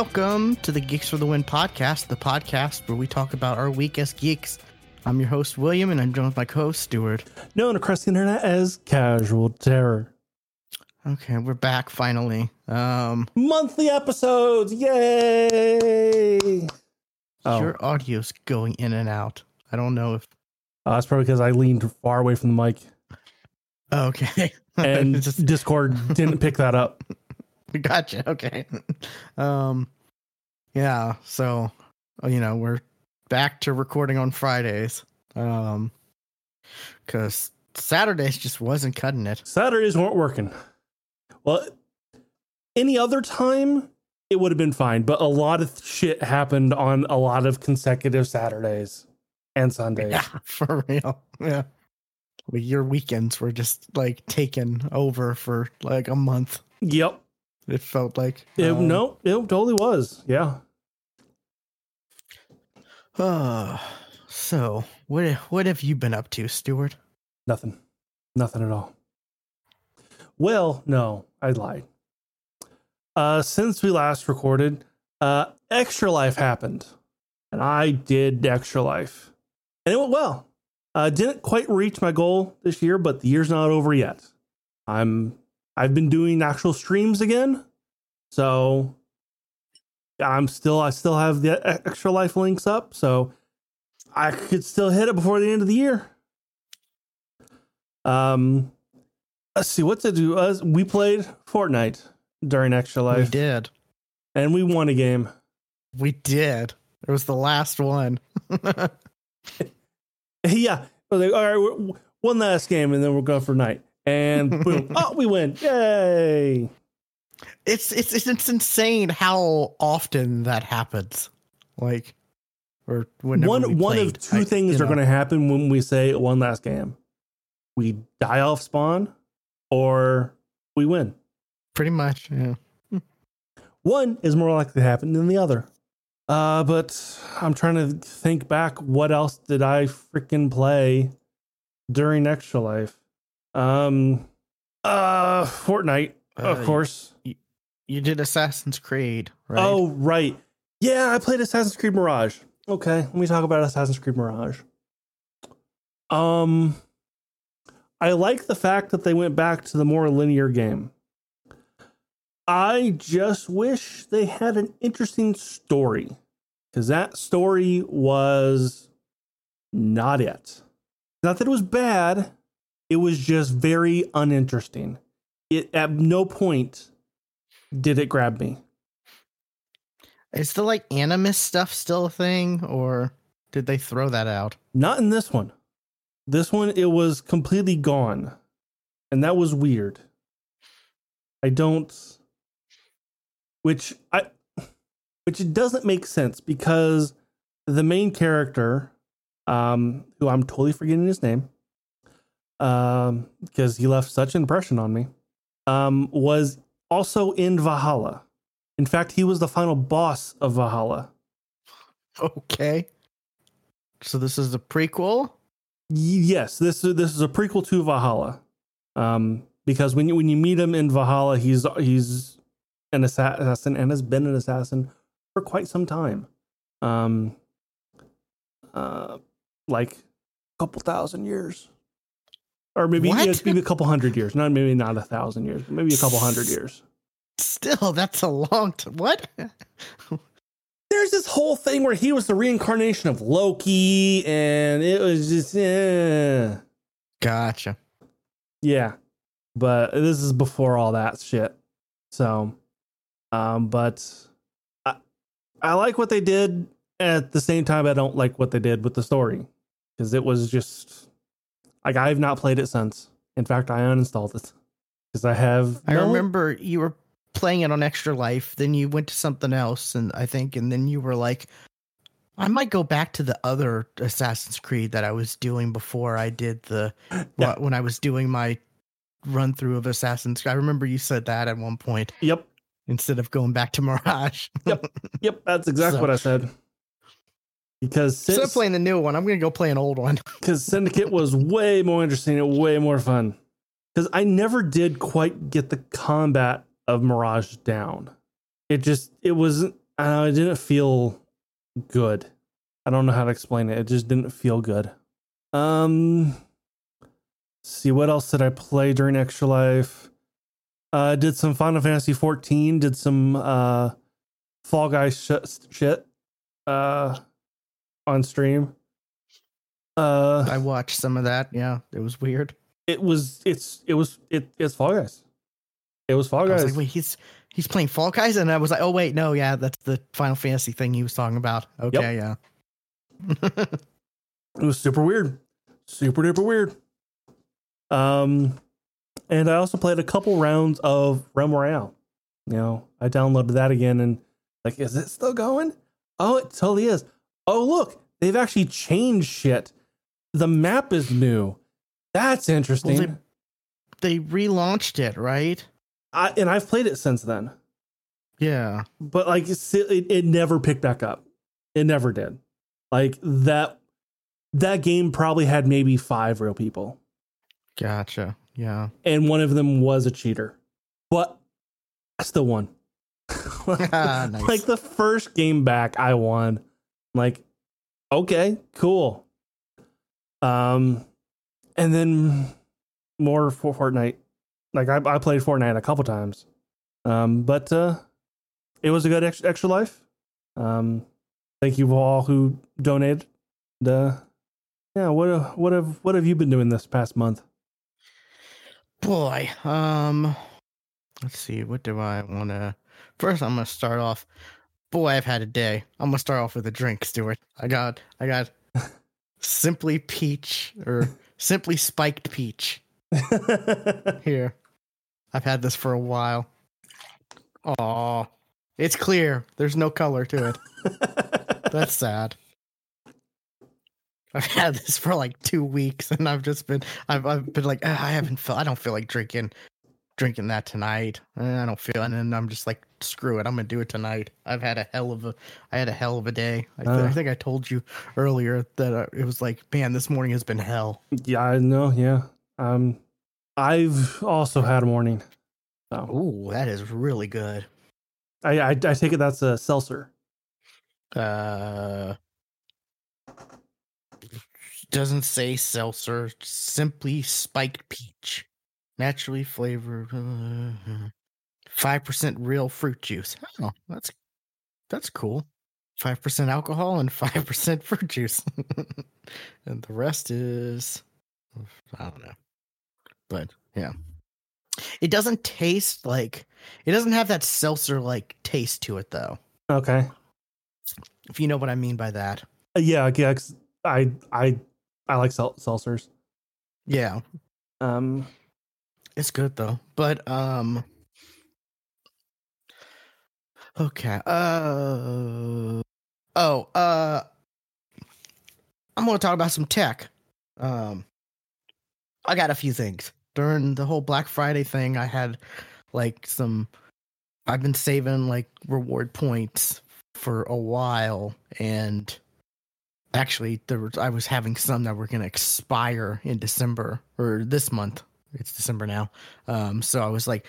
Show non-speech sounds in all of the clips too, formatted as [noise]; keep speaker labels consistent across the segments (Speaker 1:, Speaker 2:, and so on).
Speaker 1: Welcome to the Geeks for the Win podcast, the podcast where we talk about our week as geeks. I'm your host, William, and I'm joined with my co host, Stuart.
Speaker 2: Known across the internet as Casual Terror.
Speaker 1: Okay, we're back finally. Um,
Speaker 2: Monthly episodes. Yay. Oh.
Speaker 1: Your audio's going in and out. I don't know if.
Speaker 2: Uh, that's probably because I leaned far away from the mic
Speaker 1: Okay. [laughs]
Speaker 2: and
Speaker 1: Just-
Speaker 2: Discord didn't pick that up. [laughs]
Speaker 1: gotcha. Okay. [laughs] Um, yeah. So, you know, we're back to recording on Fridays. Um, because Saturdays just wasn't cutting it.
Speaker 2: Saturdays weren't working. Well, any other time it would have been fine, but a lot of shit happened on a lot of consecutive Saturdays and Sundays. [laughs]
Speaker 1: Yeah, for real. Yeah. Your weekends were just like taken over for like a month.
Speaker 2: Yep.
Speaker 1: It felt like.
Speaker 2: It,
Speaker 1: Um,
Speaker 2: no, it totally was. Yeah.
Speaker 1: Uh, [sighs] so what what have you been up to, Stuart?
Speaker 2: Nothing. Nothing at all. Well, no, I lied. Uh, since we last recorded, uh, Extra Life happened, and I did Extra Life, and it went well. Uh, didn't quite reach my goal this year, but the year's not over yet. I'm I've been doing actual streams again, so I'm still I still have the Extra Life links up, so I could still hit it before the end of the year. Um, let's see what to do. Uh, we played Fortnite during Extra life.
Speaker 1: We did.
Speaker 2: and we won a game.
Speaker 1: We did. It was the last one. [laughs] [laughs]
Speaker 2: yeah, like, all right, one last game, and then we're going for night. And [laughs] boom, oh, we win! Yay!
Speaker 1: it's it's it's it's insane how often that happens. Like, or
Speaker 2: one one of two
Speaker 1: I-
Speaker 2: things are going to happen when we say one last game: we die off spawn, or we win.
Speaker 1: pretty much. Yeah. [laughs]
Speaker 2: One is more likely to happen than the other. Uh, but I'm trying to think back. What else did I freaking play during Extra Life? Um, uh, Fortnite,
Speaker 1: Uh,
Speaker 2: of course.
Speaker 1: You did Assassin's Creed, right?
Speaker 2: Oh, right. Yeah, I played Assassin's Creed Mirage. Okay, let me talk about Assassin's Creed Mirage. Um, I like the fact that they went back to the more linear game. I just wish they had an interesting story because that story was not it. Not that it was bad, it was just very uninteresting. It at no point did it grab me.
Speaker 1: Is the like animus stuff still a thing, or did they throw that out?
Speaker 2: Not in this one. This one, it was completely gone. And that was weird. I don't. Which I. Which it doesn't make sense because the main character, um, who I'm totally forgetting his name, um, because he left such an impression on me, um, was also in Valhalla. In fact, he was the final boss of Valhalla.
Speaker 1: Okay. So this is a prequel.
Speaker 2: Yes, this is this is a prequel to Valhalla. Um, because when you when you meet him in Valhalla, he's he's an assassin and has been an assassin for quite some time. Um, uh, like a couple thousand years, or maybe
Speaker 1: What?
Speaker 2: yeah, maybe a couple hundred years. Not maybe not a thousand years, maybe a couple hundred years.
Speaker 1: Still, that's a long. time. what? [laughs]
Speaker 2: There's this whole thing where he was the reincarnation of Loki, and it was just eh.
Speaker 1: Gotcha.
Speaker 2: Yeah. But this is before all that shit. So um but I I like what they did at the same time I don't like what they did with the story cuz it was just like I've not played it since. In fact, I uninstalled it cuz I have
Speaker 1: I
Speaker 2: no-
Speaker 1: remember you were playing it on Extra Life, then you went to something else, and I think, and then you were like, I might go back to the other Assassin's Creed that I was doing before I did the [laughs]
Speaker 2: Yeah.
Speaker 1: when I was doing my run through of Assassin's. I remember you said that at one point
Speaker 2: Yep.
Speaker 1: instead of going back to Mirage.
Speaker 2: Yep. Yep, that's [laughs] exactly
Speaker 1: So-
Speaker 2: what I said. Because
Speaker 1: Instead of playing the new one, I'm gonna go play an old one. [laughs]
Speaker 2: because Syndicate was way more interesting and way more fun. Because I never did quite get the combat of Mirage down. It just it wasn't uh, it didn't feel good. I don't know how to explain it. It just didn't feel good. Um, see what else did I play during Extra Life? Uh, did some Final Fantasy 14. Did some uh, Fall Guys sh- shit uh, on stream. Uh,
Speaker 1: I watched some of that. Yeah, it was weird.
Speaker 2: it was it's it was it it's Fall Guys. It was Fall
Speaker 1: I was
Speaker 2: Guys.
Speaker 1: like, wait, he's he's playing Fall Guys, and I was like, oh wait, no, yeah, that's the Final Fantasy thing he was talking about. Okay, yeah.
Speaker 2: It was super weird. Super duper weird. Um and I also played a couple rounds of Realm Royale. You know, I downloaded that again and like, is it still going? Oh, it totally is. Oh, look, they've actually changed shit. The map is new. That's interesting.
Speaker 1: they relaunched it, right?
Speaker 2: I, and I've played it since then,
Speaker 1: Yeah.
Speaker 2: but like it, it never picked back up. It never did. Like that that game probably had maybe five real people.
Speaker 1: Gotcha. Yeah.
Speaker 2: and one of them was a cheater. But I still won. like,
Speaker 1: Nice.
Speaker 2: like the first game back, I won. Like, okay, cool. Um, and then more for Fortnite. Like I, I played Fortnite a couple times. Um, but uh, it was a good extra, extra life. Um, thank you all who donated. The yeah, what what have what have you been doing this past month?
Speaker 1: Boy, um, let's see. What do I want to? First, I'm gonna start off. Boy, I've had a day. I'm gonna start off with a drink, Stuart. I got, I got, [laughs] simply peach or [laughs] simply spiked peach [laughs] here. I've had this for a while. Aw, it's clear. There's no color to it. That's sad. I've had this for like two weeks, and I've just been, I've, I've been like, "Ah, I haven't felt, I don't feel like drinking, drinking that tonight. Eh, I don't feel, and then I'm just like, screw it, I'm gonna do it tonight. I've had a hell of a, I had a hell of a day. I, th- I
Speaker 2: Uh.
Speaker 1: think I told you earlier that uh, it was like, man, this morning has been hell.
Speaker 2: Yeah, I know. Yeah. Um, I've also had a morning. So
Speaker 1: Ooh, that is really good.
Speaker 2: I, I I take it that's a seltzer.
Speaker 1: Uh, doesn't say seltzer, simply spiked peach, naturally flavored, [laughs] five percent real fruit juice. Oh, that's that's cool. Five percent alcohol and [laughs] five percent fruit juice, [laughs] and the rest is I don't know, but yeah, it doesn't taste like it doesn't have that seltzer like taste to it though.
Speaker 2: Okay.
Speaker 1: If you know what I mean by that.
Speaker 2: Uh, Yeah. Yeah. I I I like sel- seltzers.
Speaker 1: Yeah,
Speaker 2: Um.
Speaker 1: It's good though. But um Okay. Uh Oh, uh I'm to talk about some tech. Um I got a few things. During the whole Black Friday thing, I had like some I've been saving like reward points for a while and actually there was I was having some that were going to expire in December or this month. It's December now. Um so I was like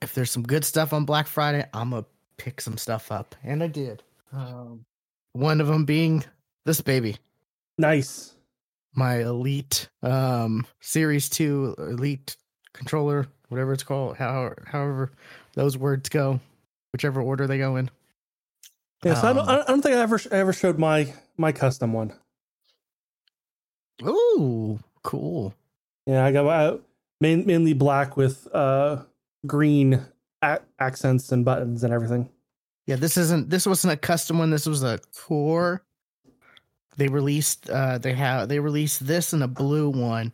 Speaker 1: if there's some good stuff on Black Friday, I'm to pick some stuff up and I did. Um one of them being this baby
Speaker 2: Nice.
Speaker 1: my elite um series 2 elite controller whatever it's called how however those words go whichever order they go in
Speaker 2: Yes. I don't.
Speaker 1: Um,
Speaker 2: I don't think I ever ever showed my my custom one.
Speaker 1: ooh cool
Speaker 2: Yeah. I got main, mainly black with uh green a- accents and buttons and everything.
Speaker 1: yeah this isn't this wasn't a custom one. This was a core. They released uh they have they released this and a blue one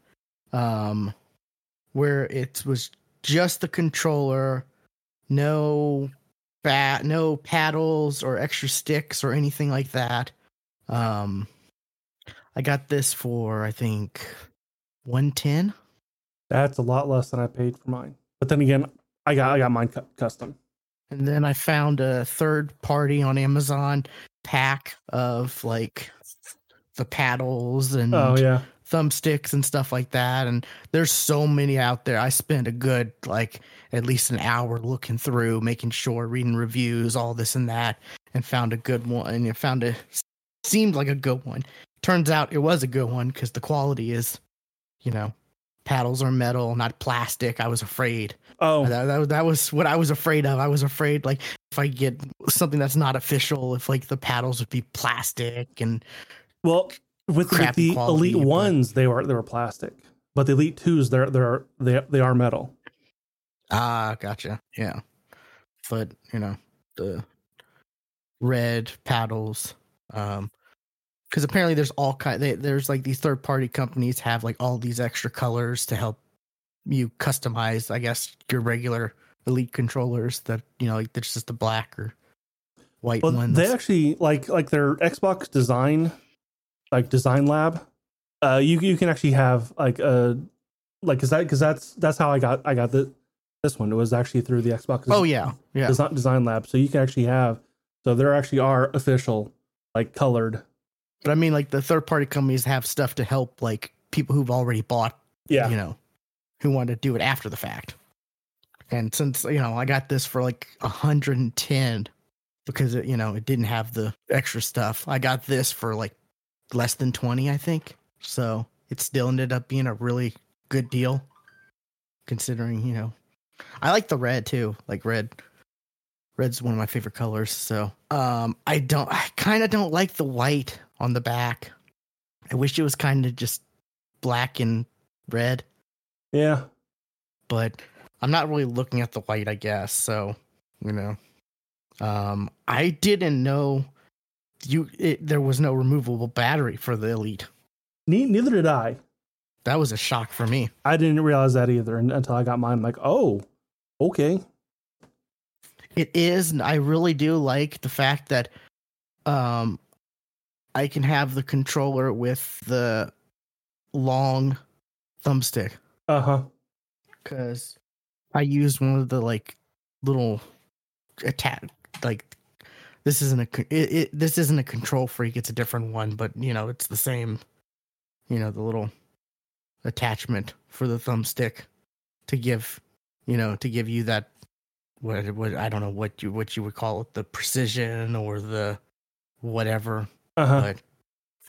Speaker 1: um where it was just the controller no bat no paddles or extra sticks or anything like that. Um i got this for i think 110
Speaker 2: That's a lot less than I paid for mine. But then again, I got I got mine cu- custom.
Speaker 1: And then I found a third party on Amazon pack of like the paddles and
Speaker 2: Oh yeah.
Speaker 1: thumbsticks and stuff like that. And there's so many out there. I spend a good like at least an hour looking through, making sure, reading reviews, all this and that. and found a good one and found a seemed like a good one. Turns out it was a good one because the quality is, you know, paddles are metal, not plastic. I was afraid.
Speaker 2: Oh,
Speaker 1: That, that, that was what I was afraid of. I was afraid like if I get something that's not official, if like the paddles would be plastic and
Speaker 2: well, with the, the
Speaker 1: quality,
Speaker 2: elite
Speaker 1: but-
Speaker 2: ones, they were they were plastic, but the elite twos, they're they're they they are metal.
Speaker 1: ah, gotcha. Yeah, but you know the red paddles, um, because apparently there's all kind. They, there's like these third party companies have like all these extra colors to help you customize. I guess your regular elite controllers that you know like there's just the black or white
Speaker 2: Well,
Speaker 1: ones.
Speaker 2: they actually like like their Xbox design, like design lab. Uh, you you can actually have like a like is that because that's that's how I got I got the this one. It was actually through the Xbox.
Speaker 1: oh yeah, yeah.
Speaker 2: design, design lab. So you can actually have so there actually are official like colored.
Speaker 1: But I mean, like the third party companies have stuff to help like people who've already bought,
Speaker 2: Yeah.
Speaker 1: you know, who want to do it after the fact. And since you know, I got this for like a hundred and ten because it, you know, it didn't have the extra stuff. I got this for like less than twenty, I think. So it still ended up being a really good deal, considering you know, I like the red too. Like red, red's one of my favorite colors. So um, I don't, I kind of don't like the white on the back. I wish it was kind of just black and red,
Speaker 2: Yeah.
Speaker 1: but I'm not really looking at the white, I guess. So, you know, um, I didn't know you it, there was no removable battery for the Elite.
Speaker 2: Ne- neither did I.
Speaker 1: That was a shock for me.
Speaker 2: I didn't realize that either until I got mine. I'm like, oh, okay.
Speaker 1: It is. and I really do like the fact that um I can have the controller with the long thumbstick
Speaker 2: Uh huh.
Speaker 1: because I used one of the like little attack like this isn't a it, it this isn't a KontrolFreek it's a different one but you know it's the same you know the little attachment for the thumbstick to give you know to give you that what what I don't know what you what you would call it the precision or the whatever
Speaker 2: Uh huh.
Speaker 1: but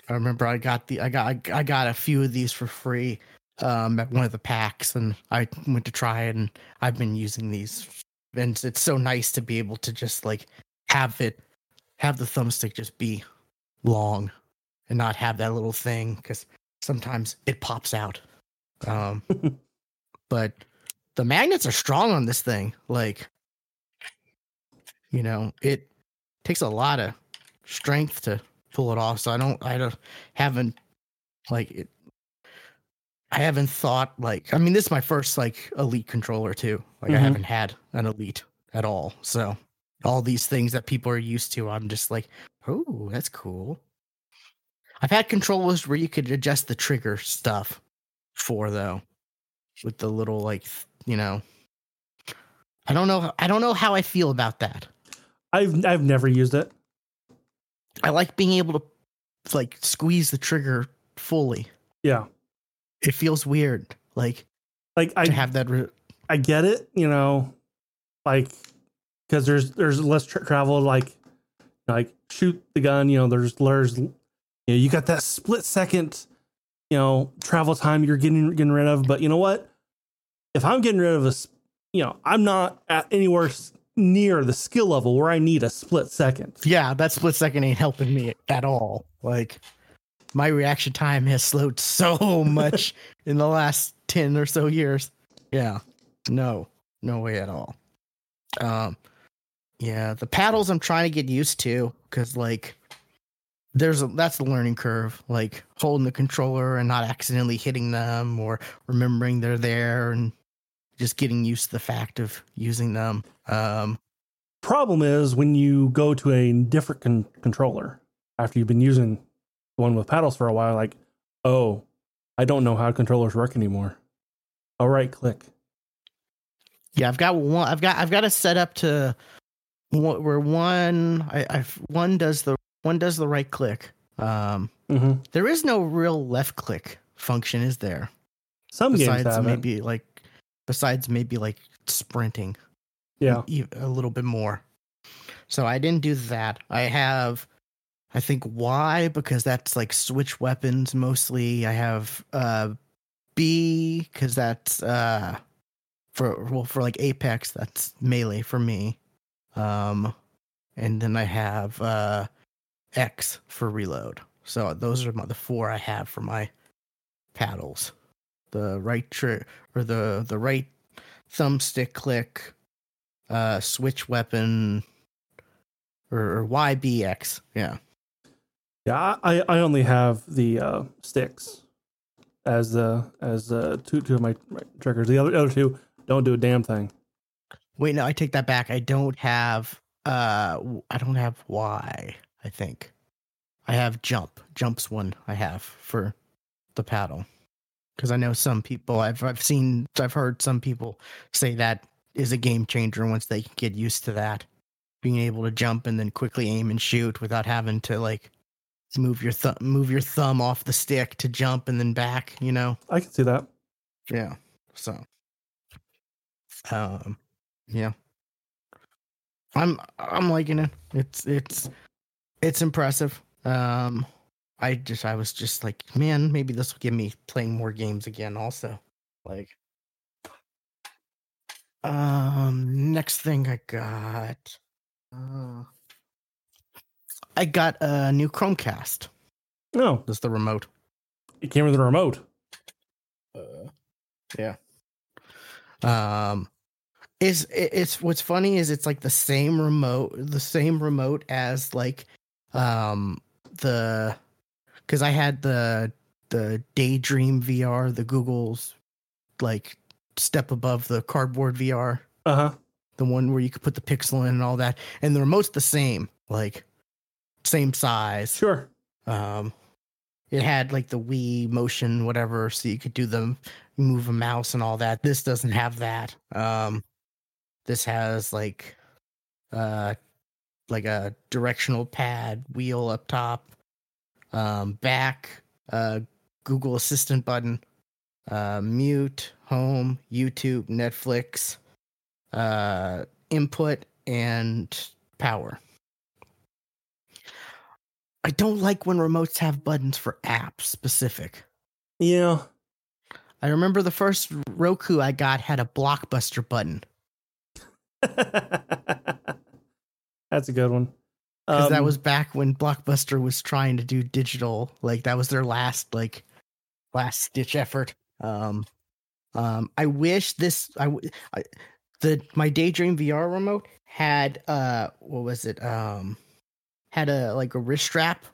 Speaker 1: I remember I got the I got I, I got a few of these for free um at one of the packs and I went to try it and I've been using these and it's, so nice to be able to just like have it have the thumbstick just be long and not have that little thing cuz sometimes it pops out um [laughs] but the magnets are strong on this thing like you know it takes a lot of strength to pull it off so i don't i don't haven't like it i haven't thought like i mean this is my first like elite controller too like
Speaker 2: Mhm.
Speaker 1: i haven't had an elite at all so all these things that people are used to i'm just like oh that's cool i've had controllers where you could adjust the trigger stuff for though with the little like you know i don't know i don't know how i feel about that
Speaker 2: I've I've never used it.
Speaker 1: I like being able to like squeeze the trigger fully.
Speaker 2: Yeah.
Speaker 1: It feels weird, like
Speaker 2: Like I
Speaker 1: to have that. Re-
Speaker 2: I get it, you know, like because there's there's less tra- travel. Like like shoot the gun, you know. There's there's you know you got that split second, you know, travel time you're getting getting rid of. But you know what? If I'm getting rid of a you know, I'm not at anywhere s- near the skill level where I need a split second.
Speaker 1: yeah, that split second ain't helping me at all. Like my reaction time has slowed so [laughs] much in the last ten or so years. Yeah, no, no way at all. Um, yeah, the paddles I'm trying to get used to because like there's a, that's the learning curve like holding the controller and not accidentally hitting them or remembering they're there and just getting used to the fact of using them um
Speaker 2: Problem is when you go to a different con- controller after you've been using the one with paddles for a while, like, oh, I don't know how controllers work anymore. All right, click.
Speaker 1: yeah i've got one i've got i've got it set up to where one i i've one does the one does the right click um
Speaker 2: Mm-hmm.
Speaker 1: there is no real left click function is there
Speaker 2: Some games
Speaker 1: besides maybe like besides maybe like sprinting
Speaker 2: Yeah.
Speaker 1: a little bit more. So I didn't do that. I have, I think Y because that's like switch weapons mostly. I have uh B because that's uh for well for like Apex that's melee for me. Um, and then I have uh X for reload. So those are my, the four I have for my paddles. The right tri- or the the right thumbstick click, uh, switch weapon, or, or YBX. Yeah.
Speaker 2: Yeah, I, I only have the uh, sticks as the as uh, two two of my, my triggers. The other other two don't do a damn thing.
Speaker 1: Wait, no, I take that back. I don't have uh I don't have Y, I think. I have jump. Jump's one I have for the paddle. Cuz I know some people I've I've seen I've heard some people say that is a game changer once they get used to that. Being able to jump and then quickly aim and shoot without having to like move your thumb move your thumb off the stick to jump and then back, you know.
Speaker 2: I can see that.
Speaker 1: Yeah. So um yeah. I'm I'm liking it. It's it's it's impressive. Um I just I was just like, man, maybe this will give me playing more games again also. Like um next thing I got uh I got a new Chromecast.
Speaker 2: No,
Speaker 1: That's the remote.
Speaker 2: it came with a remote.
Speaker 1: Uh, yeah. Um, is it- it's what's funny is it's like the same remote, the same remote as like, um, the, because I had the the Daydream VR, the Google's like step above the cardboard VR,
Speaker 2: Uh huh.
Speaker 1: the one where you could put the pixel in and all that, and the remote's the same, like same size.
Speaker 2: Sure.
Speaker 1: Um, it had like the Wii motion, whatever, so you could do the move a mouse and all that. This doesn't have that. Um, this has like, uh, like a directional pad wheel up top, um, back, uh, Google Assistant button, uh, mute, home, YouTube, Netflix, uh, input, and power. I don't like when remotes have buttons for apps specific.
Speaker 2: Yeah.
Speaker 1: I remember the first Roku I got had a blockbuster button [laughs]
Speaker 2: That's a good one.
Speaker 1: because that
Speaker 2: Um,
Speaker 1: was back when Blockbuster was trying to do digital. Like that was their last like last ditch effort. Um, um, I wish this I. the my Daydream VR remote had uh what was it um had a like a wrist strap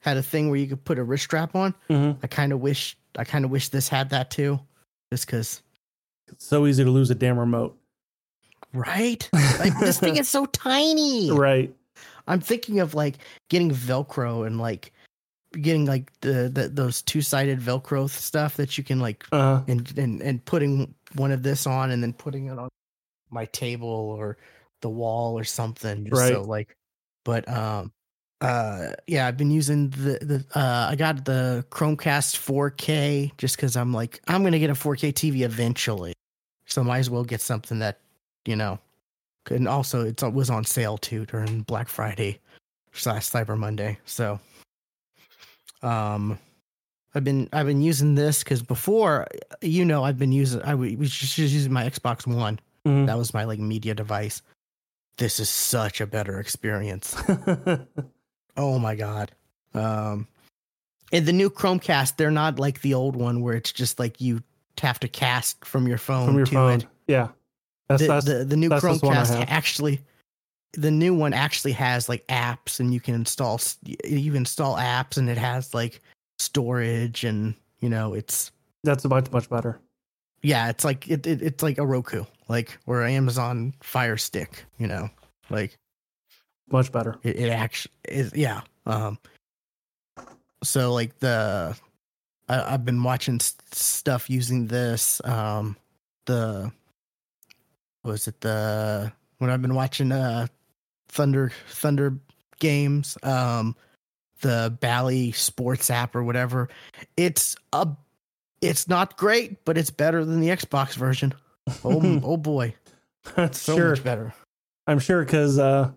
Speaker 1: had a thing where you could put a wrist strap on.
Speaker 2: mhm.
Speaker 1: I kind of wish I kind of wish this had that too, just because
Speaker 2: It's so easy to lose a damn remote.
Speaker 1: right. [laughs] Like this thing is so tiny.
Speaker 2: right.
Speaker 1: I'm thinking of like getting Velcro and like getting like the, the those two sided Velcro stuff that you can like
Speaker 2: Uh,
Speaker 1: and, and and putting one of this on and then putting it on my table or the wall or something. Just So like, but um, uh, yeah, I've been using the the uh, I got the Chromecast 4K just because I'm like I'm gonna get a 4K TV eventually, so might as well get something that you know. And also, it's, it was on sale too during Black Friday slash Cyber Monday. So, um, I've been I've been using this because before, you know, I've been using I was just using my Xbox One.
Speaker 2: mhm.
Speaker 1: That was my like media device. This is such a better experience. [laughs] Oh my god. Um, and the new Chromecast, they're not like the old one where it's just like you have to cast from your phone
Speaker 2: From your
Speaker 1: to
Speaker 2: phone.
Speaker 1: it.
Speaker 2: Yeah. That's
Speaker 1: The,
Speaker 2: that's
Speaker 1: the, the new Chromecast actually, the new one actually has like apps, and you can install you install apps, and it has like storage, and you know it's
Speaker 2: that's much much better.
Speaker 1: yeah, it's like it, it it's like a Roku, like or Amazon Fire Stick, you know, like
Speaker 2: Much better.
Speaker 1: it, it actually is yeah um so like the I, i've been watching s- stuff using this um the what was it the when i've been watching uh thunder thunder games um the bally sports app or whatever it's a it's not great but it's better than the xbox version [laughs] oh oh boy that's so
Speaker 2: sure.
Speaker 1: much better
Speaker 2: I'm sure because uh,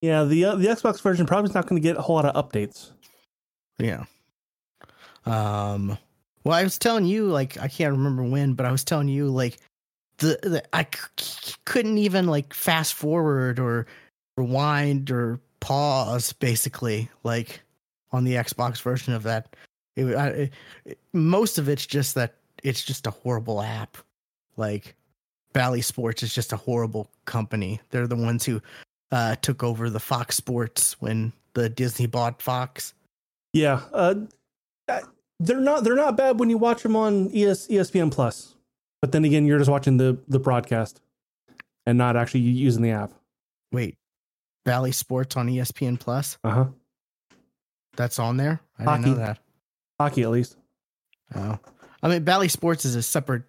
Speaker 2: Yeah, the uh, the Xbox version probably is not going to get a whole lot of updates.
Speaker 1: Yeah. Um. Well, I was telling you, like, I can't remember when, but I was telling you, like, the, the I c- couldn't even like fast forward or rewind or pause, basically, like on the Xbox version of that. It, I, it, most of it's just that it's just a horrible app. Like, Bally Sports is just a horrible company. They're the ones who uh, took over the Fox Sports when the Disney bought Fox.
Speaker 2: Yeah, uh, they're not they're not bad when you watch them on ES, ESPN Plus, but then again, you're just watching the the broadcast and not actually using the app.
Speaker 1: Wait, Bally Sports on ESPN Plus?
Speaker 2: Uh huh.
Speaker 1: That's on there. I
Speaker 2: Hockey.
Speaker 1: didn't know that.
Speaker 2: Hockey, at least.
Speaker 1: Oh, I mean, Bally Sports is a separate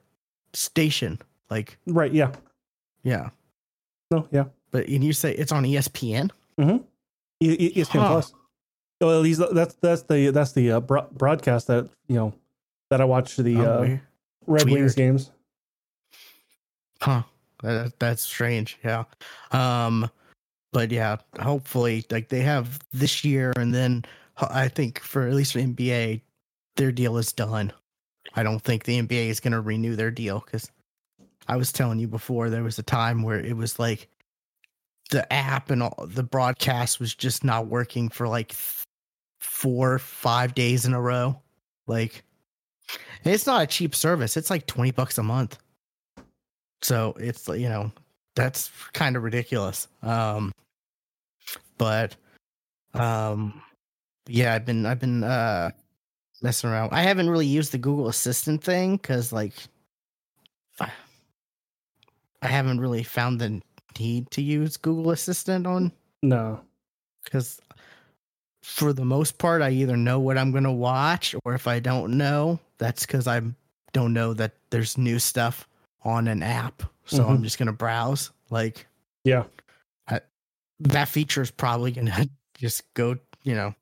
Speaker 1: station. Like,
Speaker 2: Right? Yeah.
Speaker 1: yeah,
Speaker 2: No. Yeah.
Speaker 1: but and you say it's on ESPN?
Speaker 2: E- E- ESPN
Speaker 1: Huh.
Speaker 2: Plus. Well, at least that's that's the that's the uh, bro- broadcast that you know that I watch the
Speaker 1: Oh,
Speaker 2: uh. Red
Speaker 1: weird.
Speaker 2: Wings games.
Speaker 1: Huh. That, that's strange. Yeah. Um, but yeah, hopefully, like they have this year, and then I think for at least for NBA, their deal is done. I don't think the NBA is going to renew their deal because I was telling you before there was a time where it was like the app and all the broadcast was just not working for like four, five days in a row. Like, it's not a cheap service. It's like 20 bucks a month. So it's you know, that's kind of ridiculous. Um, but, um, yeah, I've been, I've been, uh, messing around. I haven't really used the Google Assistant thing because, like, I, haven't really found the need to use Google Assistant on
Speaker 2: No.
Speaker 1: because for the most part, I either know what I'm going to watch, or if I don't know, that's because I don't know that there's new stuff on an app. So I'm just going to browse. Like
Speaker 2: Yeah.
Speaker 1: That feature is probably to [laughs] just go, you know,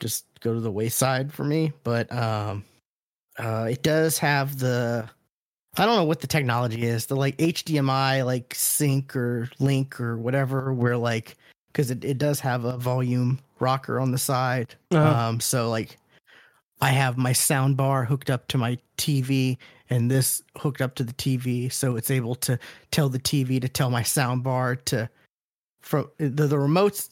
Speaker 1: just go to the wayside for me. But um, uh, it does have the. I don't know what the technology is. The like HDMI like sync or link or whatever where like because it, it does have a volume rocker on the side.
Speaker 2: Uh-huh.
Speaker 1: Um so like I have my sound bar hooked up to my TV and this hooked up to the TV so it's able to tell the TV to tell my sound bar to from the, the remote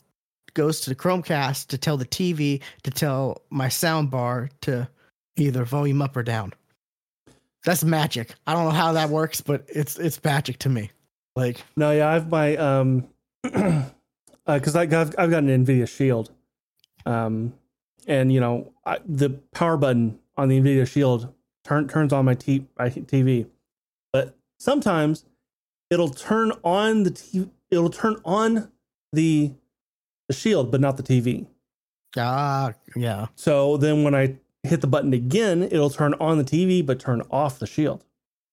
Speaker 1: goes to the Chromecast to tell the TV to tell my sound bar to either volume up or down. That's magic. I don't know how that works, but it's it's magic to me. Like
Speaker 2: No, yeah, I've my um, [clears throat] because I got I've got an Nvidia Shield, um, and you know I, the power button on the Nvidia Shield turn turns on my, t- my TV, but sometimes it'll turn on the t- it'll turn on the the Shield, but not the TV.
Speaker 1: ah yeah.
Speaker 2: So then when I hit the button again, it'll turn on the TV but turn off the Shield.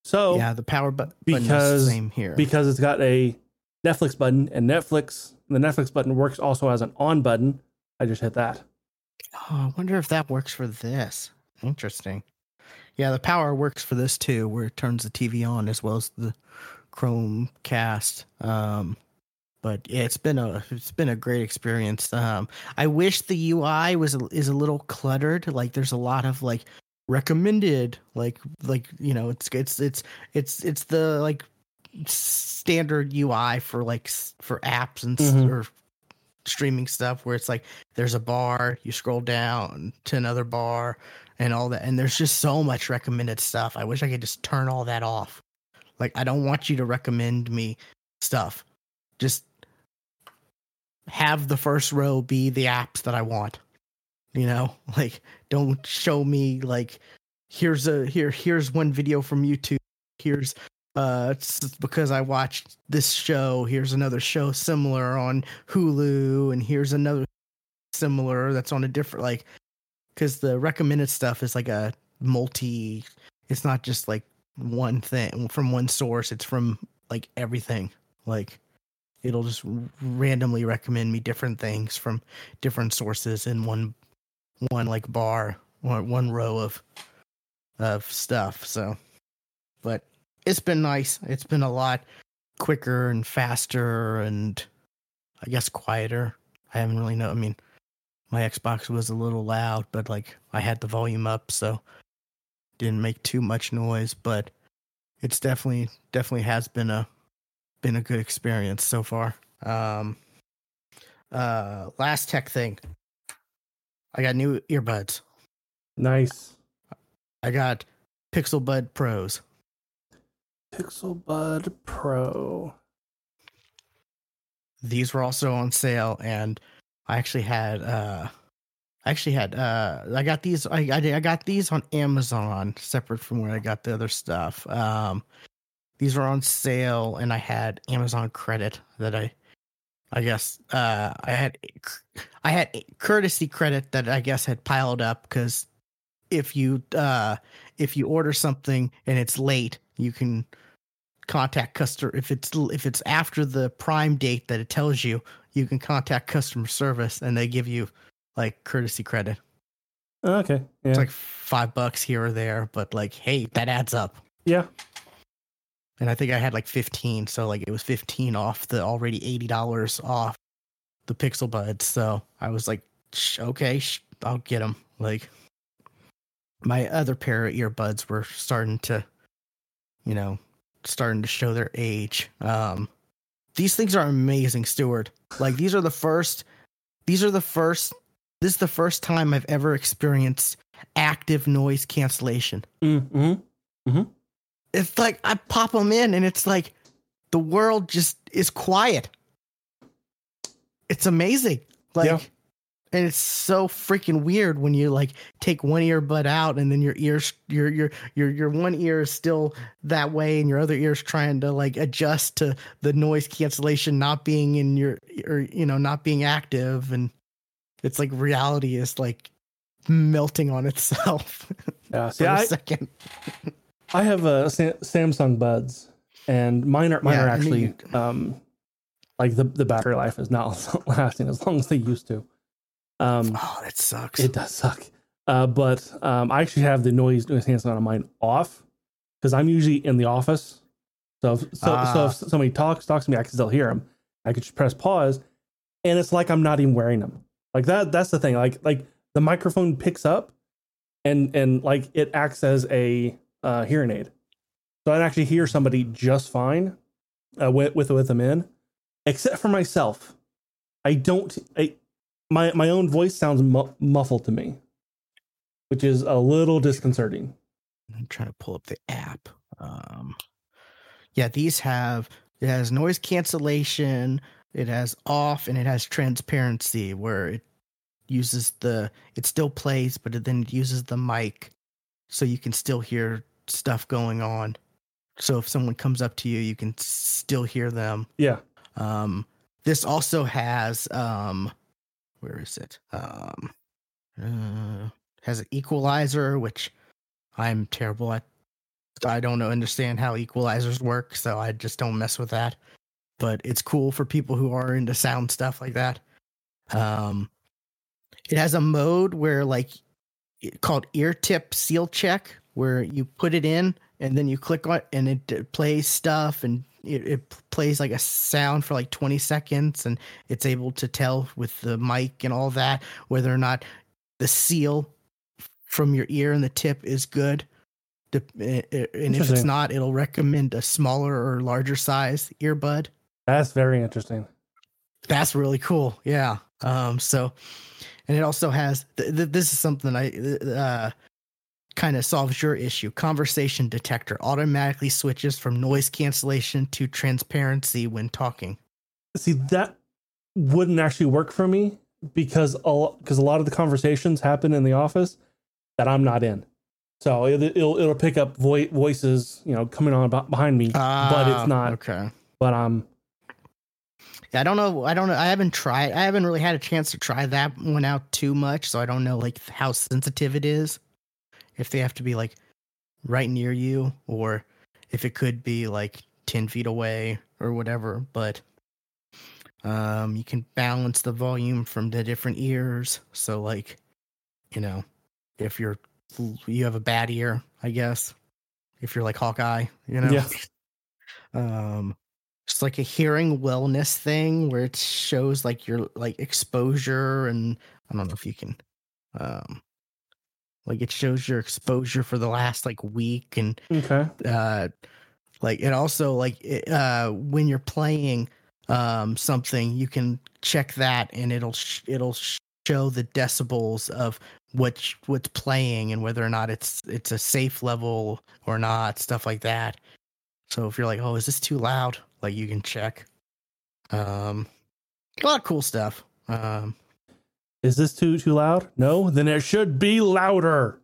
Speaker 2: So
Speaker 1: yeah, the power bu- button is
Speaker 2: because-
Speaker 1: the same here.
Speaker 2: because it's got a Netflix button and Netflix the Netflix button works also as an on button. I just hit that.
Speaker 1: oh, I wonder if that works for this. Interesting. Yeah, the power works for this too, where it turns the TV on as well as the Chromecast. Um, but yeah, it's been a it's been a great experience. Um, I wish the UI was a, is a little cluttered. Like there's a lot of like recommended, like like you know, it's it's it's it's it's the like standard UI for like for apps and s
Speaker 2: Mhm.
Speaker 1: or streaming stuff where it's like there's a bar, you scroll down to another bar and all that, and there's just so much recommended stuff. I wish I could just turn all that off. Like I don't want you to recommend me stuff. Just have the first row be the apps that I want. You know, [laughs] like don't show me like here's a here here's one video from YouTube. Here's uh because I watched this show. Here's another show similar on Hulu and here's another similar that's on a different like cuz the recommended stuff is like a multi it's not just like one thing from one source. It's from like everything. Like it'll just randomly recommend me different things from different sources in one one like bar one, one row of of stuff so but it's been nice it's been a lot quicker and faster and I guess quieter. I haven't really know. I mean, my Xbox was a little loud, but like I had the volume up, so didn't make too much noise. But it's definitely definitely has been a been a good experience so far. Um, uh, last tech thing. I got new earbuds.
Speaker 2: Nice.
Speaker 1: I got Pixel Bud Pros.
Speaker 2: Pixel Bud Pro.
Speaker 1: These were also on sale, and I actually had uh, I actually had uh, I got these I, I I got these on Amazon, separate from where I got the other stuff. Um, these were on sale, and I had Amazon credit that I I guess uh, I had I had courtesy credit that I guess had piled up because if you uh, if you order something and it's late, you can contact customer if it's if it's after the prime date that it tells you, you can contact customer service and they give you like courtesy credit.
Speaker 2: Okay, yeah,
Speaker 1: It's like five bucks here or there, but like hey, that adds up.
Speaker 2: yeah.
Speaker 1: And I think I had like 15, so like it was 15 off the already $80 off the Pixel Buds. So I was like, "Sh- okay, sh- I'll get them. Like my other pair of earbuds were starting to, you know, starting to show their age. Um, these things are amazing, Stuart. Like these are the first, these are the first, this is the first time I've ever experienced active noise cancellation
Speaker 2: Mm-hmm.
Speaker 1: It's like I pop them in and it's like the world just is quiet. It's amazing. Like
Speaker 2: Yeah.
Speaker 1: and it's so freaking weird when you like take one earbud out and then your ears your your your your one ear is still that way and your other ear is trying to like adjust to the noise cancellation not being in your or you know not being active and it's like reality is like melting on itself [laughs]
Speaker 2: Yeah.
Speaker 1: for
Speaker 2: See,
Speaker 1: a
Speaker 2: I,
Speaker 1: second. [laughs]
Speaker 2: I have a Sa- Samsung Buds, and mine are mine
Speaker 1: Yeah,
Speaker 2: are actually um, like the the battery life is not [laughs] lasting as long as they used to. Um,
Speaker 1: Oh, that sucks.
Speaker 2: it does suck. Uh, but um, I actually have the noise noise canceling on mine off because I'm usually in the office. So if, so, so
Speaker 1: Ah.
Speaker 2: if somebody talks talks to me, I can still hear them. I could just press pause, and it's like I'm not even wearing them. Like that. That's the thing. Like like the microphone picks up, and and like it acts as a uh, hearing aid. So I'd actually hear somebody just fine uh, with with with them in, except for myself. I don't. I, my my own voice sounds mu- muffled to me, which is a little disconcerting.
Speaker 1: I'm trying to pull up the app. Um, yeah, these have it has noise cancellation, it has off, and it has transparency where it uses the it still plays, but it then uses the mic so you can still hear stuff going on. So if someone comes up to you, you can still hear them.
Speaker 2: Yeah.
Speaker 1: Um, this also has um, where is it? Um, uh, has an equalizer, which I'm terrible at. I don't understand how equalizers work, so I just don't mess with that. But it's cool for people who are into sound stuff like that. Um, it has a mode where like it- called ear tip seal check, where you put it in and then you click on it and it, plays stuff and it, it plays like a sound for like 20 seconds and it's able to tell with the mic and all that whether or not the seal from your ear and the tip is good. Eh, eh, And if it's not, it'll recommend a smaller or larger size earbud.
Speaker 2: That's very interesting.
Speaker 1: That's really cool. Yeah. Um. So, and it also has th- th- this is something I uh kind of solves your issue. Conversation detector automatically switches from noise cancellation to transparency when talking.
Speaker 2: See, that wouldn't actually work for me because a because a lot of the conversations happen in the office that I'm not in. So it, it'll it'll pick up vo- voices, you know, coming on behind me, but
Speaker 1: Ah,
Speaker 2: it's not.
Speaker 1: okay.
Speaker 2: But um,
Speaker 1: I don't know. I don't know. I haven't tried. I haven't really had a chance to try that one out too much, so I don't know like how sensitive it is. If they have to be like right near you, or if it could be like ten feet away or whatever. But um, you can balance the volume from the different ears. So like, you know, if you're you have a bad ear, I guess. If you're like Hawkeye, you know.
Speaker 2: Yeah. [laughs]
Speaker 1: Um. it's like a hearing wellness thing where it shows like your like exposure and I don't know if you can um like it shows your exposure for the last like week and
Speaker 2: Okay.
Speaker 1: uh like it also like it, uh when you're playing um something you can check that and it'll sh- it'll show the decibels of what what's playing and whether or not it's it's a safe level or not stuff like that. So if you're like oh is this too loud? Like you can check. Um a lot of cool stuff. Um
Speaker 2: Is this too too loud? No, then it should be louder.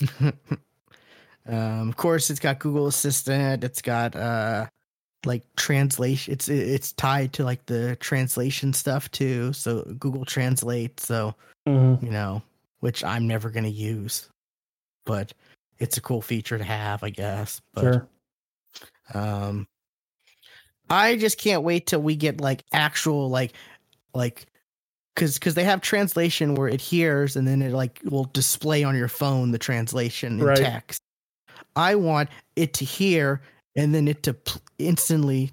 Speaker 2: [laughs]
Speaker 1: um, of course, it's got Google Assistant. It's got uh, like translation. It's it's tied to like the translation stuff too. So Google Translate. So
Speaker 2: Mhm.
Speaker 1: you know, which I'm never gonna use, but it's a cool feature to have, I guess. But
Speaker 2: Sure.
Speaker 1: um, I just can't wait till we get like actual like like because because they have translation where it hears and then it like will display on your phone the translation in
Speaker 2: Right.
Speaker 1: text. I want it to hear and then it to pl- instantly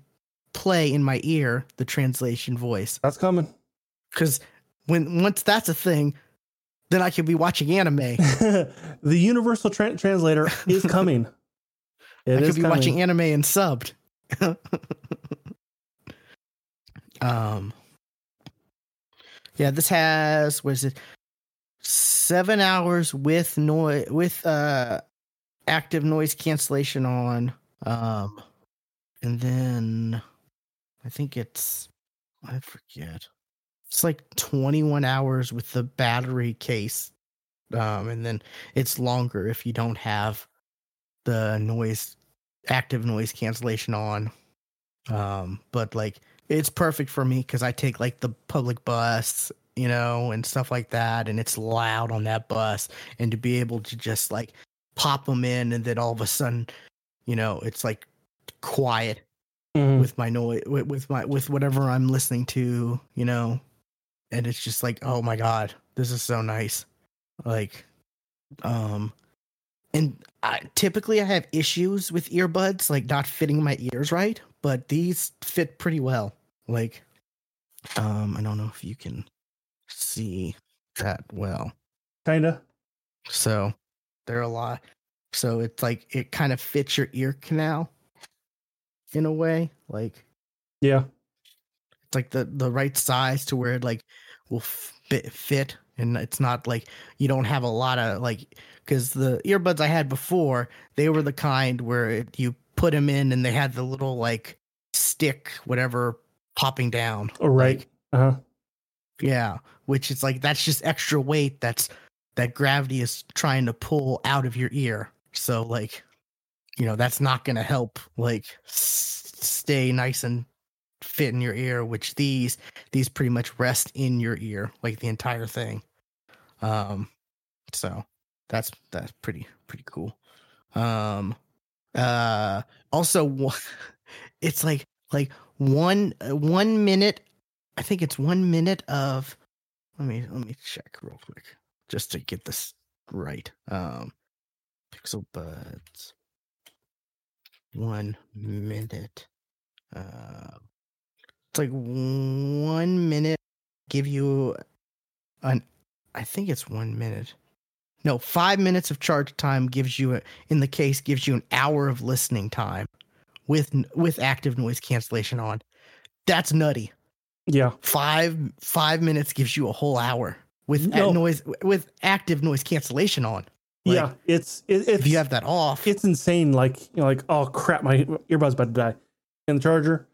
Speaker 1: play in my ear the translation voice.
Speaker 2: That's coming.
Speaker 1: Because when once that's a thing, then I could be watching anime. [laughs]
Speaker 2: the universal tra- translator is coming. [laughs] It
Speaker 1: I could be
Speaker 2: coming.
Speaker 1: watching anime and subbed. [laughs] um, yeah, this has what is it? Seven hours with noise with uh active noise cancellation on. Um, and then I think it's I forget. It's like 21 hours with the battery case. Um, and then it's longer if you don't have the noise active noise cancellation on. Um, but like it's perfect for me because I take like the public bus, you know, and stuff like that, and it's loud on that bus, and to be able to just like pop them in, and then all of a sudden, you know, it's like quiet
Speaker 2: Mhm.
Speaker 1: with my noise with, with my with whatever I'm listening to, you know, and it's just like, oh my god, this is so nice. Like, um, and I typically I have issues with earbuds like not fitting my ears right, but these fit pretty well. Like, um, I don't know if you can see that well.
Speaker 2: Kinda.
Speaker 1: So they're a lot. So it's like it kind of fits your ear canal in a way. Like
Speaker 2: Yeah.
Speaker 1: it's like the the right size to where it like will fit fit and it's not like you don't have a lot of like because the earbuds i had before they were the kind where it, you put them in and they had the little like stick whatever popping down
Speaker 2: Oh, right.
Speaker 1: Like,
Speaker 2: Uh huh.
Speaker 1: yeah which is like that's just extra weight that's that gravity is trying to pull out of your ear so like you know that's not gonna help like s- stay nice and fit in your ear which these these pretty much rest in your ear like the entire thing um so that's that's pretty pretty cool um uh also [laughs] it's like like one uh, one minute i think it's one minute of let me let me check real quick just to get this right. Um pixel buds. One minute uh it's like one minute give you an i think it's one minute. No five minutes of charge time gives you a, in the case gives you an hour of listening time with with active noise cancellation on that's nutty
Speaker 2: Yeah.
Speaker 1: five five minutes gives you a whole hour with
Speaker 2: No.
Speaker 1: noise with active noise cancellation on Like,
Speaker 2: yeah. It's it, it's
Speaker 1: if you have that off
Speaker 2: it's insane. Like you know, like oh crap, my earbud's about to die in the charger,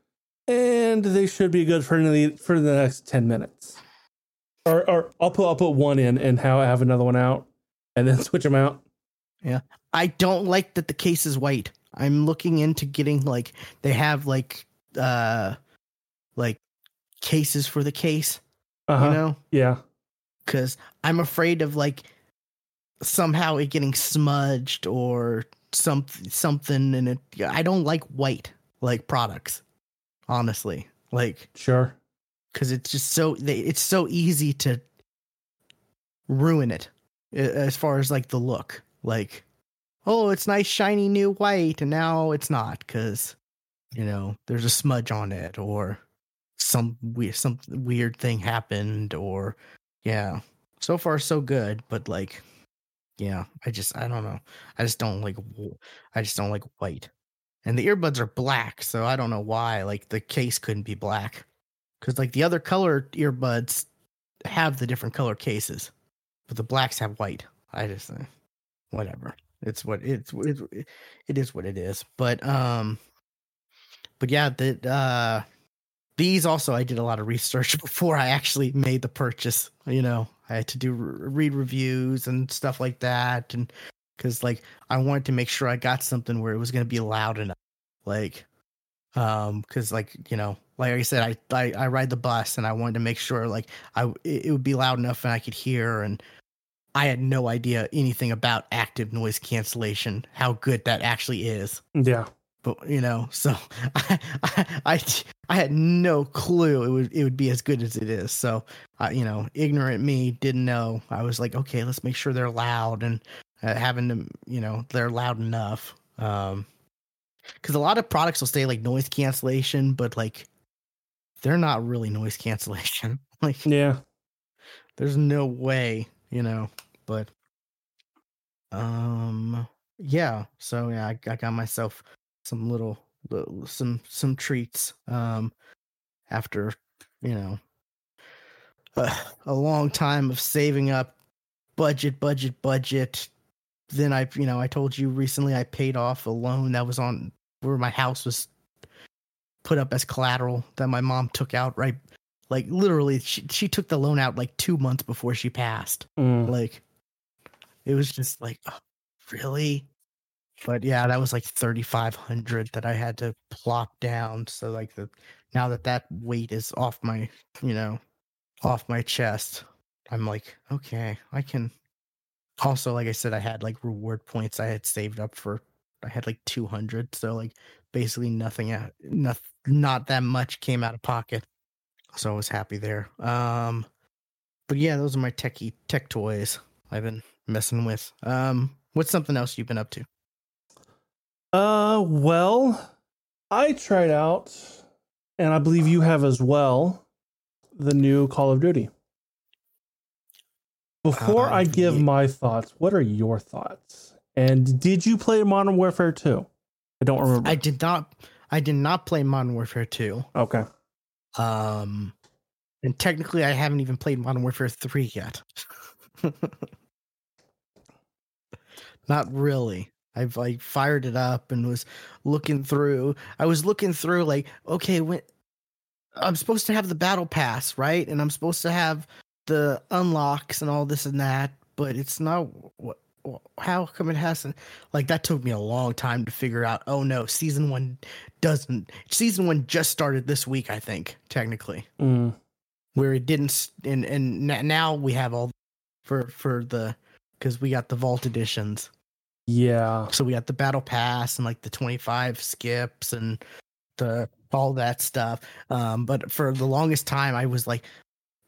Speaker 2: and they should be good for the for the next ten minutes. Or or I'll put I'll put one in and how I have another one out, and then switch them out.
Speaker 1: Yeah, I don't like that the case is white. I'm looking into getting like they have like uh like cases for the case,
Speaker 2: Uh huh.
Speaker 1: you know?
Speaker 2: Yeah.
Speaker 1: Cuz I'm afraid of like somehow it getting smudged or some something and it I don't like white like products. Honestly. Like
Speaker 2: Sure.
Speaker 1: cuz it's just so they, it's so easy to ruin it as far as like the look. Like oh, it's nice shiny new white and now it's not cuz you know, there's a smudge on it or some weird some weird thing happened or yeah. So far so good, but like yeah, I just I don't know. I just don't like I just don't like white. And the earbuds are black, so I don't know why like the case couldn't be black. Cuz like the other color earbuds have the different color cases, but the blacks have white. I just uh, whatever. It's what it's it's it is what it is. But um but yeah, that uh these also I did a lot of research [laughs] before I actually made the purchase, you know. I had to do read reviews and stuff like that and cuz like I wanted to make sure I got something where it was going to be loud enough. Like um cuz like, you know, like I said I, I I ride the bus and I wanted to make sure like I it would be loud enough and I could hear and I had no idea anything about active noise cancellation, how good that actually is.
Speaker 2: Yeah.
Speaker 1: But you know, so [laughs] I, I, I, I had no clue it would it would be as good as it is. So, uh, you know, ignorant me didn't know. I was like, okay, let's make sure they're loud and uh, having them, you know, they're loud enough. Um, because a lot of products will say like noise cancellation, but like they're not really noise cancellation. [laughs] like,
Speaker 2: yeah,
Speaker 1: there's no way, you know but um yeah so yeah I, I got myself some little, little some some treats um after you know a, a long time of saving up budget budget budget then i you know i told you recently i paid off a loan that was on where my house was put up as collateral that my mom took out right like literally she, she took the loan out like two months before she passed
Speaker 2: Mm.
Speaker 1: like it was just like, oh, really? But yeah, that was like 3500 that I had to plop down. So like the now that that weight is off my, you know, off my chest, I'm like, okay, I can also like I said I had like reward points I had saved up for I had like 200, so like basically nothing out not not that much came out of pocket. So I was happy there. Um but yeah, those are my techie tech toys I've been messing with. Um, what's something else you've been up to?
Speaker 2: Uh, well, I tried out, and I believe you have as well, the new Call of Duty. Before
Speaker 1: Uh,
Speaker 2: I give
Speaker 1: ye-
Speaker 2: my thoughts, what are your thoughts? And did you play Modern Warfare 2? I don't remember.
Speaker 1: I did not. I did not play Modern Warfare 2.
Speaker 2: okay.
Speaker 1: Um, and technically, I haven't even played Modern Warfare 3 yet. [laughs] not really. I've like fired it up and was looking through. I was looking through like, okay, when I'm supposed to have the battle pass, right? And I'm supposed to have the unlocks and all this and that, but it's not what how come it hasn't like that took me a long time to figure out oh no season one doesn't season one just started this week i think technically
Speaker 2: Mm.
Speaker 1: where it didn't and and now we have all for for the because we got the vault editions
Speaker 2: Yeah.
Speaker 1: so we got the battle pass and like the 25 skips and the all that stuff. Um but for the longest time i was like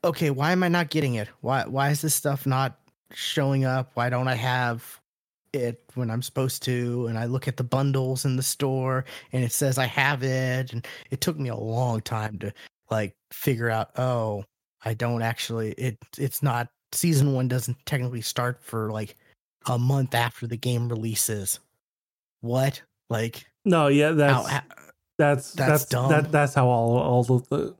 Speaker 1: okay why am i not getting it? Why why is this stuff not showing up? Why don't i have it when i'm supposed to? And i look at the bundles in the store and it says i have it. And it took me a long time to like figure out oh i don't actually it it's not season 1 doesn't technically start for like a month after the game releases. What? Like
Speaker 2: No, yeah, that's
Speaker 1: how,
Speaker 2: that's
Speaker 1: that's
Speaker 2: that's
Speaker 1: dumb.
Speaker 2: That, that's how all all of the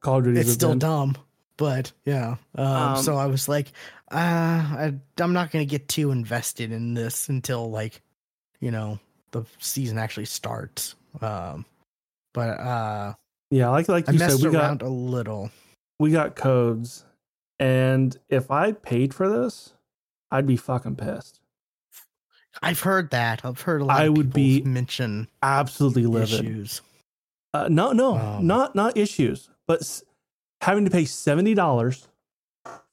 Speaker 2: Call of Duty
Speaker 1: it's still dumb but yeah um,
Speaker 2: Um,
Speaker 1: so i was like uh I, i'm not gonna get too invested in this until like you know the season actually starts. Um but uh
Speaker 2: Yeah, like like you said, we got
Speaker 1: around a little.
Speaker 2: we got codes, and if I paid for this, I'd be fucking pissed.
Speaker 1: i've heard that i've heard a lot
Speaker 2: I
Speaker 1: of
Speaker 2: would be [laughs]
Speaker 1: mention
Speaker 2: Absolutely livid.
Speaker 1: issues
Speaker 2: Uh, no, no,
Speaker 1: Um,
Speaker 2: not not issues, but s- having to pay seventy dollars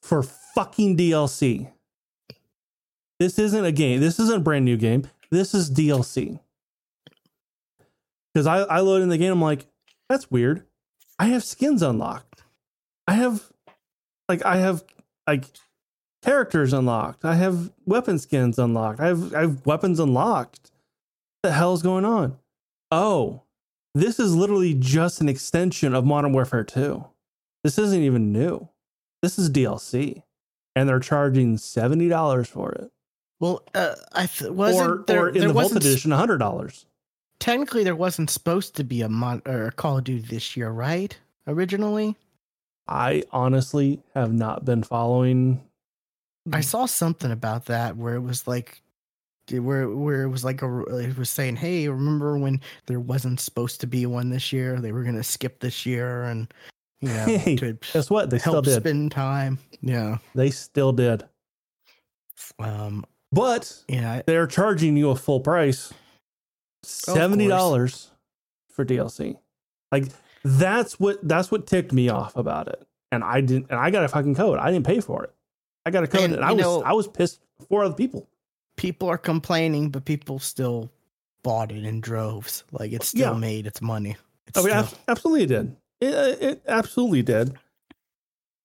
Speaker 2: for fucking DLC. This isn't a game. This isn't a brand new game. This is DLC. Because I, I load in the game, I'm like, that's weird. I have skins unlocked. I have, like, I have like characters unlocked. I have weapon skins unlocked. I have I have weapons unlocked. What the hell's going on? Oh, This is literally just an extension of Modern Warfare 2. This isn't even new. This is DLC, and they're charging seventy dollars for it.
Speaker 1: Well, uh, I th- wasn't
Speaker 2: or,
Speaker 1: there,
Speaker 2: or in
Speaker 1: there
Speaker 2: the Vault edition, hundred dollars.
Speaker 1: Technically, there wasn't supposed to be a mon- or a Call of Duty this year, right? Originally,
Speaker 2: I honestly have not been following.
Speaker 1: I saw something about that where it was like, where where it was like a it was saying, hey, remember when there wasn't supposed to be one this year? They were gonna skip this year, and you know, [laughs]
Speaker 2: Hey,
Speaker 1: to
Speaker 2: Guess what? They still
Speaker 1: help
Speaker 2: did.
Speaker 1: spend time. Yeah.
Speaker 2: They still did.
Speaker 1: Um.
Speaker 2: But
Speaker 1: Yeah.
Speaker 2: they're charging you a full price, seventy dollars for DLC. Like that's what that's what ticked me off about it. And I didn't. And I got a fucking code. I didn't pay for it. I got a code,
Speaker 1: And,
Speaker 2: and, I was
Speaker 1: know-
Speaker 2: I was pissed for other people.
Speaker 1: People are complaining, but people still bought it in droves. Like it still
Speaker 2: Yeah.
Speaker 1: made its money. It's
Speaker 2: Oh, yeah,
Speaker 1: still-
Speaker 2: ab- absolutely did. It, it absolutely did.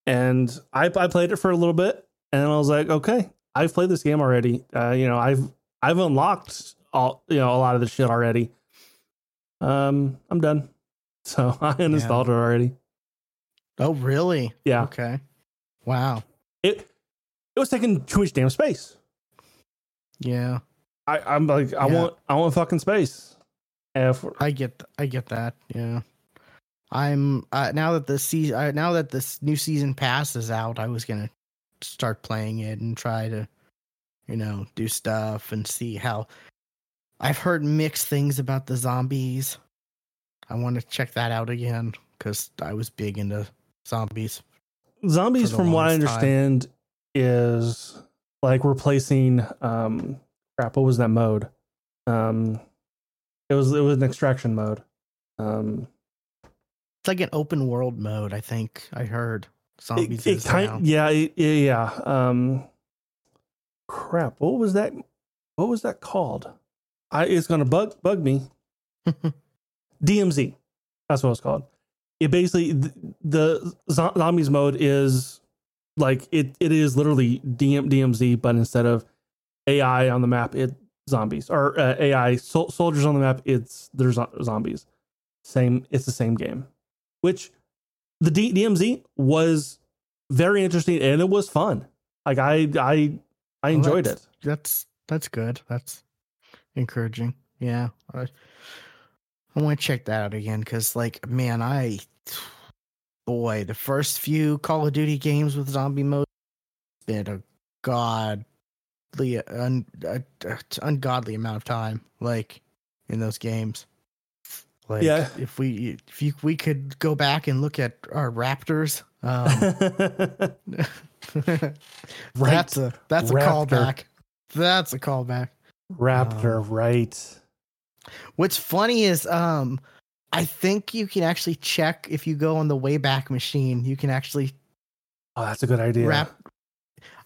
Speaker 2: And I, I played it for a little bit, and I was like, okay, I've played this game already. Uh, you know, I've I've unlocked all you know a lot of the shit already. Um, I'm done. [laughs] So I uninstalled it already.
Speaker 1: Oh, really?
Speaker 2: Yeah,
Speaker 1: Okay. Wow.
Speaker 2: it it was taking too much damn space.
Speaker 1: Yeah,
Speaker 2: I, I'm like, I
Speaker 1: Yeah.
Speaker 2: want I want fucking space.
Speaker 1: I get th- I get that. Yeah. I'm uh, now that the season uh, now that this new season pass is out, I was gonna start playing it and try to, you know, do stuff and see how. I've heard mixed things about the zombies. I want to check that out again because I was big into zombies.
Speaker 2: zombies from what i
Speaker 1: understand, time.
Speaker 2: Is like replacing um crap what was that mode um it was it was an extraction mode um
Speaker 1: It's like an open world mode. I think I heard zombies.
Speaker 2: it, it kind yeah it, yeah yeah um crap what was that what was that called i it's gonna bug bug me [laughs] DMZ. That's what it's called. It basically the, the zombies mode is like it. It is literally DM, DMZ, but instead of AI on the map, it zombies or uh, AI sol- soldiers on the map. It's there's zombies. Same. It's the same game. Which the D- DMZ was very interesting and it was fun. Like I I I
Speaker 1: Well,
Speaker 2: enjoyed
Speaker 1: that's-
Speaker 2: it.
Speaker 1: That's that's good. That's encouraging. Yeah, I, I want to check that out again because, like, man, I boy, the first few Call of Duty games with zombie mode been a godly, un, a, a ungodly amount of time, like in those games. Like,
Speaker 2: Yeah.
Speaker 1: if we if you, we could go back and look at our Raptrs, um, [laughs] [laughs] that's a that's a
Speaker 2: Raptr.
Speaker 1: callback. That's a callback.
Speaker 2: Raptr,
Speaker 1: Um,
Speaker 2: right?
Speaker 1: What's funny is um I think you can actually check if you go on the Wayback Machine, you can actually
Speaker 2: Oh, that's a good idea.
Speaker 1: wrap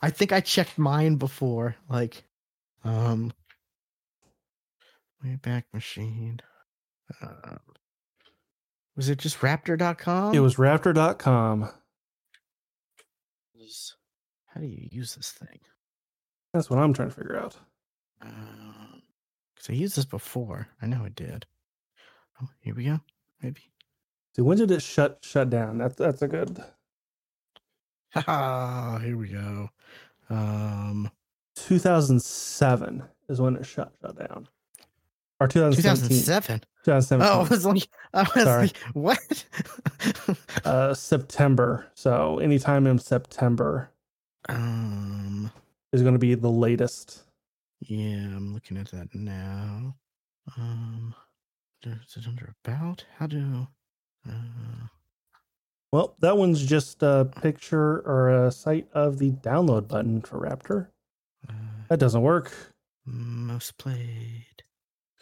Speaker 1: I think I checked mine before, like um Wayback Machine. Um, was it just raptr.com?
Speaker 2: It was
Speaker 1: raptr.com. How do you use this thing?
Speaker 2: That's what I'm trying to figure out.
Speaker 1: Um, cuz I used this before. I know I did. Oh, here we go. Maybe.
Speaker 2: See, when did it shut shut down? That's that's a good
Speaker 1: Ah, here we go. Um
Speaker 2: 2007 is when it shut shut down. Or 2017.
Speaker 1: 2007.
Speaker 2: 2017.
Speaker 1: Oh, I was like, I was
Speaker 2: Sorry.
Speaker 1: like, what? [laughs]
Speaker 2: uh September. So anytime in September
Speaker 1: um,
Speaker 2: is going to be the latest.
Speaker 1: yeah, I'm looking at that now. Um, is it under about? How do? Uh,
Speaker 2: Well, that one's just a picture or a site of the download button for Raptr.
Speaker 1: uh,
Speaker 2: That doesn't work.
Speaker 1: most played.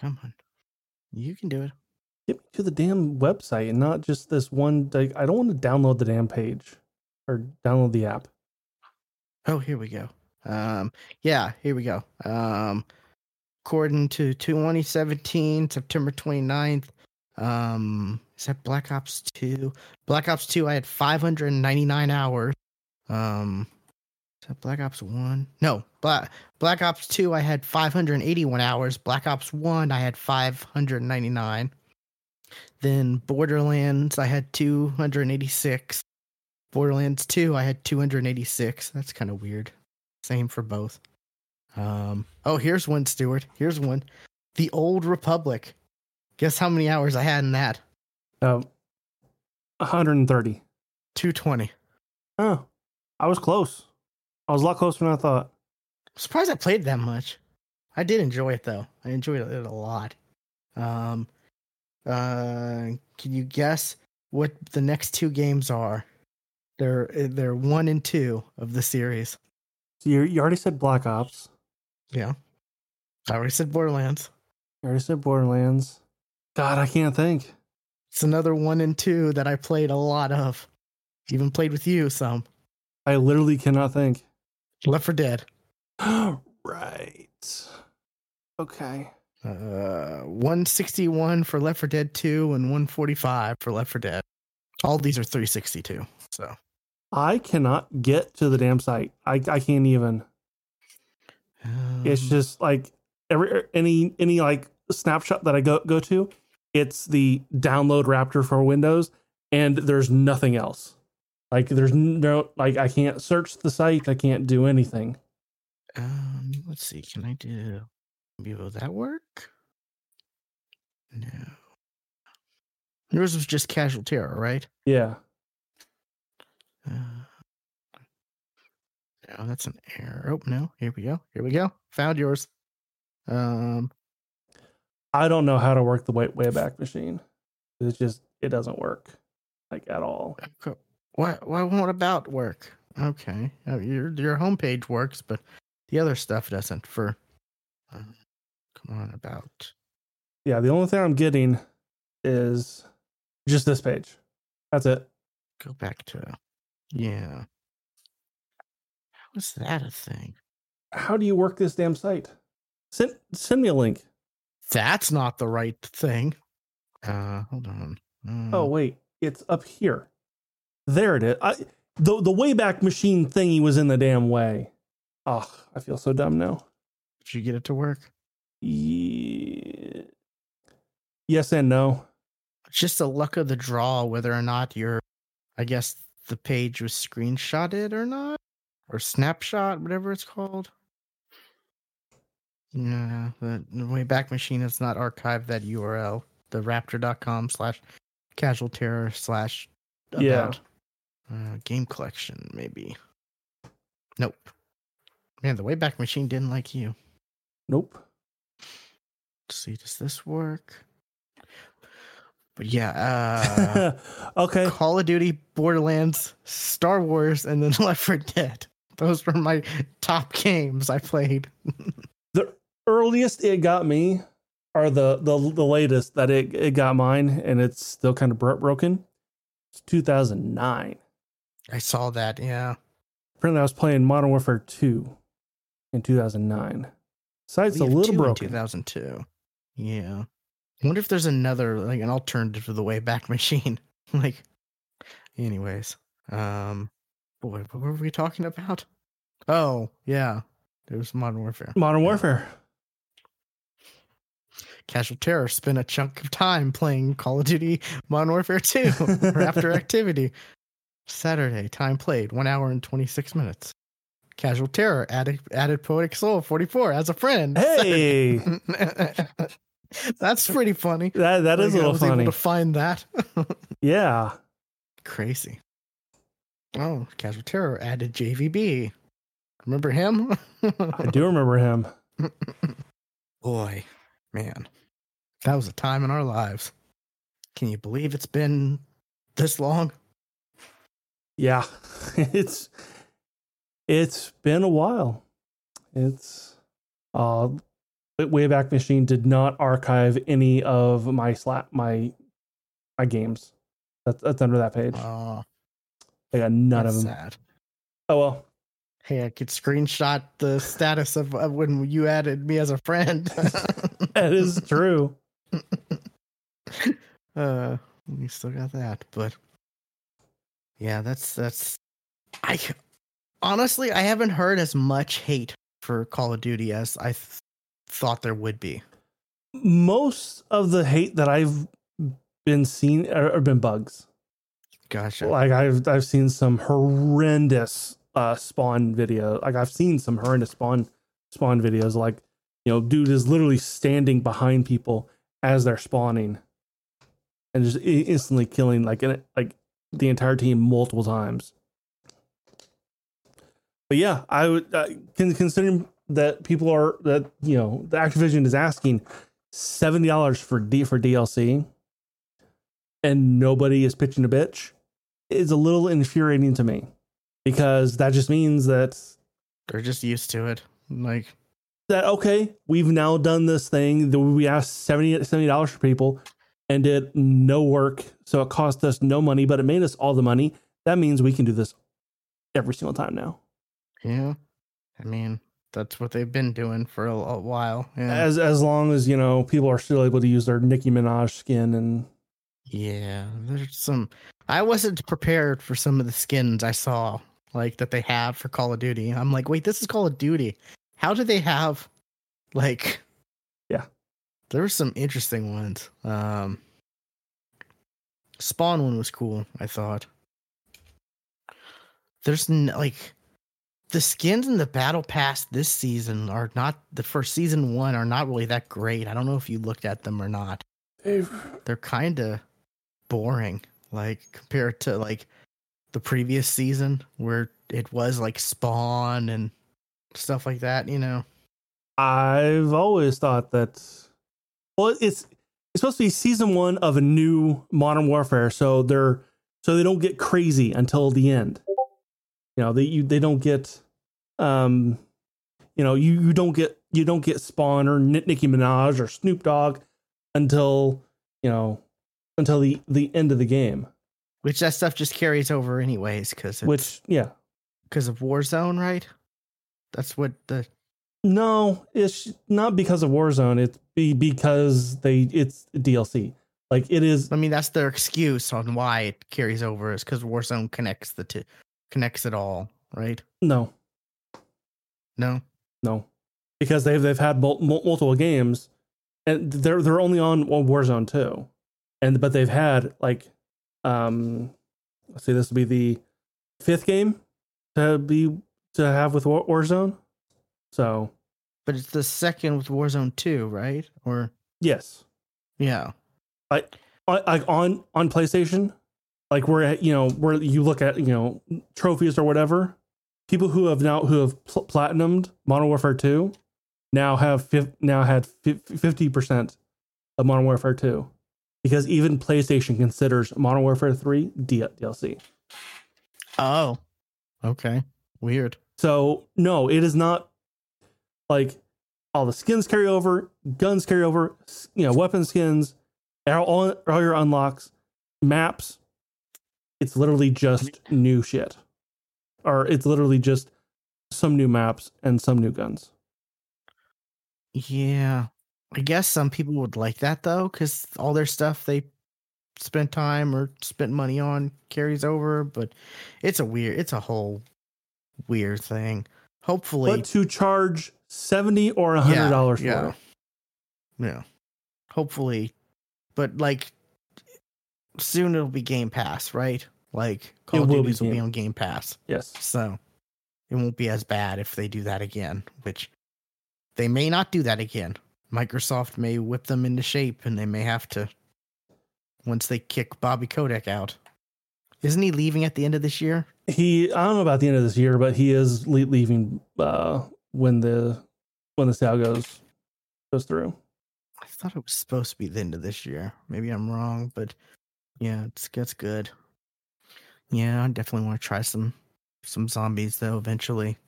Speaker 1: Come on, you can do it.
Speaker 2: Get me to the damn website and not just this one. Like, I don't want to download the damn page or download the app.
Speaker 1: Oh, here we go. Um, yeah, here we go. Um, according to 2017, September 29th, um, is that Black Ops 2? Black Ops 2, I had 599 hours. Um, is that Black Ops 1? No, Black Black Ops 2, I had 581 hours. Black Ops 1, I had 599. Then Borderlands, I had 286. Borderlands 2, I had 286. That's kind of weird. Same for both. Um, oh, here's one, Stuart. Here's one. The Old Republic. Guess how many hours I had in that?
Speaker 2: Um, 130.
Speaker 1: 220.
Speaker 2: Oh, I was close. I was a lot closer than I thought.
Speaker 1: I'm surprised I played that much. I did enjoy it though. I enjoyed it a lot. Um, uh, can you guess what the next two games are? They're they're one and two of the series.
Speaker 2: So you you already said Black Ops.
Speaker 1: Yeah, I already said Borderlands.
Speaker 2: I already said Borderlands. God, I can't think.
Speaker 1: It's another one and two that I played a lot of. Even played with you some.
Speaker 2: I literally cannot think.
Speaker 1: Left 4 Dead. [gasps]
Speaker 2: right. Okay.
Speaker 1: Uh, 161 for Left 4 Dead 2 and 145 for Left 4 Dead. All these are 362. So
Speaker 2: I cannot get to the damn site. I I can't even. It's
Speaker 1: um,
Speaker 2: just like every any any like snapshot that I go go to, it's the download Raptr for Windows, and there's nothing else. Like there's no like I can't search the site. I can't do anything.
Speaker 1: Um, let's see. Can I do? Maybe will that work? No. Yours was just casual terror, right?
Speaker 2: Yeah.
Speaker 1: Uh, no, that's an error. Oh no, here we go. Here we go. Found yours. Um,
Speaker 2: I don't know how to work the way Wayback Machine. It's just it doesn't work like at all.
Speaker 1: co- what? What? What about work? Okay, oh, your your homepage works, but the other stuff doesn't. For uh, come on, about
Speaker 2: Yeah, the only thing I'm getting is just this page. That's it.
Speaker 1: go back to yeah. Is that a thing?
Speaker 2: How do you work this damn site? Send send me a link.
Speaker 1: That's not the right thing. Uh, hold on. Uh,
Speaker 2: Oh wait, it's up here. There it is. I the the Wayback Machine thingy was in the damn way. Oh, I feel so dumb now.
Speaker 1: did you get it to work?
Speaker 2: Ye- Yes and no.
Speaker 1: It's just the luck of the draw whether or not your, I guess the page was screenshotted or not, or snapshot, whatever it's called. Yeah, the, the Wayback Machine has not archived that URL. The raptr.com slash casual terror slash
Speaker 2: Yeah.
Speaker 1: Uh, game collection, maybe. Nope. Man, the Wayback Machine didn't like you.
Speaker 2: Nope.
Speaker 1: Let's see, does this work? But yeah, uh, [laughs]
Speaker 2: okay.
Speaker 1: Call of Duty, Borderlands, Star Wars, and then [laughs] Left 4 Dead. Those were my top games I played. [laughs]
Speaker 2: The earliest it got me are the the the latest that it it got mine, and it's still kind of broken. It's 2009.
Speaker 1: I saw that, yeah.
Speaker 2: Apparently, I was playing Modern Warfare 2 in 2009. Site's a little broken.
Speaker 1: 2002. Yeah. I wonder if there's another, like an alternative to the Wayback [laughs] Machine. like, anyways. Um, boy, what were we talking about? Oh, yeah. It was Modern Warfare.
Speaker 2: Modern Warfare.
Speaker 1: Casual Terror spent a chunk of time playing Call of Duty Modern Warfare 2 or after [laughs] activity. Saturday, time played, one hour and 26 minutes. Casual Terror added, added Poetic Soul 44 as a friend. [laughs]
Speaker 2: Hey, [laughs]
Speaker 1: That's pretty funny.
Speaker 2: that that is a
Speaker 1: I
Speaker 2: little
Speaker 1: was
Speaker 2: funny.
Speaker 1: able to find that.
Speaker 2: Yeah.
Speaker 1: Crazy. Oh, Casual Terror added JVB. Remember him?
Speaker 2: I do remember him. [laughs]
Speaker 1: Boy, man, that was a time in our lives. Can you believe it's been this long?
Speaker 2: Yeah. [laughs] It's it's been a while. It's uh Wayback Machine did not archive any of my slap my my games. That's that's under that page.
Speaker 1: Oh,
Speaker 2: I got none
Speaker 1: that's
Speaker 2: of them.
Speaker 1: sad.
Speaker 2: Oh well.
Speaker 1: Hey, I could screenshot the status of, of when you added me as a friend. [laughs]
Speaker 2: That is true. [laughs]
Speaker 1: uh, we still got that, but yeah, that's that's. I honestly, I haven't heard as much hate for Call of Duty as I th- thought there would be.
Speaker 2: Most of the hate that I've been seen or, or been bugs.
Speaker 1: Gotcha.
Speaker 2: Like I've I've seen some horrendous uh spawn video. Like I've seen some horrendous spawn spawn videos. Like you know, dude is literally standing behind people as they're spawning, and just instantly killing like an, like the entire team multiple times. But yeah, I would uh, considering that people are that you know the Activision is asking seventy dollars for D for DLC, and nobody is pitching a bitch, is a little infuriating to me because that just means that
Speaker 1: They're just used to it. Like,
Speaker 2: that okay, we've now done this thing that we asked 70 dollars for people and did no work, so it cost us no money, but it made us all the money. That means we can do this every single time now.
Speaker 1: yeah. I mean, that's what they've been doing for a, a while. Yeah.
Speaker 2: As as long as you know people are still able to use their Nicki Minaj skin and
Speaker 1: Yeah, there's some. I wasn't prepared for some of the skins I saw, like that they have for Call of Duty. I'm like, wait, this is Call of Duty. How do they have, like,
Speaker 2: Yeah.
Speaker 1: There were some interesting ones. Um, Spawn one was cool. I thought. There's n- like, the skins in the Battle Pass this season are not the first season one are not really that great. I don't know if you looked at them or not they're kind of boring like compared to like the previous season where it was like spawn and stuff like that you know
Speaker 2: I've always thought that well it's it's supposed to be season 1 of a new modern warfare so they're so they don't get crazy until the end. You know, they you, they don't get um you know, you, you don't get you don't get Spawn or Nicki Minaj or Snoop Dogg until, you know, until the the end of the game.
Speaker 1: which that stuff just carries over anyways because
Speaker 2: Which yeah.
Speaker 1: because of warzone right that's what the
Speaker 2: No, it's not because of Warzone. It's be because they it's DLC. Like it is
Speaker 1: i mean that's their excuse on why it carries over is because warzone connects the two connects it all right
Speaker 2: no,
Speaker 1: no
Speaker 2: no, because they've they've had mul- mul- multiple games, and they're they're only on on Warzone too, and but they've had like, um, let's see, this will be the fifth game to be to have with War- Warzone. So
Speaker 1: but it's the second with warzone 2 right or
Speaker 2: yes,
Speaker 1: yeah
Speaker 2: like like on on PlayStation, like where you know where you look at you know trophies or whatever. People who have now who have pl- platinumed Modern Warfare Two now have fif- now had fifty percent of Modern Warfare Two because even PlayStation considers Modern Warfare Three D- DLC.
Speaker 1: oh okay weird
Speaker 2: So no, it is not like all the skins carry over, guns carry over, you know, weapon skins, all all your unlocks, maps. It's literally just new shit, or it's literally just some new maps and some new guns.
Speaker 1: Yeah. I guess some people would like that though, because all their stuff they spent time or spent money on carries over, but it's a weird it's a whole weird thing. Hopefully
Speaker 2: But to charge seventy or a hundred dollars
Speaker 1: yeah,
Speaker 2: for it,
Speaker 1: Yeah. Hopefully. But like soon it'll be Game Pass, right? Like Call of
Speaker 2: will be
Speaker 1: will be on Game Pass.
Speaker 2: yes,
Speaker 1: So it won't be as bad if they do that again, which they may not do that again. Microsoft may whip them into shape and they may have to once they kick Bobby Kotick out. Isn't he leaving at the end of this year?
Speaker 2: he. I don't know about the end of this year, but he is le- leaving uh, when the when the sale goes goes through.
Speaker 1: I thought it was supposed to be the end of this year. Maybe I'm wrong, but yeah, it's that's good. Yeah, I definitely want to try some some zombies though eventually.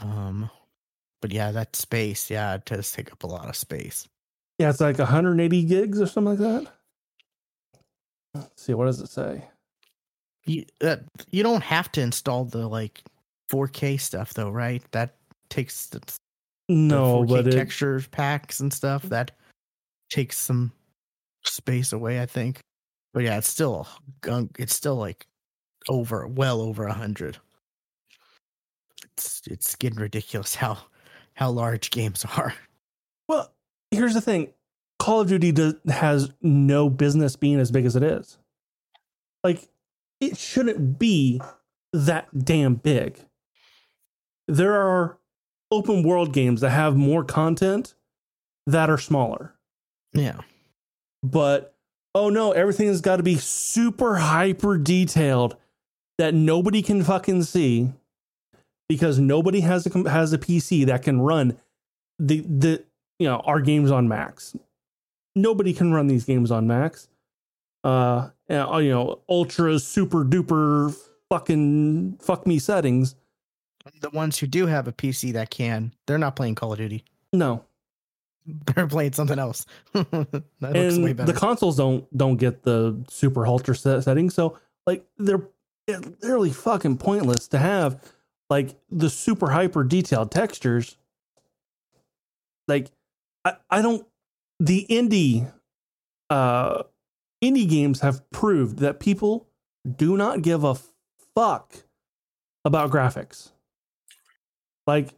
Speaker 1: Um but yeah, that space, yeah, it does take up a lot of space.
Speaker 2: Yeah, it's like 180 gigs or something like that. Let's see, what does it say?
Speaker 1: You uh, you don't have to install the like 4K stuff though, right? That takes the, the 4K
Speaker 2: but it,
Speaker 1: texture packs and stuff. That takes some space away, I think. But yeah, it's still gunk. It's still like over, well over a hundred. It's it's getting ridiculous [laughs] how how large games [laughs] are.
Speaker 2: well, here's the thing. Call of Duty does, has no business being as big as it is. Like, it shouldn't be that damn big. There are open world games that have more content that are smaller.
Speaker 1: Yeah.
Speaker 2: But oh no, everything has got to be super hyper detailed that nobody can fucking see because nobody has a has a PC that can run the the you know our games on max. Nobody can run these games on max. Uh, you know, ultra super duper fucking fuck me settings.
Speaker 1: The ones who do have a PC that can, they're not playing Call of Duty.
Speaker 2: No, [laughs]
Speaker 1: they're playing something else. [laughs]
Speaker 2: and the consoles don't don't get the super ultra set settings, so like they're literally fucking pointless to have like the super hyper detailed textures. Like I, I don't the indie uh indie games have proved that people do not give a fuck about graphics. Like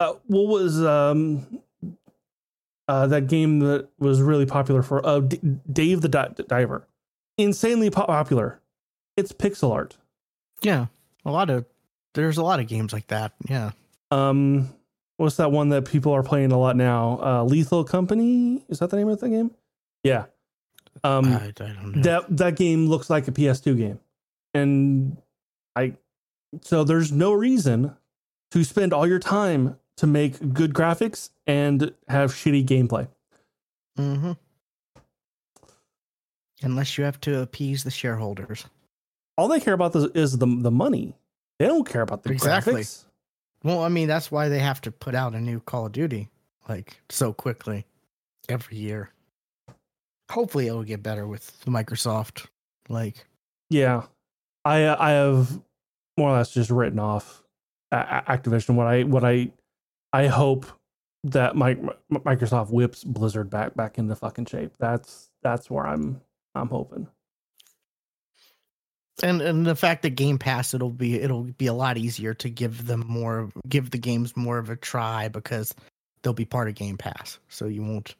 Speaker 2: uh, what was um uh, that game that was really popular for uh, D- Dave the Di- Diver, insanely popular. It's pixel art.
Speaker 1: Yeah, a lot of there's a lot of games like that. Yeah.
Speaker 2: Um, what's that one that people are playing a lot now? Uh, Lethal Company is that the name of the game? Yeah. Um, I, I don't know. That that game looks like a PS2 game, and I so there's no reason to spend all your time to make good graphics and have shitty gameplay.
Speaker 1: Mm-hmm. Unless you have to appease the shareholders.
Speaker 2: All they care about is the the money. They don't care about the exactly. graphics.
Speaker 1: Well, I mean, that's why they have to put out a new Call of Duty like so quickly every year. Hopefully, it'll get better with Microsoft. Like,
Speaker 2: yeah, I uh, I have more or less just written off Activision. What I what I I hope that my, Microsoft whips Blizzard back back into fucking shape. That's that's where I'm I'm hoping.
Speaker 1: And and the fact that Game Pass it'll be it'll be a lot easier to give them more give the games more of a try because they'll be part of Game Pass. So you won't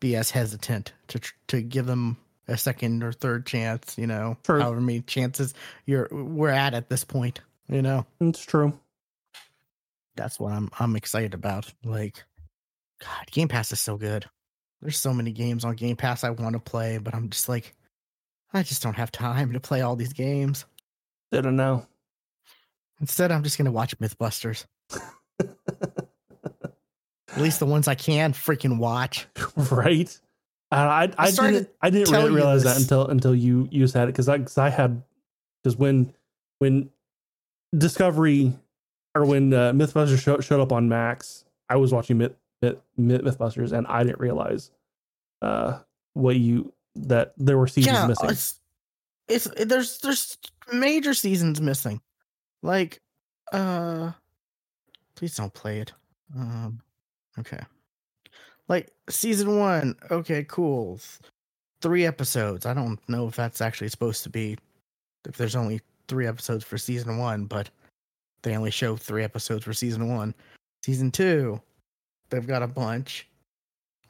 Speaker 1: be as hesitant to to give them a second or third chance, you know. True. However many chances you're we're at at this point, you know.
Speaker 2: It's true
Speaker 1: that's what I'm I'm excited about. Like, God, Game Pass is so good. There's so many games on Game Pass I want to play, but I'm just like, I just don't have time to play all these games.
Speaker 2: I don't know.
Speaker 1: Instead, I'm just gonna watch MythBusters. [laughs] At least the ones I can freaking watch. [laughs]
Speaker 2: Right. I I, I didn't I didn't really realize that until until you you said it because I because I had because when when Discovery or when uh, MythBusters show, showed up on Max, I was watching Myth, Myth, MythBusters and I didn't realize uh, what you that there were seasons yeah, missing.
Speaker 1: It's, it's there's there's major seasons missing. Like, uh, please don't play it. Um, okay. Like season one, okay, cool. Three episodes. I don't know if that's actually supposed to be if there's only three episodes for season one, but they only show three episodes for season one. Season two, they've got a bunch.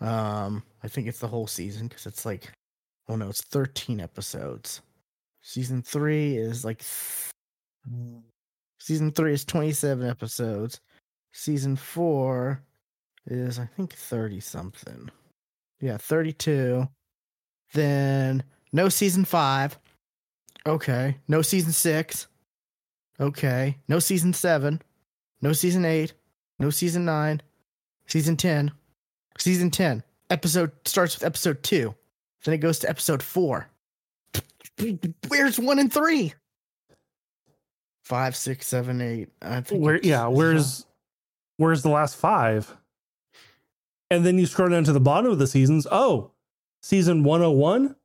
Speaker 1: Um, I think it's the whole season because it's like, oh no, it's 13 episodes. Season three is like, season three is 27 episodes. Season four is, I think, 30 something. Yeah, 32. Then no season five. Okay. No season six. Okay. No season seven. No season eight. No season nine. Season 10. Season 10. Episode starts with episode two. Then it goes to episode four. Where's one and three? Five, six, seven, eight. I think
Speaker 2: Where yeah, where's where's the last five? And then you scroll down to the bottom of the seasons. Oh, season 101?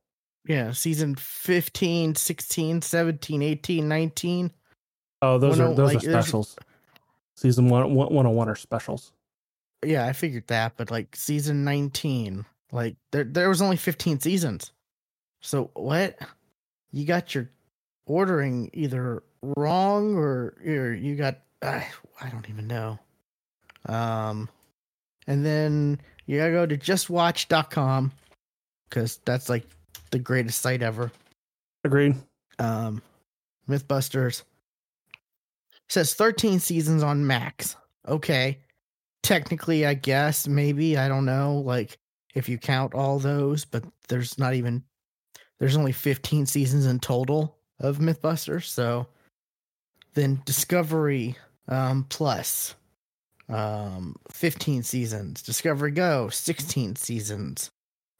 Speaker 1: Yeah, season 15, 16, 17, 18, 19.
Speaker 2: Oh, those are those oh, like, are specials. Season one, 101 are specials.
Speaker 1: Yeah, I figured that, but like season 19, like there there was only 15 seasons. So what? You got your ordering either wrong or, or you got I, I don't even know. Um and then you gotta go to justwatch.com because that's like the greatest site ever.
Speaker 2: Agreed.
Speaker 1: Um, Mythbusters says 13 seasons on Max. Okay, technically, I guess maybe I don't know. Like if you count all those, but there's not even there's only 15 seasons in total of Mythbusters. So then Discovery um, Plus, um, 15 seasons. Discovery Go, 16 seasons.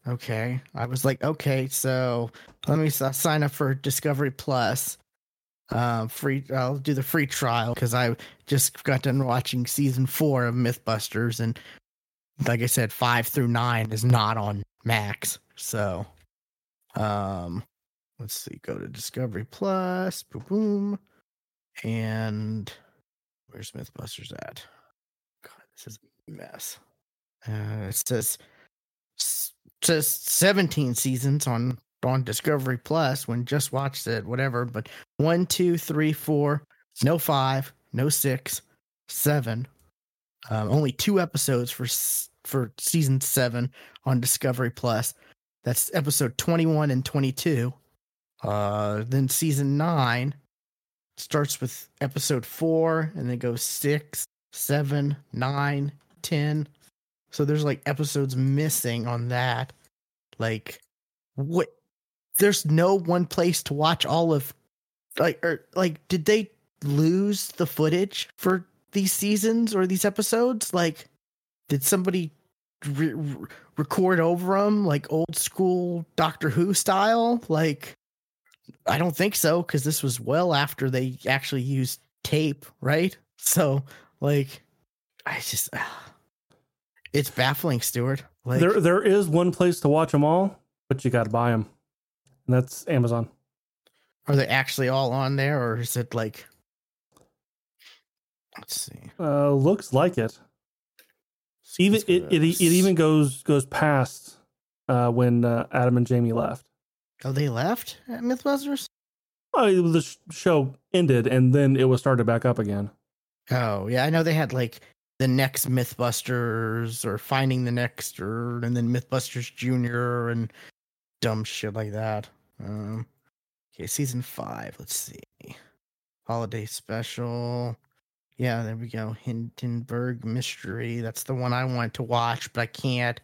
Speaker 1: Okay. I was like, okay, so let me sign up for Discovery Plus. Uh, free. I'll do the free trial because I just got done watching season four of MythBusters, and like I said, five through nine is not on Max. So, um, let's see. Go to Discovery Plus. Boom, boom, and where's MythBusters at? God, this is a mess. Uh, it says says 17 seasons on on Discovery Plus when just watched it, whatever. But one, two, three, four, no five, no six, seven. Um, only two episodes for for season seven on Discovery Plus. That's episode 21 and 22. Uh, then season nine starts with episode four and then goes six, seven, nine, ten. So there's like episodes missing on that. Like, what? There's no one place to watch all of, like, or like, did they lose the footage for these seasons or these episodes? Like, did somebody re- re- record over them like old school Doctor Who style? Like, I don't think so because this was well after they actually used tape, right? So, like, I just, it's baffling, Stuart. Like,
Speaker 2: there, there is one place to watch them all, but you got to buy them, and that's Amazon.
Speaker 1: are they actually all on there, or is it like? Let's see.
Speaker 2: Uh, looks like it. Even it, it, it even goes goes past uh, when uh, Adam and Jamie left.
Speaker 1: Oh, they left at MythBusters.
Speaker 2: Oh, the sh- show ended, and then it was started back up again.
Speaker 1: Oh, yeah, I know they had like the next MythBusters or Finding the Next, or and then MythBusters Junior and dumb shit like that. Um, okay, season five. Let's see, holiday special. Yeah, there we go. Hindenburg Mystery. That's the one I wanted to watch, but I can't.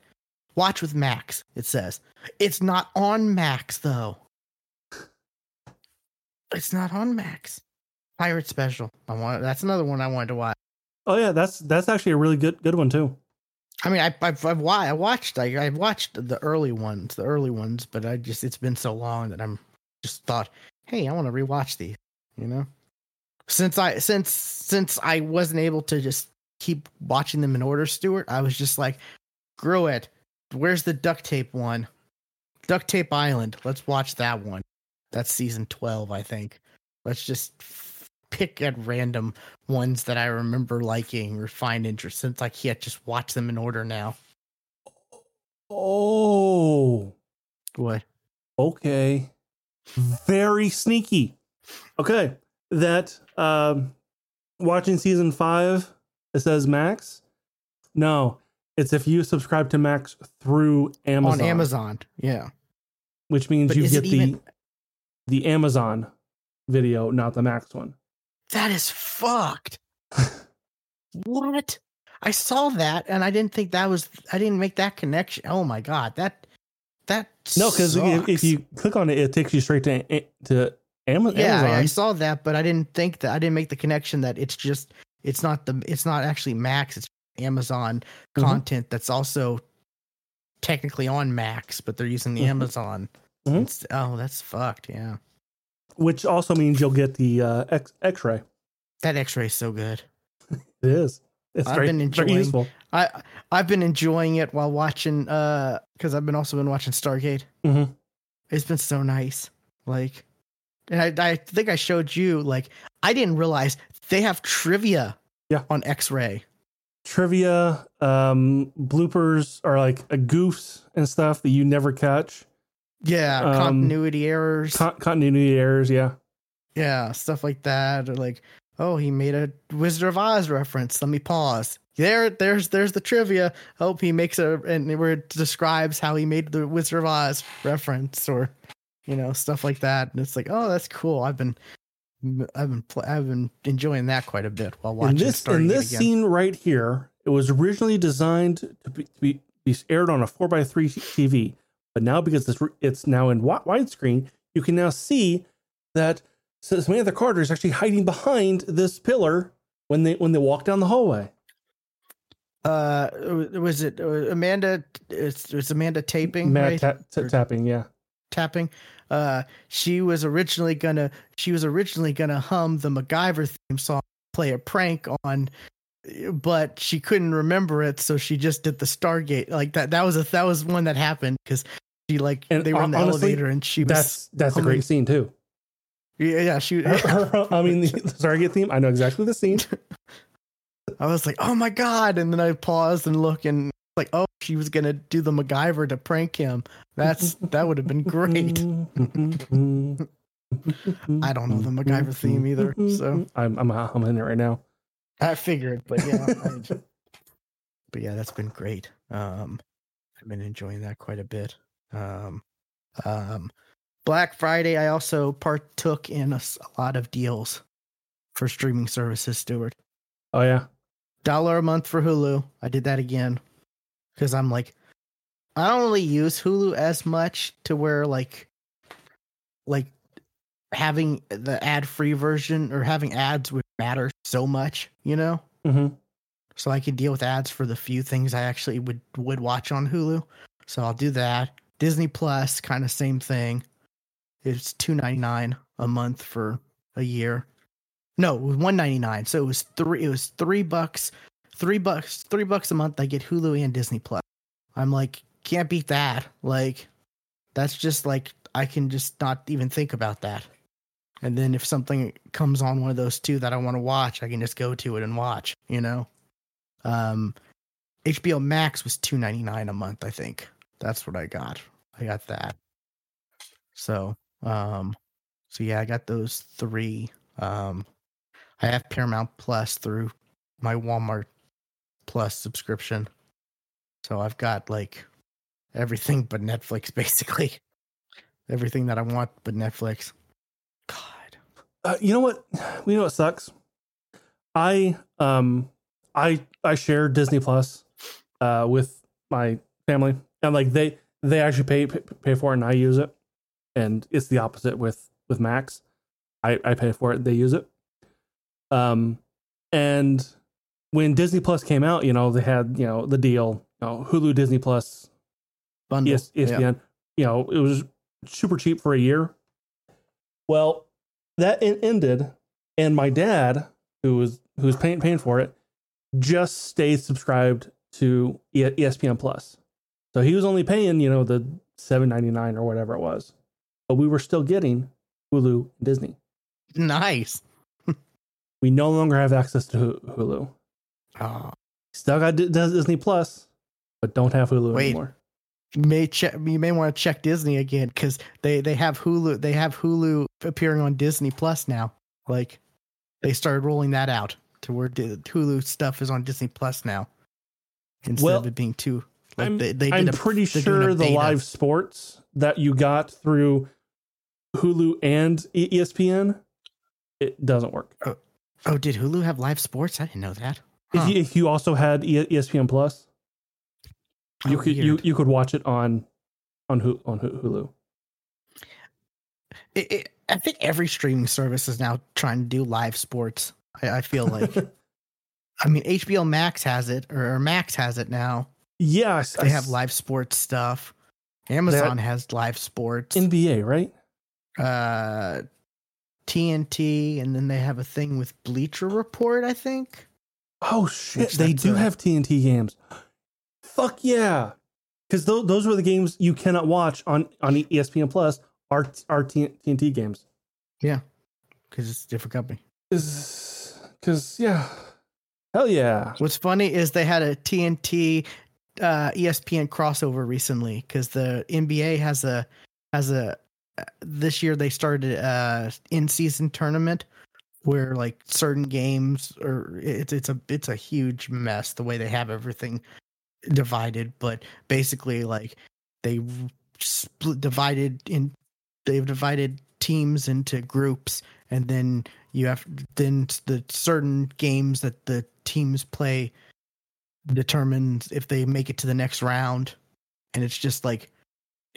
Speaker 1: Watch with Max. It says it's not on Max though. It's not on Max. Pirate Special. I want. That's another one I wanted to watch.
Speaker 2: Oh yeah, that's that's actually a really good good one too.
Speaker 1: I mean, I I've, I've I watched I I watched the early ones, the early ones, but I just it's been so long that I'm just thought, hey, I want to rewatch these. You know, since I since since I wasn't able to just keep watching them in order, Stuart, I was just like, screw it. Where's the duct tape one? Duct Tape Island. Let's watch that one. That's season twelve, I think. Let's just f- pick at random ones that I remember liking or find interest since I can't just watch them in order now.
Speaker 2: Oh,
Speaker 1: What?
Speaker 2: okay, very sneaky. Okay, that um, watching season five. It says Max. No, it's if you subscribe to Max through Amazon,
Speaker 1: On Amazon. Yeah.
Speaker 2: which means
Speaker 1: But
Speaker 2: you get the
Speaker 1: even
Speaker 2: the Amazon video, not the Max one.
Speaker 1: that is fucked. [laughs] what? I saw that and I didn't think that was I didn't make that connection. Oh my god. That that
Speaker 2: No, because if, if you click on it, it takes you straight to to Ama-
Speaker 1: Yeah,
Speaker 2: Amazon.
Speaker 1: I, I saw that, but I didn't think that I didn't make the connection that it's just it's not the it's not actually Max, it's Amazon
Speaker 2: Mhm.
Speaker 1: content that's also technically on Max, but they're using the
Speaker 2: Mhm.
Speaker 1: Amazon.
Speaker 2: Mhm.
Speaker 1: It's- oh, that's fucked. Yeah,
Speaker 2: which also means you'll get the uh, X X-ray.
Speaker 1: that X-ray is so good. [laughs]
Speaker 2: It is. It's
Speaker 1: I've
Speaker 2: very,
Speaker 1: been
Speaker 2: very
Speaker 1: enjoying-
Speaker 2: useful.
Speaker 1: I I've been enjoying it while watching uh because I've been also been watching Stargate.
Speaker 2: Mhm.
Speaker 1: It's been so nice. Like and I I think I showed you like I didn't realize they have trivia
Speaker 2: Yeah.
Speaker 1: on X-ray.
Speaker 2: Trivia, um, bloopers are like a goofs and stuff that you never catch.
Speaker 1: Yeah,
Speaker 2: Um,
Speaker 1: continuity errors.
Speaker 2: Con- continuity errors, yeah.
Speaker 1: yeah, stuff like that or like oh, he made a Wizard of Oz reference. Let me pause. there, there's there's the trivia. Hope he makes a and where it describes how he made the Wizard of Oz reference or you know stuff like that. And it's like, oh, that's cool. I've been I've been pl- I've been enjoying that quite a bit while watching.
Speaker 2: In this in this scene right here, it was originally designed to be, to be, be aired on a four x three TV, but now because it's it's now in widescreen, you can now see that Samantha Carter is actually hiding behind this pillar when they when they walk down the hallway.
Speaker 1: Uh, was it uh, Amanda? It's was Amanda Tapping,
Speaker 2: Matt right? ta- tapping, yeah,
Speaker 1: tapping. Uh, she was originally gonna she was originally gonna hum the MacGyver theme song, play a prank on, but she couldn't remember it, so she just did the Stargate like that. That was a that was one that happened because she like and they were in the honestly, elevator and she was
Speaker 2: that's that's humming. a great scene too.
Speaker 1: Yeah, yeah, she. [laughs]
Speaker 2: I mean, the Stargate theme. I know exactly the scene. [laughs]
Speaker 1: I was like, oh my god, and then I paused and look and like, oh, she was gonna do the MacGyver to prank him. That's that would have been great. [laughs] I don't know the MacGyver theme either, so
Speaker 2: I'm I'm humming it right now.
Speaker 1: I figured, but yeah, I, [laughs] but yeah, that's been great. Um, I've been enjoying that quite a bit. Um, um, Black Friday, I also partook in a, a lot of deals for streaming services, Stuart.
Speaker 2: Oh yeah,
Speaker 1: dollar a month for Hulu. I did that again because I'm like, I don't really use Hulu as much to where like, like having the ad free version or having ads would matter so much, you know.
Speaker 2: Mm-hmm.
Speaker 1: So I can deal with ads for the few things I actually would would watch on Hulu. So I'll do that. Disney Plus, kind of same thing. It's two ninety nine a month for a year. No, it was one ninety nine. So it was three. It was three bucks, three bucks, three bucks a month. I get Hulu and Disney Plus. I'm like, can't beat that. Like, that's just like I can just not even think about that. And then if something comes on one of those two that I want to watch, I can just go to it and watch. You know, um, HBO Max was two ninety nine a month. I think that's what I got. I got that. So, um, so yeah, I got those three. Um, I have Paramount Plus through my Walmart Plus subscription. So I've got like everything but Netflix [laughs] basically. Everything that I want but Netflix. God.
Speaker 2: Uh, you know what? [sighs] You know what sucks? I um I I share Disney Plus uh with my family and like they they actually pay pay for it and I use it. And it's the opposite with with Max. I I pay for it, they use it. Um, and when Disney Plus came out, you know, they had, you know, the deal, you know, Hulu, Disney Plus,
Speaker 1: Bundle. ES-
Speaker 2: ESPN, yeah. you know, it was super cheap for a year. Well, that ended, and my dad, who was who was paying paying for it, just stayed subscribed to ESPN Plus. So he was only paying, you know, the seven ninety nine or whatever it was, but we were still getting Hulu and Disney.
Speaker 1: Nice. [laughs]
Speaker 2: We no longer have access to Hulu.
Speaker 1: Oh.
Speaker 2: Still got Disney Plus, but don't have Hulu Wait, anymore.
Speaker 1: You may check. You may want to check Disney again because they they have Hulu. They have Hulu appearing on Disney Plus now. Like they started rolling that out to where Hulu stuff is on Disney Plus now instead well, of it being too.
Speaker 2: Like I'm, they, they I'm a, pretty sure the live sports that you got through Hulu and ESPN it doesn't work.
Speaker 1: Oh, Oh, did Hulu have live sports? I didn't know that. Huh.
Speaker 2: If, you, if, you, also had ESPN Plus, you oh, could you, you could watch it on on on Hulu.
Speaker 1: It, it, I think every streaming service is now trying to do live sports. I, I feel like. [laughs] I mean, HBO Max has it, or Max has it now.
Speaker 2: Yes,
Speaker 1: they I, have live sports stuff. Amazon has live sports.
Speaker 2: NBA, right?
Speaker 1: Uh, TNT, and then they have a thing with Bleacher Report, I think.
Speaker 2: Oh shit, they do have TNT games. Fuck yeah, because th- those were the games you cannot watch on on ESPN Plus. Are are TNT games?
Speaker 1: Yeah, because it's a different company.
Speaker 2: Is because yeah, hell yeah.
Speaker 1: What's funny is they had a TNT uh, ESPN crossover recently because the NBA has a has a this year they started a in season tournament where like certain games or it's it's a it's a huge mess the way they have everything divided but basically like they split divided in they've divided teams into groups and then you have then the certain games that the teams play determines if they make it to the next round and it's just like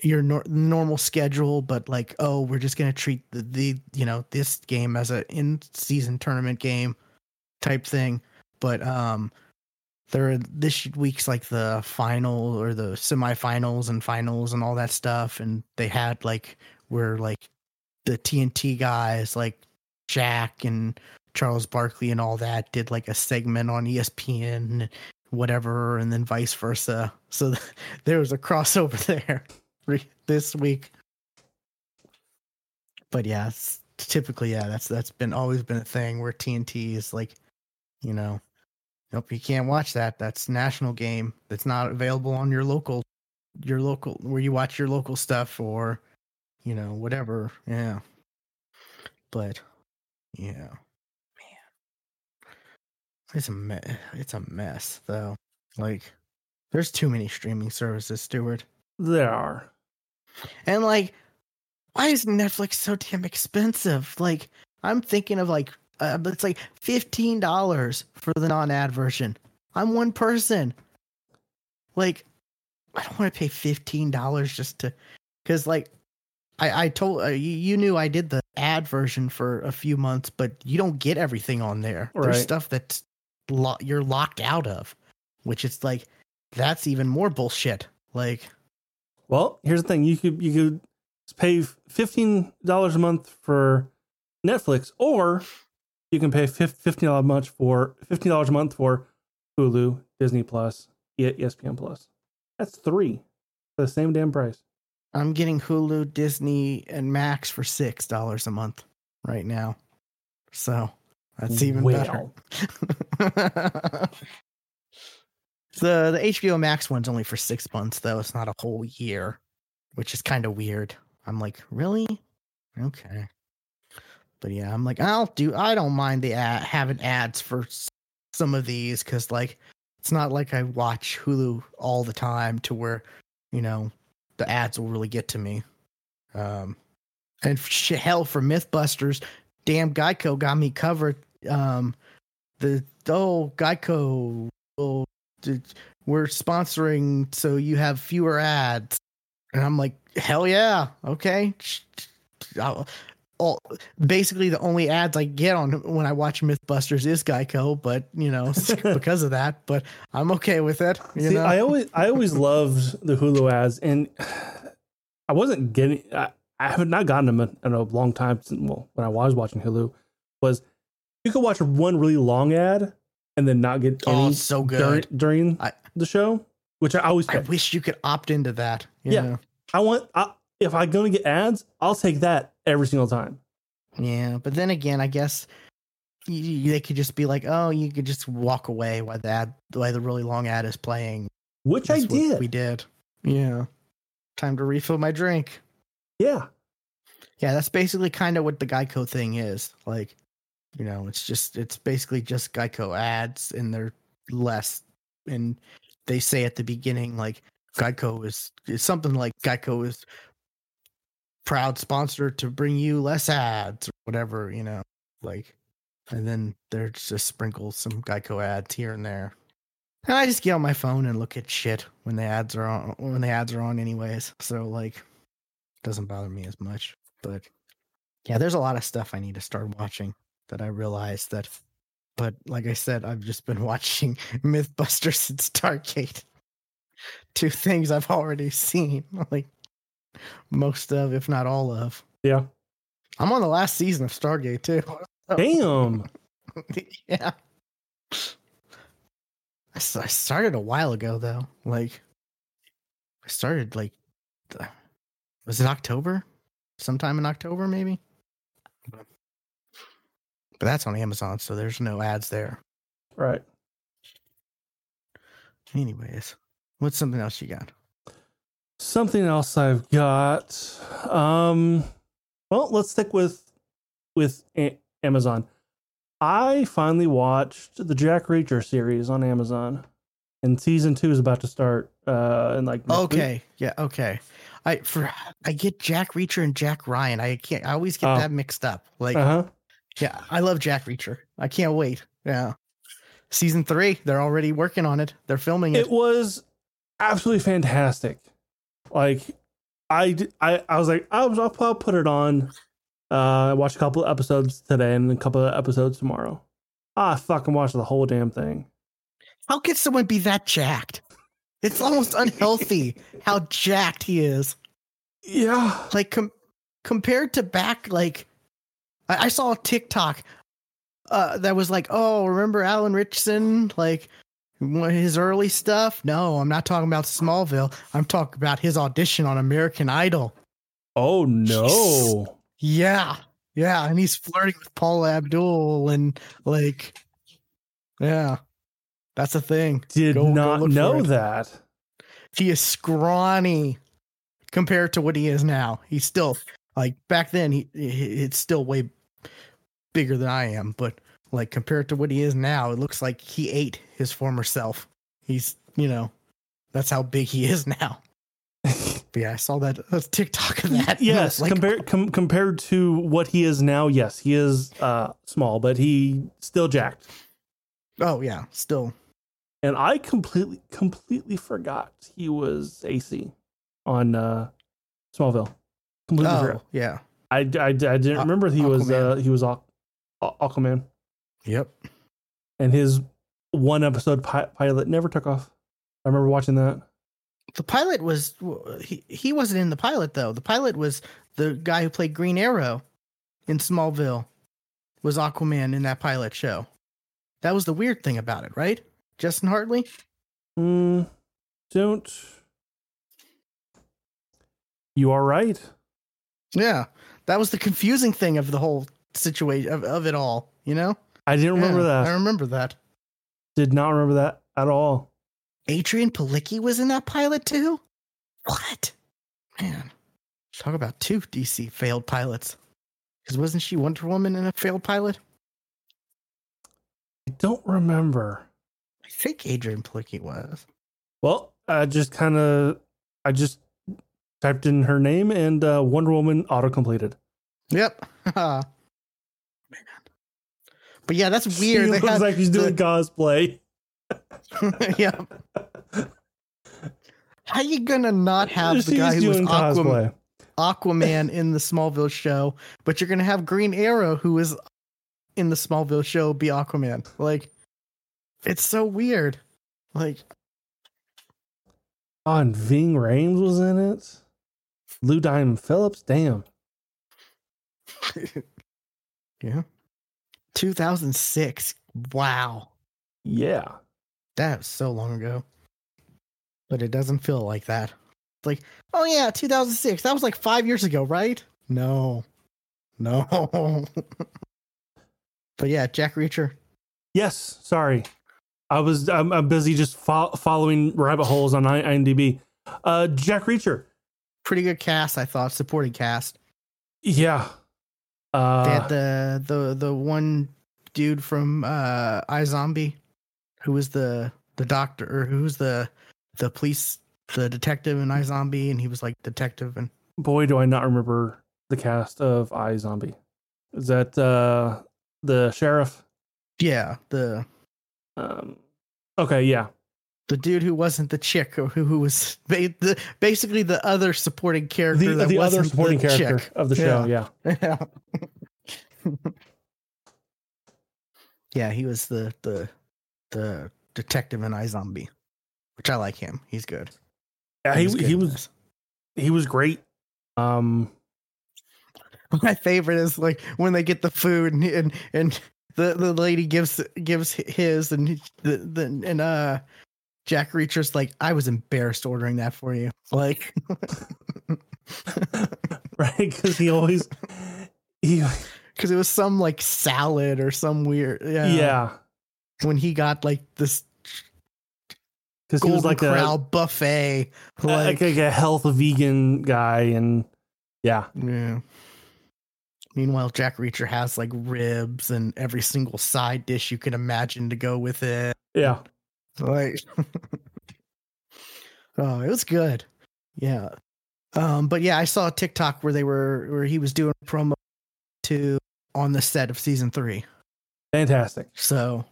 Speaker 1: your nor- normal schedule but like oh we're just to treat the, the you know this game as a in season tournament game type thing. But um there this week's like the final or the semifinals and finals and all that stuff and they had like where like the TNT guys like Shaq and Charles Barkley and all that did like a segment on ESPN whatever and then vice versa. So [laughs] there was a crossover [laughs] there this week but yeah typically yeah that's that's been always been a thing where TNT is like you know Nope, you can't watch that. That's national game. That's not available on your local, your local where you watch your local stuff or, you know, whatever. Yeah. But, yeah, man, it's a me- it's a mess though. Like, there's too many streaming services, Stuart.
Speaker 2: There are,
Speaker 1: and like, why is Netflix so damn expensive? Like, I'm thinking of like uh, it's like fifteen dollars for the non-ad version. I'm one person. Like, I don't want to pay fifteen dollars just to, because like, I I told uh, you, you knew I did the ad version for a few months, but you don't get everything on there. Right. There's stuff that's lo- you're locked out of, which is like that's even more bullshit. Like,
Speaker 2: well, here's the thing: you could you could pay fifteen dollars a month for Netflix, or you can pay fifteen dollars a month for fifteen dollars a month for Hulu, Disney Plus, ESPN Plus. That's three for the same damn price.
Speaker 1: I'm getting Hulu, Disney, and Max for six dollars a month right now. So that's even well. better. [laughs] the the HBO Max one's only for six months though. It's not a whole year, which is kind of weird. I'm like, really? Okay. But yeah, I'm like, I'll do. I don't mind the ad, having ads for some of these because like it's not like I watch Hulu all the time to where you know the ads will really get to me. Um, and hell for MythBusters, damn Geico got me covered. Um, the oh Geico, oh, we're sponsoring so you have fewer ads, and I'm like, hell yeah, okay. I'll, all basically the only ads I get on when I watch MythBusters is Geico, but you know [laughs] because of that. But I'm okay with it. You
Speaker 2: See,
Speaker 1: know?
Speaker 2: I always I always loved the Hulu ads, and I wasn't getting. I, I have not gotten them in, in, a long time. Since, well, when I was watching Hulu, was you could watch one really long ad and then not get
Speaker 1: oh, any so good
Speaker 2: during, during I, the show, which I always.
Speaker 1: I wish you could opt into that.
Speaker 2: yeah,
Speaker 1: know?
Speaker 2: I want. I, if I'm going to get ads, I'll take that every single time.
Speaker 1: Yeah, but then again, I guess you, they could just be like, "Oh, you could just walk away while the ad, while the really long ad is playing,"
Speaker 2: which That's I did.
Speaker 1: We did. Yeah. Time to refill my drink.
Speaker 2: Yeah.
Speaker 1: Yeah, that's basically kind of what the Geico thing is. Like, you know, it's just it's basically just Geico ads, and they're less. And they say at the beginning, like Geico is, is something like Geico is proud sponsor to bring you less ads or whatever, you know, like, and then there's just sprinkle some Geico ads here and there. And I just get on my phone and look at shit when the ads are on, when the ads are on anyways. So like, doesn't bother me as much, but yeah, there's a lot of stuff I need to start watching that I realized that, but like I said, I've just been [laughs] watching Mythbusters and Stargate. Two things I've already seen. [laughs] Like, most of, if not all of.
Speaker 2: Yeah.
Speaker 1: I'm on the last season of Stargate too. [laughs]
Speaker 2: Damn.
Speaker 1: yeah. I, I started a while ago though. Like, I started like, was it October? Sometime in October, maybe. But that's on Amazon, so there's no ads there.
Speaker 2: Right.
Speaker 1: Anyways, what's something else you got?
Speaker 2: Something else I've got. Um, well, let's stick with with a- Amazon. I finally watched the Jack Reacher series on Amazon, and season two is about to start. Uh, in like next week.
Speaker 1: Okay. Yeah. Okay. I for I get Jack Reacher and Jack Ryan. I can't. I always get
Speaker 2: Oh.
Speaker 1: that mixed up. Like,
Speaker 2: Uh huh.
Speaker 1: Yeah, I love Jack Reacher. I can't wait. Yeah. Season three. They're already working on it. They're filming it.
Speaker 2: It was absolutely fantastic. Like, I, I, I was like, I'll, I'll, put it on. Uh, watch a couple of episodes today and a couple of episodes tomorrow. Ah, I fucking watched the whole damn thing.
Speaker 1: How could someone be that jacked? It's almost unhealthy how jacked he is.
Speaker 2: Yeah.
Speaker 1: Like com- compared to back, like I, I saw a TikTok uh, that was like, "Oh, remember Alan Ritchson? Like his early stuff." No, I'm not talking about Smallville. I'm talking about his audition on American Idol.
Speaker 2: Oh no.
Speaker 1: Yeah, yeah, and he's flirting with Paula Abdul, and like, yeah, that's a thing.
Speaker 2: Did
Speaker 1: Go- go
Speaker 2: not
Speaker 1: for
Speaker 2: know that.
Speaker 1: he is scrawny compared to what he is now. He's still like back then. He, he it's still way bigger than I am, but like compared to what he is now, it looks like he ate his former self. He's you know that's how big he is [laughs] now. But yeah, I saw that uh, TikTok of that. and I was
Speaker 2: yes,
Speaker 1: like,
Speaker 2: compared [laughs] com- compared to what he is now, yes, he is uh small, but he still jacked.
Speaker 1: oh yeah, still
Speaker 2: And I completely completely forgot he was AC on uh Smallville. Completely
Speaker 1: oh
Speaker 2: forgot.
Speaker 1: yeah,
Speaker 2: I, I, I didn't remember he was
Speaker 1: Aquaman.
Speaker 2: uh he was Aqu- Aqu- Aquaman
Speaker 1: yep.
Speaker 2: and his one episode pi- pilot never took off. I remember watching that.
Speaker 1: The pilot was he, he wasn't in the pilot though. The pilot was the guy who played Green Arrow in Smallville was Aquaman in that pilot show. That was the weird thing about it, right? Justin Hartley?
Speaker 2: Mm, don't. You are right.
Speaker 1: Yeah. That was the confusing thing of the whole situation of, of it all, you know?
Speaker 2: I didn't remember
Speaker 1: Yeah, I remember that.
Speaker 2: Did not remember that at all.
Speaker 1: Adrianne Palicki was in that pilot too? What? Man. Talk about two DC failed pilots. Because wasn't she Wonder Woman in a failed pilot?
Speaker 2: I don't remember.
Speaker 1: I think Adrianne Palicki was.
Speaker 2: Well, I just kind of, I just typed in her name and uh, Wonder Woman auto completed.
Speaker 1: Yep. [laughs] Man. But yeah, that's [laughs] weird.
Speaker 2: She
Speaker 1: They
Speaker 2: looks like she's doing cosplay. [laughs]
Speaker 1: yeah. How are you gonna not have the
Speaker 2: She's
Speaker 1: guy who was Aquaman, Aquaman in the Smallville show, but you're gonna have Green Arrow who is in the Smallville show be Aquaman? Like, it's so weird. Like,
Speaker 2: Oh, and Ving Rhames was in it. Lou Diamond Phillips. Damn. [laughs]
Speaker 1: yeah. 2006. Wow.
Speaker 2: Yeah.
Speaker 1: That was so long ago. But it doesn't feel like that. It's like, oh yeah, 2006. That was like five years ago, right? No. No. [laughs] but yeah, Jack Reacher.
Speaker 2: Yes. Sorry. I was I'm, I'm busy just fo- following rabbit holes on IMDb. Uh, Jack Reacher.
Speaker 1: Pretty good cast, I thought. Supporting cast.
Speaker 2: Yeah. Uh,
Speaker 1: They had the the the one dude from uh iZombie, who was the the doctor or who's the the police the detective in iZombie, and he was like detective and
Speaker 2: boy, do I not remember the cast of iZombie. Is that uh, the sheriff?
Speaker 1: yeah, the
Speaker 2: Um, okay, yeah.
Speaker 1: The dude who wasn't the chick or who, who was ba- the, basically the other supporting character
Speaker 2: The,
Speaker 1: that
Speaker 2: the other
Speaker 1: wasn't
Speaker 2: supporting
Speaker 1: the
Speaker 2: character
Speaker 1: chick.
Speaker 2: of the show. Yeah.
Speaker 1: yeah [laughs] yeah he was the the the detective in iZombie which I like him he's good
Speaker 2: Yeah. He,
Speaker 1: good
Speaker 2: he was he was great. Um, [laughs]
Speaker 1: my favorite is like when they get the food and and, and the, the lady gives gives his and the, the and uh Jack Reacher's like I was embarrassed ordering that for you [laughs] like [laughs]
Speaker 2: right? Because he always he [laughs]
Speaker 1: because it was some like salad or some weird yeah
Speaker 2: yeah.
Speaker 1: when he got like this
Speaker 2: Because he was like
Speaker 1: corral
Speaker 2: a
Speaker 1: buffet
Speaker 2: like,
Speaker 1: like,
Speaker 2: like a health vegan guy, and yeah,
Speaker 1: yeah Meanwhile, Jack Reacher has like ribs and every single side dish you can imagine to go with it.
Speaker 2: Yeah.
Speaker 1: Like, [laughs] oh, it was good. Yeah. Um, but yeah, I saw a TikTok where they were where he was doing promo to on the set of season three.
Speaker 2: Fantastic.
Speaker 1: So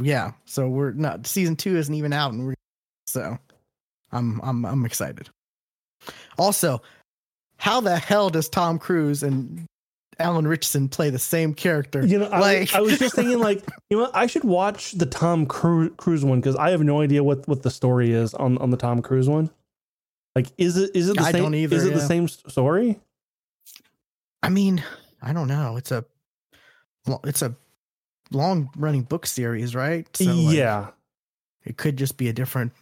Speaker 1: yeah, so we're not season two isn't even out, and we're so I'm I'm I'm excited. Also, how the hell does Tom Cruise and Alan Ritchson play the same character?
Speaker 2: You know, I,
Speaker 1: like
Speaker 2: I was just thinking, like, [laughs] you know. I should watch the Tom Cruise one because I have no idea what what the story is on on the Tom Cruise one. Like, is it is it the
Speaker 1: I
Speaker 2: same?
Speaker 1: either,
Speaker 2: is it the same story?
Speaker 1: I mean, I don't know. It's a it's a long running book series, right? like,
Speaker 2: yeah,
Speaker 1: it could just be a different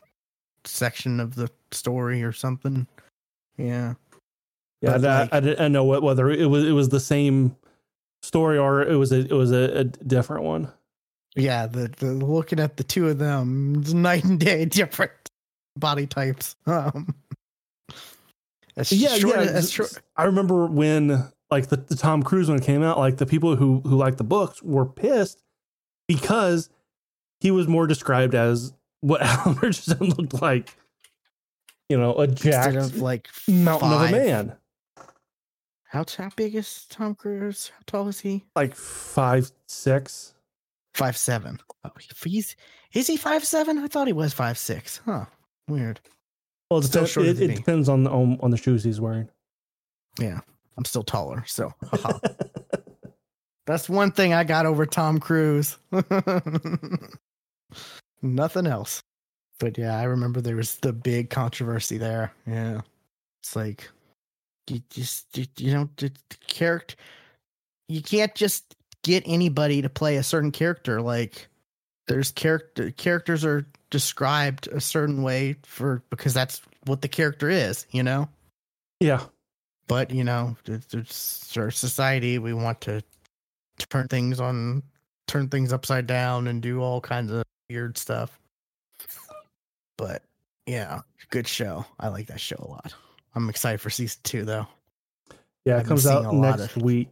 Speaker 1: section of the story or something. Yeah.
Speaker 2: Yeah. that,
Speaker 1: like-
Speaker 2: I didn't know what whether it was it was the same story or it was a it was a, a different one.
Speaker 1: Yeah, the, the looking at the two of them, it's night and day [laughs] different body types. [laughs] Um, as
Speaker 2: yeah,
Speaker 1: short
Speaker 2: yeah.
Speaker 1: as- short,
Speaker 2: I remember when like the, the Tom Cruise one came out, like the people who who liked the books were pissed because he was more described as what [laughs] Alan Ritchson looked like. You know, a jacked
Speaker 1: of like
Speaker 2: mountain
Speaker 1: five.
Speaker 2: of a man,
Speaker 1: How, how big is Tom Cruise? How tall is he?
Speaker 2: like five six.
Speaker 1: Five seven. Oh, he's is he five seven? I thought he was five six. Huh. Weird.
Speaker 2: Well, it, depends, it, it depends on, on on the shoes he's wearing.
Speaker 1: Yeah, I'm still taller, so [laughs] that's one thing I got over Tom Cruise. [laughs] Nothing else. But yeah, I remember there was the big controversy there. Yeah, it's like you just you, know the, the character. You can't just get anybody to play a certain character. Like there's character characters are described a certain way for because that's what the character is. You know
Speaker 2: yeah,
Speaker 1: but you know it's, it's our society we want to turn things on turn things upside down and do all kinds of weird stuff but yeah good show i like that show a lot i'm excited for season two though
Speaker 2: yeah. It comes out next
Speaker 1: of-
Speaker 2: week,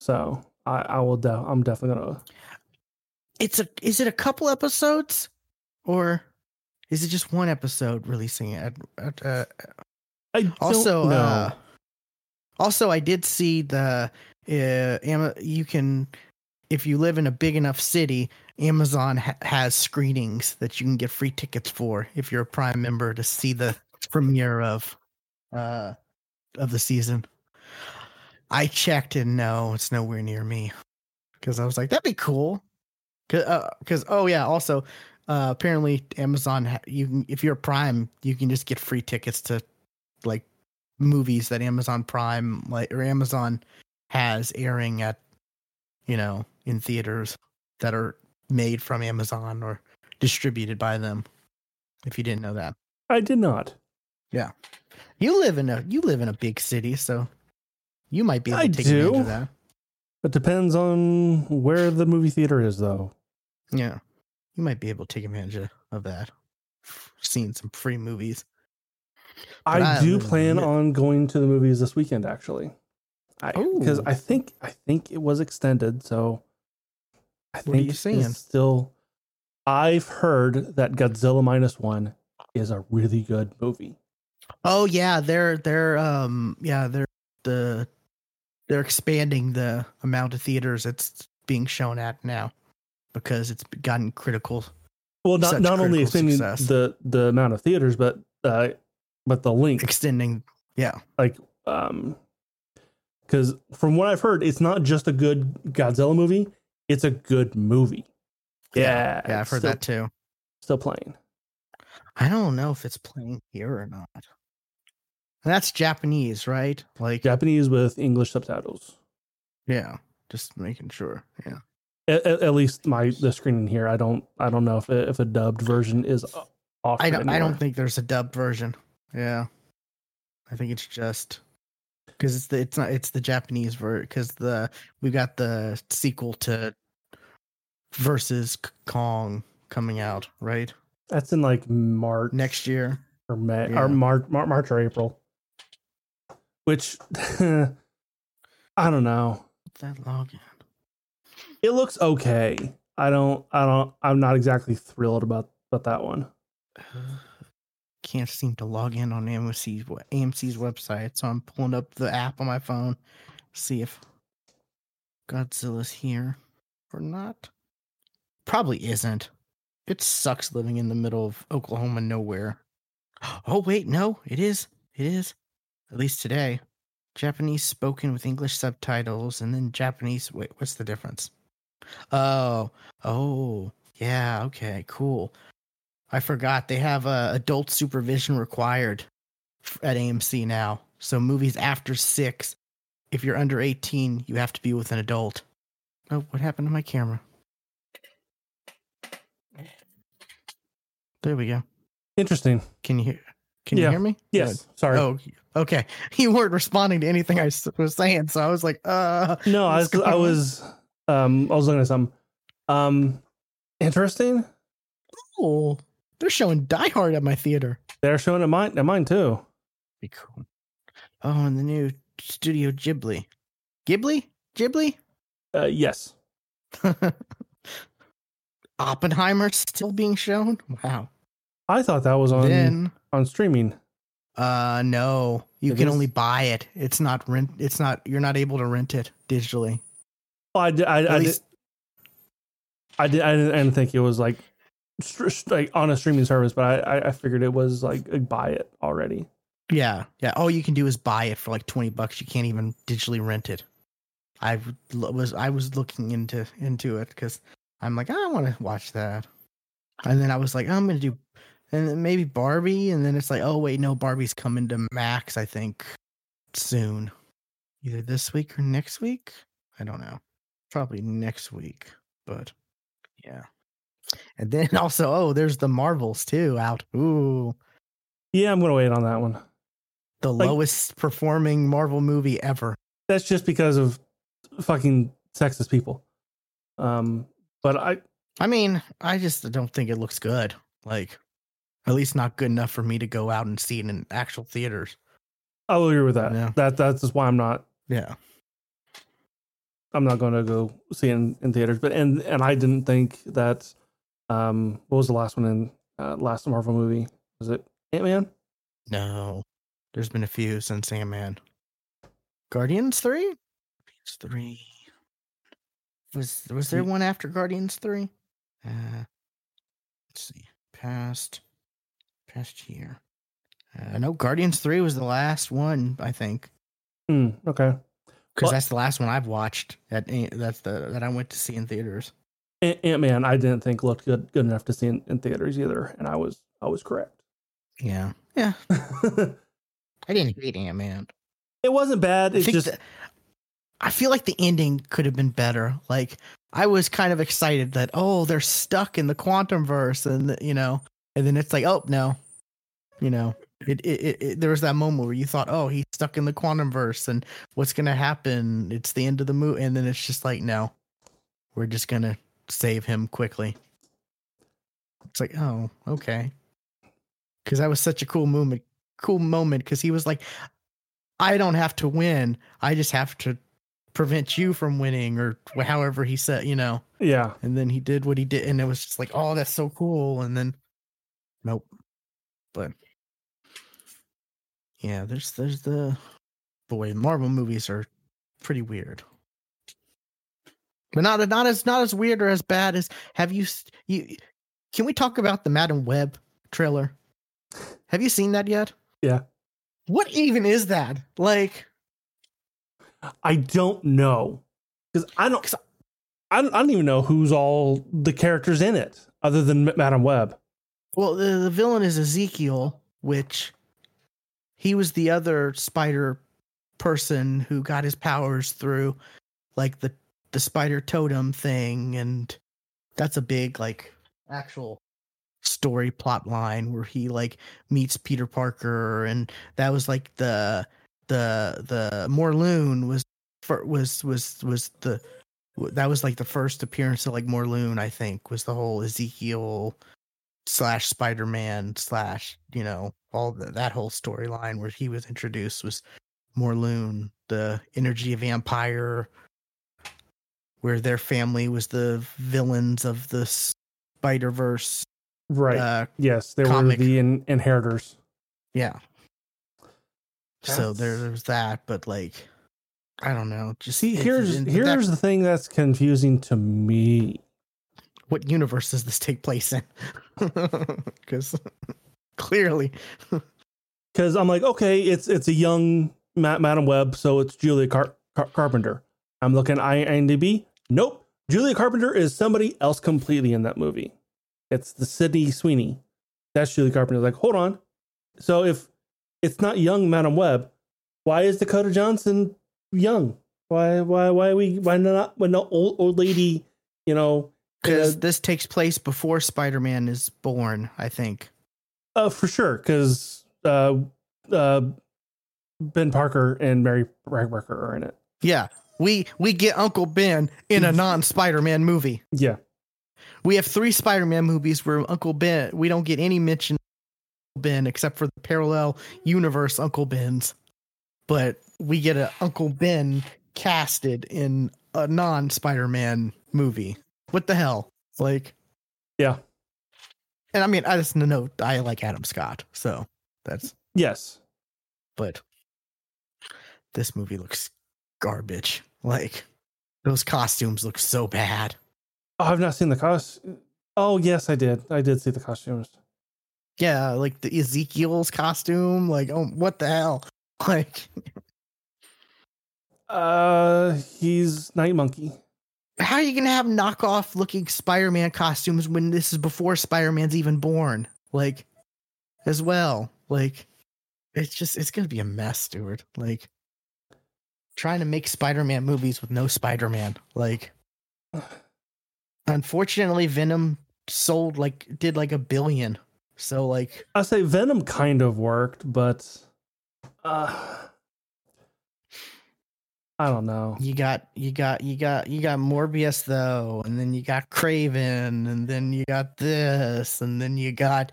Speaker 2: so I I will. De- I'm definitely gonna.
Speaker 1: it's a is it a couple episodes or is it just one episode releasing at, at uh,
Speaker 2: I
Speaker 1: also uh also i did see the uh you can if you live in a big enough city amazon ha- has screenings that you can get free tickets for if you're a prime member to see the premiere of uh of the season i checked and no it's nowhere near me because i was like that'd be cool because oh yeah also uh apparently amazon you can if you're prime you can just get free tickets to like movies that Amazon Prime like or Amazon has airing at you know in theaters that are made from Amazon or distributed by them. If you didn't know that.
Speaker 2: I did not.
Speaker 1: You live in a you live in a big city, so you might be able
Speaker 2: I
Speaker 1: to take advantage of that.
Speaker 2: It depends on where the movie theater is, though.
Speaker 1: Yeah. You might be able to take advantage of, that. Seeing some free movies.
Speaker 2: I
Speaker 1: I
Speaker 2: do plan on going to the movies this weekend, actually. Because
Speaker 1: Ooh.
Speaker 2: I, think I think it was extended, so I
Speaker 1: What are
Speaker 2: think
Speaker 1: you
Speaker 2: it's? Still, I've heard that Godzilla minus one is a really good movie.
Speaker 1: Oh yeah, they're they're um yeah, they're the they're expanding the amount of theaters it's being shown at now because it's gotten critical.
Speaker 2: Well, not not only extending
Speaker 1: success.
Speaker 2: the the amount of theaters, but uh, but the length.
Speaker 1: Extending yeah.
Speaker 2: like um because from what i've heard it's not just a good godzilla movie it's a good movie yeah
Speaker 1: Yeah, I've heard
Speaker 2: still,
Speaker 1: that too.
Speaker 2: still playing
Speaker 1: I don't know if it's playing here or not. And that's Japanese, right? Like
Speaker 2: japanese with english subtitles
Speaker 1: yeah, just making sure. Yeah.
Speaker 2: at, at, at least my the screening here i don't i don't know if a, if a dubbed version is off
Speaker 1: I don't I don't think there's a dub version. Yeah. I think it's just because it's the it's not it's the Japanese version because the we got the sequel to versus Kong coming out right
Speaker 2: that's in like march
Speaker 1: next year.
Speaker 2: or may
Speaker 1: Yeah.
Speaker 2: or march march or april which [laughs] i don't know
Speaker 1: that login.
Speaker 2: It looks okay. I don't. I don't. I'm not exactly thrilled about about that one.
Speaker 1: Uh, [sighs] can't seem to log in on AMC's AMC's website, so I'm pulling up the app on my phone, see if Godzilla's here or not. Probably isn't. It sucks living in the middle of Oklahoma nowhere. Oh wait, no, it is. It is. At least today. Japanese spoken with English subtitles and then Japanese wait, what's the difference? Oh, oh, yeah, okay, cool. I forgot they have uh, adult supervision required at AMC now. So movies after 6, if you're under 18, you have to be with an adult. Oh, what happened to my camera? There we go.
Speaker 2: Interesting.
Speaker 1: Can you hear? Can
Speaker 2: Yeah.
Speaker 1: you hear me?
Speaker 2: Yes.
Speaker 1: Good.
Speaker 2: Sorry.
Speaker 1: Oh, okay. [laughs] You weren't responding to anything I was saying, so I was like, uh. [laughs]
Speaker 2: no, I was. I was. Um. I was looking at some. Um. Interesting.
Speaker 1: Oh, They're showing Die Hard at my theater.
Speaker 2: They're showing at mine. At mine too.
Speaker 1: Be cool. Oh, and the new Studio Ghibli. Ghibli? Ghibli?
Speaker 2: Uh. Yes. [laughs]
Speaker 1: Oppenheimer still being shown? Wow.
Speaker 2: I thought that was on
Speaker 1: then
Speaker 2: on streaming.
Speaker 1: uh no. You
Speaker 2: It
Speaker 1: can
Speaker 2: is?
Speaker 1: only buy it. It's not rent it's not you're not able to rent it digitally.
Speaker 2: Oh, I did. I, I, did, I did. I didn't, I didn't think it was like, like on a streaming service, but I, I, I figured it was like buy it already.
Speaker 1: Yeah, yeah. All you can do is buy it for like twenty bucks. You can't even digitally rent it. I was I was looking into into it because I'm like I want to watch that, and then I was like I'm gonna do, and then maybe Barbie, and then it's like oh wait no Barbie's coming to Max I think soon, either this week or next week. I don't know, probably next week, but yeah. And then [laughs] also oh there's the Marvels too out. Ooh.
Speaker 2: Yeah, I'm gonna wait on that one.
Speaker 1: the
Speaker 2: Like-
Speaker 1: lowest performing Marvel movie ever.
Speaker 2: That's just because of fucking sexist people. Um, but I,
Speaker 1: I mean, I just don't think it looks good. Like, at least not good enough for me to go out and see it in actual theaters.
Speaker 2: I will agree with that.
Speaker 1: Yeah.
Speaker 2: That that's just why I'm not.
Speaker 1: Yeah.
Speaker 2: I'm not going to go see it in, in theaters. But and and I didn't think that. Um, what was the last one in uh, last Marvel movie? Was it Ant Man?
Speaker 1: No. There's been a few since Ant Man. Guardians 3? Guardians 3. Was was there one after Guardians 3? Uh let's see. Past past year. Uh, no, Guardians 3 was the last one, I think.
Speaker 2: Hmm. Okay.
Speaker 1: Because
Speaker 2: Well-
Speaker 1: that's the last one I've watched. That that's the that I went to see in theaters.
Speaker 2: Ant Man, I didn't think looked good good enough to see in, in theaters either, and I was I was correct.
Speaker 1: Yeah, yeah. [laughs] I didn't hate Ant Man.
Speaker 2: It wasn't bad. It's
Speaker 1: think
Speaker 2: just
Speaker 1: that- I feel like the ending could have been better. Like I was kind of excited that oh they're stuck in the quantum verse and you know, and then it's like oh no, you know. It, it, it, there was that moment where you thought, oh, he's stuck in the quantum verse, and what's gonna happen? It's the end of the movie, and then it's just like, no, we're just gonna save him quickly. It's like, oh, okay, because that was such a cool moment, cool moment, because he was like, I don't have to win, I just have to prevent you from winning, or however he said, you know.
Speaker 2: yeah.
Speaker 1: And then he did what he did, and it was just like, oh, that's so cool. And then, nope. But yeah, there's there's the boy Marvel movies are pretty weird, but not not as not as weird or as bad as have you you? Can we talk about the Madame Web trailer? Have you seen that yet?
Speaker 2: Yeah.
Speaker 1: What even is that? Like,
Speaker 2: I don't know because I don't.
Speaker 1: 'Cause
Speaker 2: I don't, I don't even know who's all the characters in it other than Madame Web.
Speaker 1: Well, the, the villain is Ezekiel, which he was the other spider person who got his powers through like the the spider totem thing and that's a big like actual story plot line where he like meets Peter Parker and that was like the the the Morlun was was was was the that was like the first appearance of like Morlun I think was the whole Ezekiel slash Spider-Man slash you know all the, that whole storyline where he was introduced was Morlun, the energy vampire where their family was the villains of the Spider Verse.
Speaker 2: Right.
Speaker 1: Uh,
Speaker 2: yes, they
Speaker 1: comic.
Speaker 2: were the in- inheritors.
Speaker 1: yeah. So there, there's that, but like, I don't know. Just
Speaker 2: See, here's
Speaker 1: it- that-
Speaker 2: here's the thing that's confusing to me.
Speaker 1: What universe does this take place in? [laughs] Because [laughs] clearly, [laughs]
Speaker 2: because I'm like, okay, it's it's a young Ma- Madame Web, so it's Julia Car- Car- Carpenter. I'm looking IMDb. Nope, Julia Carpenter is somebody else completely in that movie. It's the Sydney Sweeney. That's Julia Carpenter. Like, hold on. So if it's not young Madame Web, why is Dakota Johnson young? Why why why are we why not when the old old lady? You know,
Speaker 1: because this takes place before Spider-Man is born. I think.
Speaker 2: Uh, for sure, because uh, uh, Ben Parker and Mary Bragbarker are in it.
Speaker 1: Yeah, we we get Uncle Ben in a [laughs] non-Spider-Man movie.
Speaker 2: Yeah,
Speaker 1: We have three Spider-Man movies where Uncle Ben. We don't get any mention of Ben except for the parallel universe Uncle Ben's, but we get a Uncle Ben casted in a non-Spider-Man movie. What the hell? Like,
Speaker 2: yeah,
Speaker 1: and I mean, I just know I like Adam Scott, so that's.
Speaker 2: yes.
Speaker 1: But this movie looks garbage. Like, those costumes look so bad.
Speaker 2: Oh, I've not seen the cost. Oh, yes, I did. I did see the costumes.
Speaker 1: Yeah, like the Ezekiel's costume. Like, oh, what the hell? [laughs] Like,
Speaker 2: Uh, he's Night Monkey.
Speaker 1: How are you gonna have knockoff looking Spider-Man costumes when this is before Spider-Man's even born? Like, as well. Like, it's just it's gonna be a mess, Stuart. Like, trying to make Spider-Man movies with no Spider-Man. Like, [sighs] unfortunately, Venom sold like did like a billion. So like,
Speaker 2: I say Venom kind of worked, but uh, I don't know.
Speaker 1: you got you got you got you got Morbius though, and then you got Kraven, and then you got this, and then you got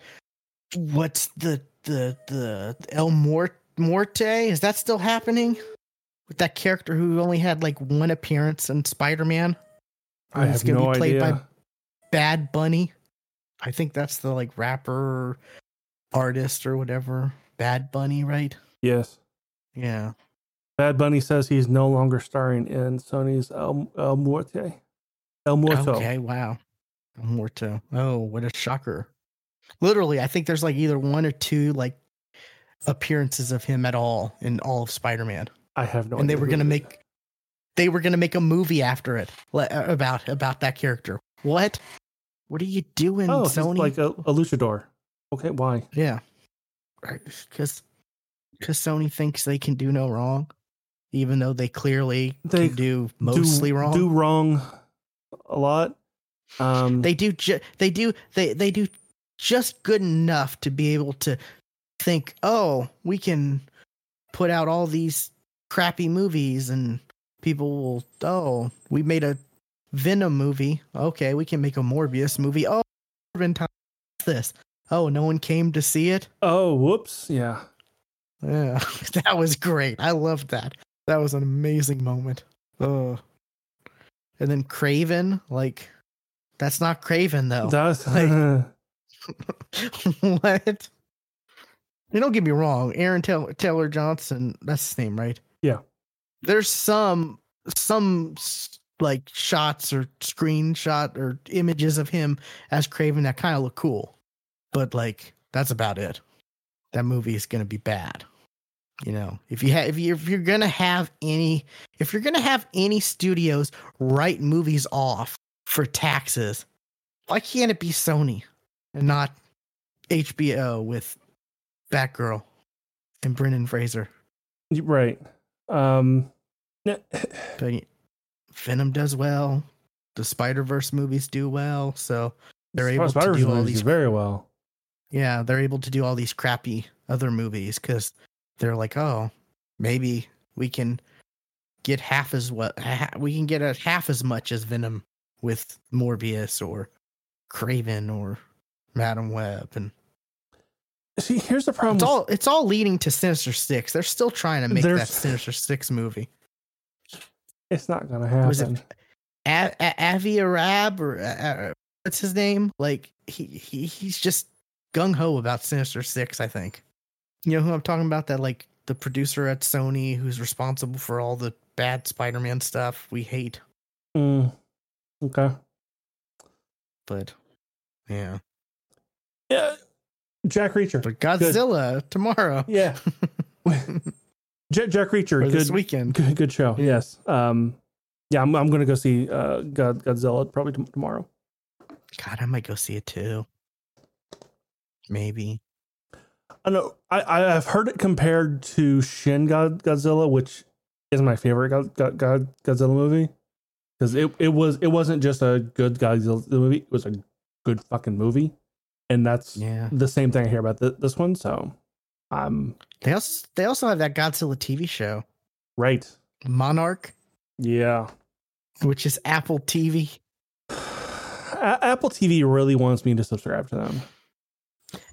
Speaker 1: what's the the the El Mort Morte? Is that still happening? With that character who only had like one appearance in Spider-Man?
Speaker 2: I
Speaker 1: It's
Speaker 2: have
Speaker 1: gonna
Speaker 2: no
Speaker 1: be played by
Speaker 2: idea.
Speaker 1: Bad Bunny. I think that's the like rapper artist or whatever. Bad Bunny, right?
Speaker 2: Yes,
Speaker 1: Yeah.
Speaker 2: Bad Bunny says he's no longer starring in Sony's El, El Muerte. El Muerto.
Speaker 1: Okay, wow. El Muerto. Oh, what a shocker. Literally, I think there's like either one or two like appearances of him at all in all of Spider-Man.
Speaker 2: I have no
Speaker 1: and they were going to make they were going to make a movie after it about about that character. What? What are you doing,
Speaker 2: Oh,
Speaker 1: Sony?
Speaker 2: like a, a luchador. Okay, why?
Speaker 1: yeah. Right, cuz cuz Sony thinks they can do no wrong even though they clearly
Speaker 2: They
Speaker 1: do mostly
Speaker 2: do,
Speaker 1: wrong.
Speaker 2: Do wrong a lot. Um,
Speaker 1: they do ju- they do they they do just good enough to be able to think oh we can put out all these crappy movies and people will oh we made a venom movie okay we can make a morbius movie oh this oh no one came to see it
Speaker 2: oh, whoops. Yeah.
Speaker 1: yeah [laughs] that was great i loved that that was an amazing moment oh and then kraven like that's not kraven though
Speaker 2: That's
Speaker 1: like- [laughs] [laughs] what? You don't get me wrong, Aaron Taylor, Taylor Johnson. That's his name, right?
Speaker 2: Yeah.
Speaker 1: There's some some like shots or screenshot or images of him as Kraven that kind of look cool, but like that's about it. That movie is gonna be bad. You know, if you have if you if you're gonna have any if you're gonna have any studios write movies off for taxes, why can't it be Sony and not HBO with Batgirl and Brendan Fraser?
Speaker 2: right. Um, [sighs]
Speaker 1: But Venom does well. The Spider Verse movies do well, so they're able to
Speaker 2: Spider-Verse
Speaker 1: do all these.
Speaker 2: very well.
Speaker 1: Yeah, they're able to do all these crappy other movies because they're like, oh, maybe we can get half as what ha- we can get a half as much as Venom with Morbius or Kraven or Madame Web, and
Speaker 2: See, here's the problem.
Speaker 1: it's all it's all leading to Sinister Six. They're still trying to make that Sinister Six movie.
Speaker 2: it's not gonna
Speaker 1: Was it-
Speaker 2: happen.
Speaker 1: A- A- Avi Arad or uh, uh, what's his name? Like he, he he's just gung ho about Sinister Six. I think. You know who I'm talking about? That like the producer at Sony who's responsible for all the bad Spider-Man stuff we hate.
Speaker 2: Mm, okay.
Speaker 1: But yeah,
Speaker 2: Yeah. Jack Reacher.
Speaker 1: but Godzilla tomorrow
Speaker 2: Yeah. [laughs] Jack, Jack Reacher. Good,
Speaker 1: this weekend.
Speaker 2: good. Good show. Yes. Um. Yeah, I'm. I'm gonna go see uh God, Godzilla probably tom- tomorrow.
Speaker 1: God, I might go see it too. Maybe.
Speaker 2: I know. I I've heard it compared to Shin God, Godzilla, which is my favorite God, God, God, Godzilla movie because it, it was it wasn't just a good Godzilla movie. It was a good fucking movie, and that's
Speaker 1: Yeah.
Speaker 2: the same thing I hear about th- this one. So, I'm
Speaker 1: They also they also have that Godzilla TV show,
Speaker 2: right.
Speaker 1: Monarch,
Speaker 2: Yeah.
Speaker 1: which is Apple TV.
Speaker 2: A- Apple TV really wants me to subscribe to them.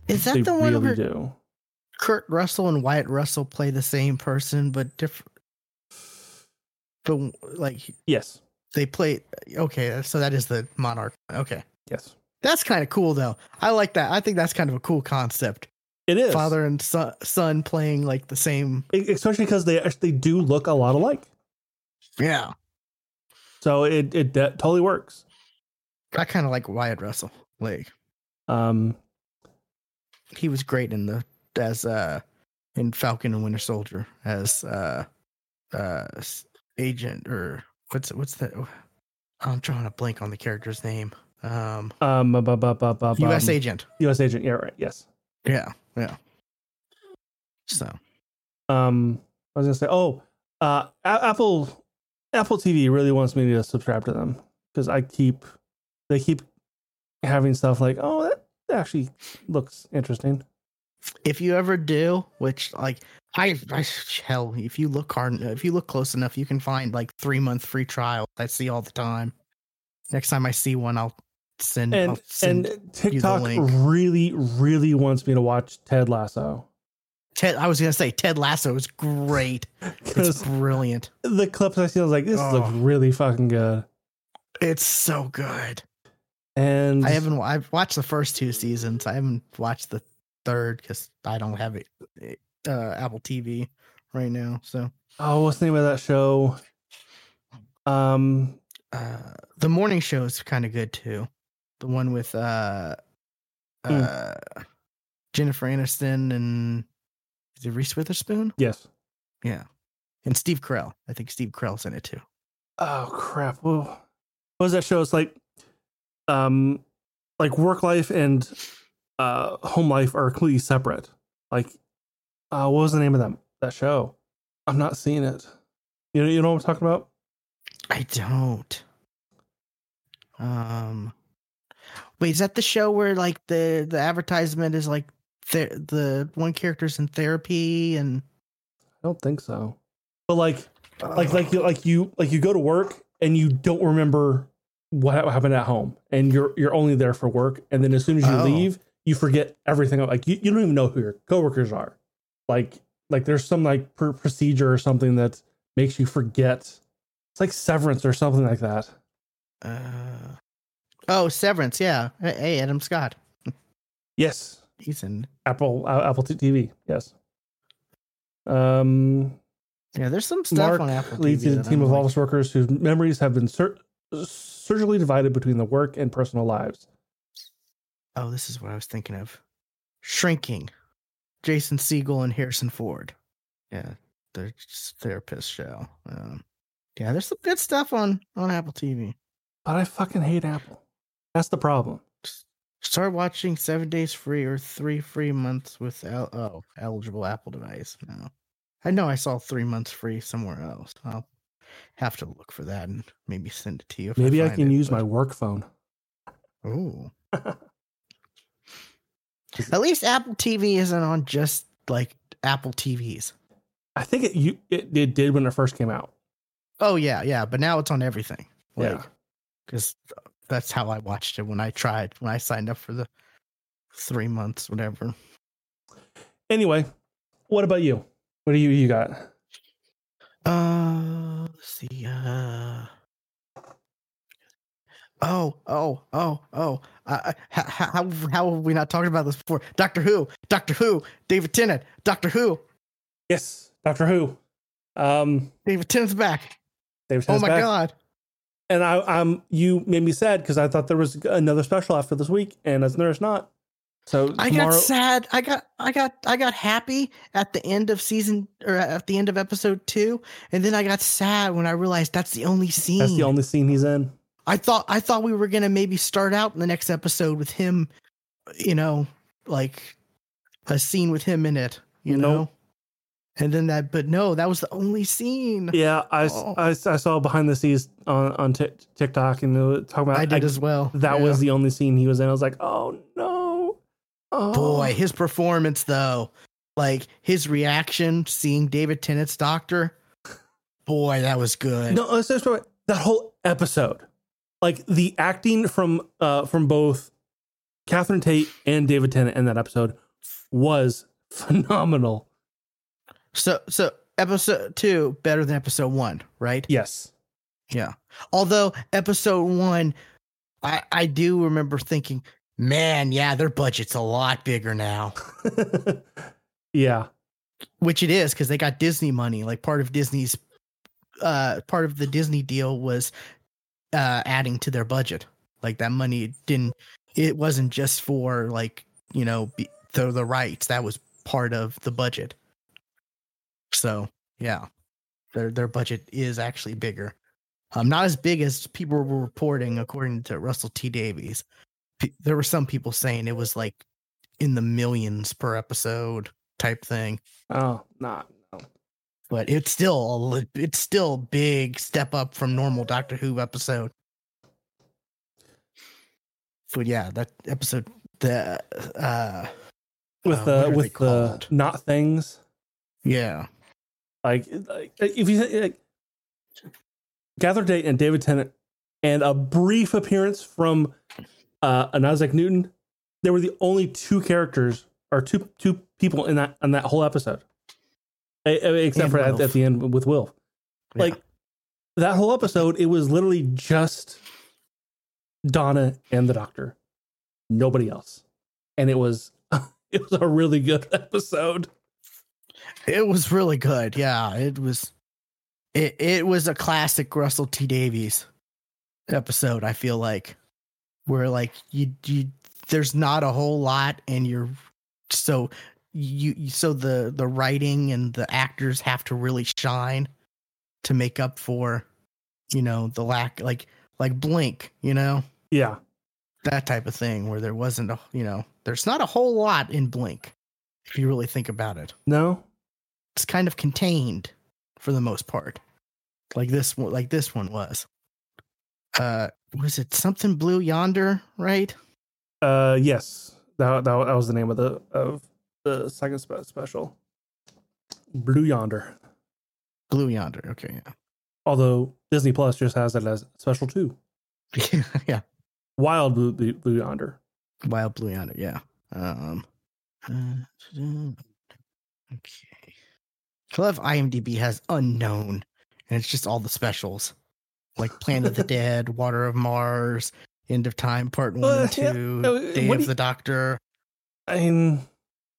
Speaker 1: Is that
Speaker 2: they
Speaker 1: the one
Speaker 2: really
Speaker 1: where
Speaker 2: do.
Speaker 1: Kurt Russell and Wyatt Russell play the same person but different? But like
Speaker 2: Yes.
Speaker 1: they play. Okay, so that is the Monarch. Okay,
Speaker 2: Yes.
Speaker 1: that's kind of cool though. I like that. I think that's kind of a cool concept.
Speaker 2: It is.
Speaker 1: Father and son, son playing like the same.
Speaker 2: Especially because they actually do look a lot alike.
Speaker 1: Yeah,
Speaker 2: So it it totally works.
Speaker 1: I kind of like Wyatt Russell. Like
Speaker 2: Um,
Speaker 1: he was great in the as uh in Falcon and Winter Soldier as uh uh agent or what's what's that? I'm drawing a blank on the character's name. Um,
Speaker 2: um, bu- bu- bu-
Speaker 1: U.S.
Speaker 2: um,
Speaker 1: agent.
Speaker 2: U.S. agent. Yeah, right. Yes.
Speaker 1: Yeah, yeah. So
Speaker 2: Um, I was gonna say, oh, uh, Apple Apple TV really wants me to subscribe to them because I keep they keep having stuff like, oh, that actually looks interesting.
Speaker 1: If you ever do, which like I, I hell, if you look hard, if you look close enough, you can find like three month free trial. I see all the time. Next time I see one, I'll send. I'll
Speaker 2: And
Speaker 1: send
Speaker 2: and TikTok
Speaker 1: link.
Speaker 2: really really wants me to watch Ted Lasso
Speaker 1: Ted. I was gonna say Ted Lasso is great. It's brilliant.
Speaker 2: the clips I see, I was like, this
Speaker 1: Oh.
Speaker 2: looks really fucking good.
Speaker 1: It's so good.
Speaker 2: And
Speaker 1: I haven't. I've watched the first two seasons. I haven't watched the third because I don't have it. Uh, Apple TV right now. So
Speaker 2: oh, what's the name of that show? Um,
Speaker 1: uh, the morning show is kind of good too. The one with uh,
Speaker 2: Hmm.
Speaker 1: uh, Jennifer Aniston and is it Reese Witherspoon?
Speaker 2: yes.
Speaker 1: Yeah, and Steve Carell. I think Steve Carell's in it too.
Speaker 2: Oh crap! Whoa. What was that show? It's like, um, like work life and uh home life are completely separate. Like, uh, what was the name of that that show? I'm not seeing it. You know, you know what I'm talking about?
Speaker 1: I don't. Um, wait, is that the show where like the the advertisement is like the the one character's in therapy and
Speaker 2: I don't think so. But like, like, like, you, like you, like you go to work and you don't remember what happened at home, and you're you're only there for work, and then as soon as you
Speaker 1: Oh.
Speaker 2: leave, you forget everything. Like you, you don't even know who your coworkers are. Like, like there's some like pr- procedure or something that makes you forget. It's like severance or something like that.
Speaker 1: Uh, oh, Severance. Yeah. Hey, Adam Scott. [laughs]
Speaker 2: Yes,
Speaker 1: He's in.
Speaker 2: Apple uh, Apple TV. Yes. Um,
Speaker 1: Yeah, there's some stuff
Speaker 2: Mark
Speaker 1: on Apple
Speaker 2: leads
Speaker 1: TV
Speaker 2: a
Speaker 1: that
Speaker 2: team of
Speaker 1: like-
Speaker 2: office workers whose memories have been sur- surgically divided between the work and personal lives.
Speaker 1: Oh, this is what I was thinking of. Shrinking. Jason Segel and Harrison Ford. Yeah, the therapist show. Um, yeah, there's some good stuff on on Apple TV.
Speaker 2: But I fucking hate Apple. That's the problem.
Speaker 1: Start watching Seven Days Free or three free months with el- oh eligible Apple device. No, I know I saw three months free somewhere else. I'll have to look for that and maybe send it to you. If
Speaker 2: Maybe I,
Speaker 1: find
Speaker 2: can
Speaker 1: it,
Speaker 2: use
Speaker 1: but-
Speaker 2: my work phone.
Speaker 1: Oh. [laughs] At least Apple TV isn't on just like Apple TVs.
Speaker 2: I think it you it, it did when it first came out.
Speaker 1: Oh yeah, yeah, but now it's on everything. Like,
Speaker 2: Yeah.
Speaker 1: because that's how I watched it when I tried when I signed up for the three months, whatever.
Speaker 2: Anyway, what about you? What do you you got?
Speaker 1: Uh, let's see. Uh, Oh, oh, oh, oh. Uh, how, how, how have we not talked about this before? Doctor Who, Doctor Who, David Tennant, Doctor Who.
Speaker 2: Yes, Doctor Who. Um,
Speaker 1: David Tennant's back.
Speaker 2: David Tennant's Oh
Speaker 1: my
Speaker 2: back.
Speaker 1: God.
Speaker 2: And I, I'm you made me sad because I thought there was another special after this week, and as there's not. So
Speaker 1: I
Speaker 2: tomorrow,
Speaker 1: got sad. I got, I got, I got happy at the end of season or at the end of episode two, and then I got sad when I realized that's the only scene.
Speaker 2: that's the only scene he's in.
Speaker 1: I thought I thought we were gonna maybe start out in the next episode with him, you know, like a scene with him in it, you
Speaker 2: Nope.
Speaker 1: know. And then that, but no, that was the only scene.
Speaker 2: Yeah, I,
Speaker 1: Oh.
Speaker 2: I, I saw behind the scenes on on Tik TikTok and talking about
Speaker 1: I did
Speaker 2: I-
Speaker 1: as well.
Speaker 2: that
Speaker 1: Yeah.
Speaker 2: was the only scene he was in. I was like, oh no, oh.
Speaker 1: boy, his performance though, like his reaction seeing David Tennant's doctor. Boy, that was good.
Speaker 2: No, just that whole episode. Like the acting from uh from both Catherine Tate and David Tennant in that episode was phenomenal.
Speaker 1: So, so episode two better than episode one, right?
Speaker 2: Yes.
Speaker 1: Yeah. Although episode one, I I do remember thinking, man, yeah, their budget's a lot bigger now. [laughs]
Speaker 2: yeah.
Speaker 1: Which it is because they got Disney money. Like part of Disney's, uh, part of the Disney deal was, uh, adding to their budget. Like that money didn't. It wasn't just for like you know be, the the rights. That was part of the budget. So yeah, their their budget is actually bigger. Um, not as big as people were reporting, according to Russell T Davies. P- there were some people saying it was like in the millions per episode type thing,
Speaker 2: Oh, not no.
Speaker 1: But it's still a it's still a big step up from normal Doctor Who episode. But yeah, that episode the uh
Speaker 2: with
Speaker 1: Uh,
Speaker 2: with the not things
Speaker 1: yeah
Speaker 2: like, like if you like Catherine Tate and David Tennant and a brief appearance from uh an Isaac Newton, they were the only two characters or two two people in that in that whole episode. Except
Speaker 1: And
Speaker 2: for at, at the end with Will.
Speaker 1: Yeah.
Speaker 2: Like that whole episode, it was literally just Donna and the doctor. Nobody else. And it was [laughs] it was a really good [laughs] episode.
Speaker 1: It was really good. Yeah, it was. It it was a classic Russell T Davies episode. I feel like where like you you there's not a whole lot, and you're so you so the the writing and the actors have to really shine to make up for you know the lack like like Blink, you know?
Speaker 2: Yeah.
Speaker 1: that type of thing where there wasn't a you know there's not a whole lot in Blink if you really think about it.
Speaker 2: No?
Speaker 1: it's kind of contained for the most part like this one like this one was. Uh was it something blue yonder right?
Speaker 2: Uh, yes, that, that that was the name of the of the second spe- special, Blue Yonder.
Speaker 1: blue yonder okay Yeah.
Speaker 2: Although Disney Plus just has it as special two,
Speaker 1: yeah [laughs] yeah
Speaker 2: Wild Blue, Blue, Blue Yonder.
Speaker 1: wild blue yonder yeah um uh, okay i love imdb has unknown and it's just all the specials like planet of the [laughs] dead water of mars end of time part one
Speaker 2: Uh,
Speaker 1: and two
Speaker 2: Uh,
Speaker 1: day
Speaker 2: what
Speaker 1: of
Speaker 2: you-
Speaker 1: the doctor
Speaker 2: I mean,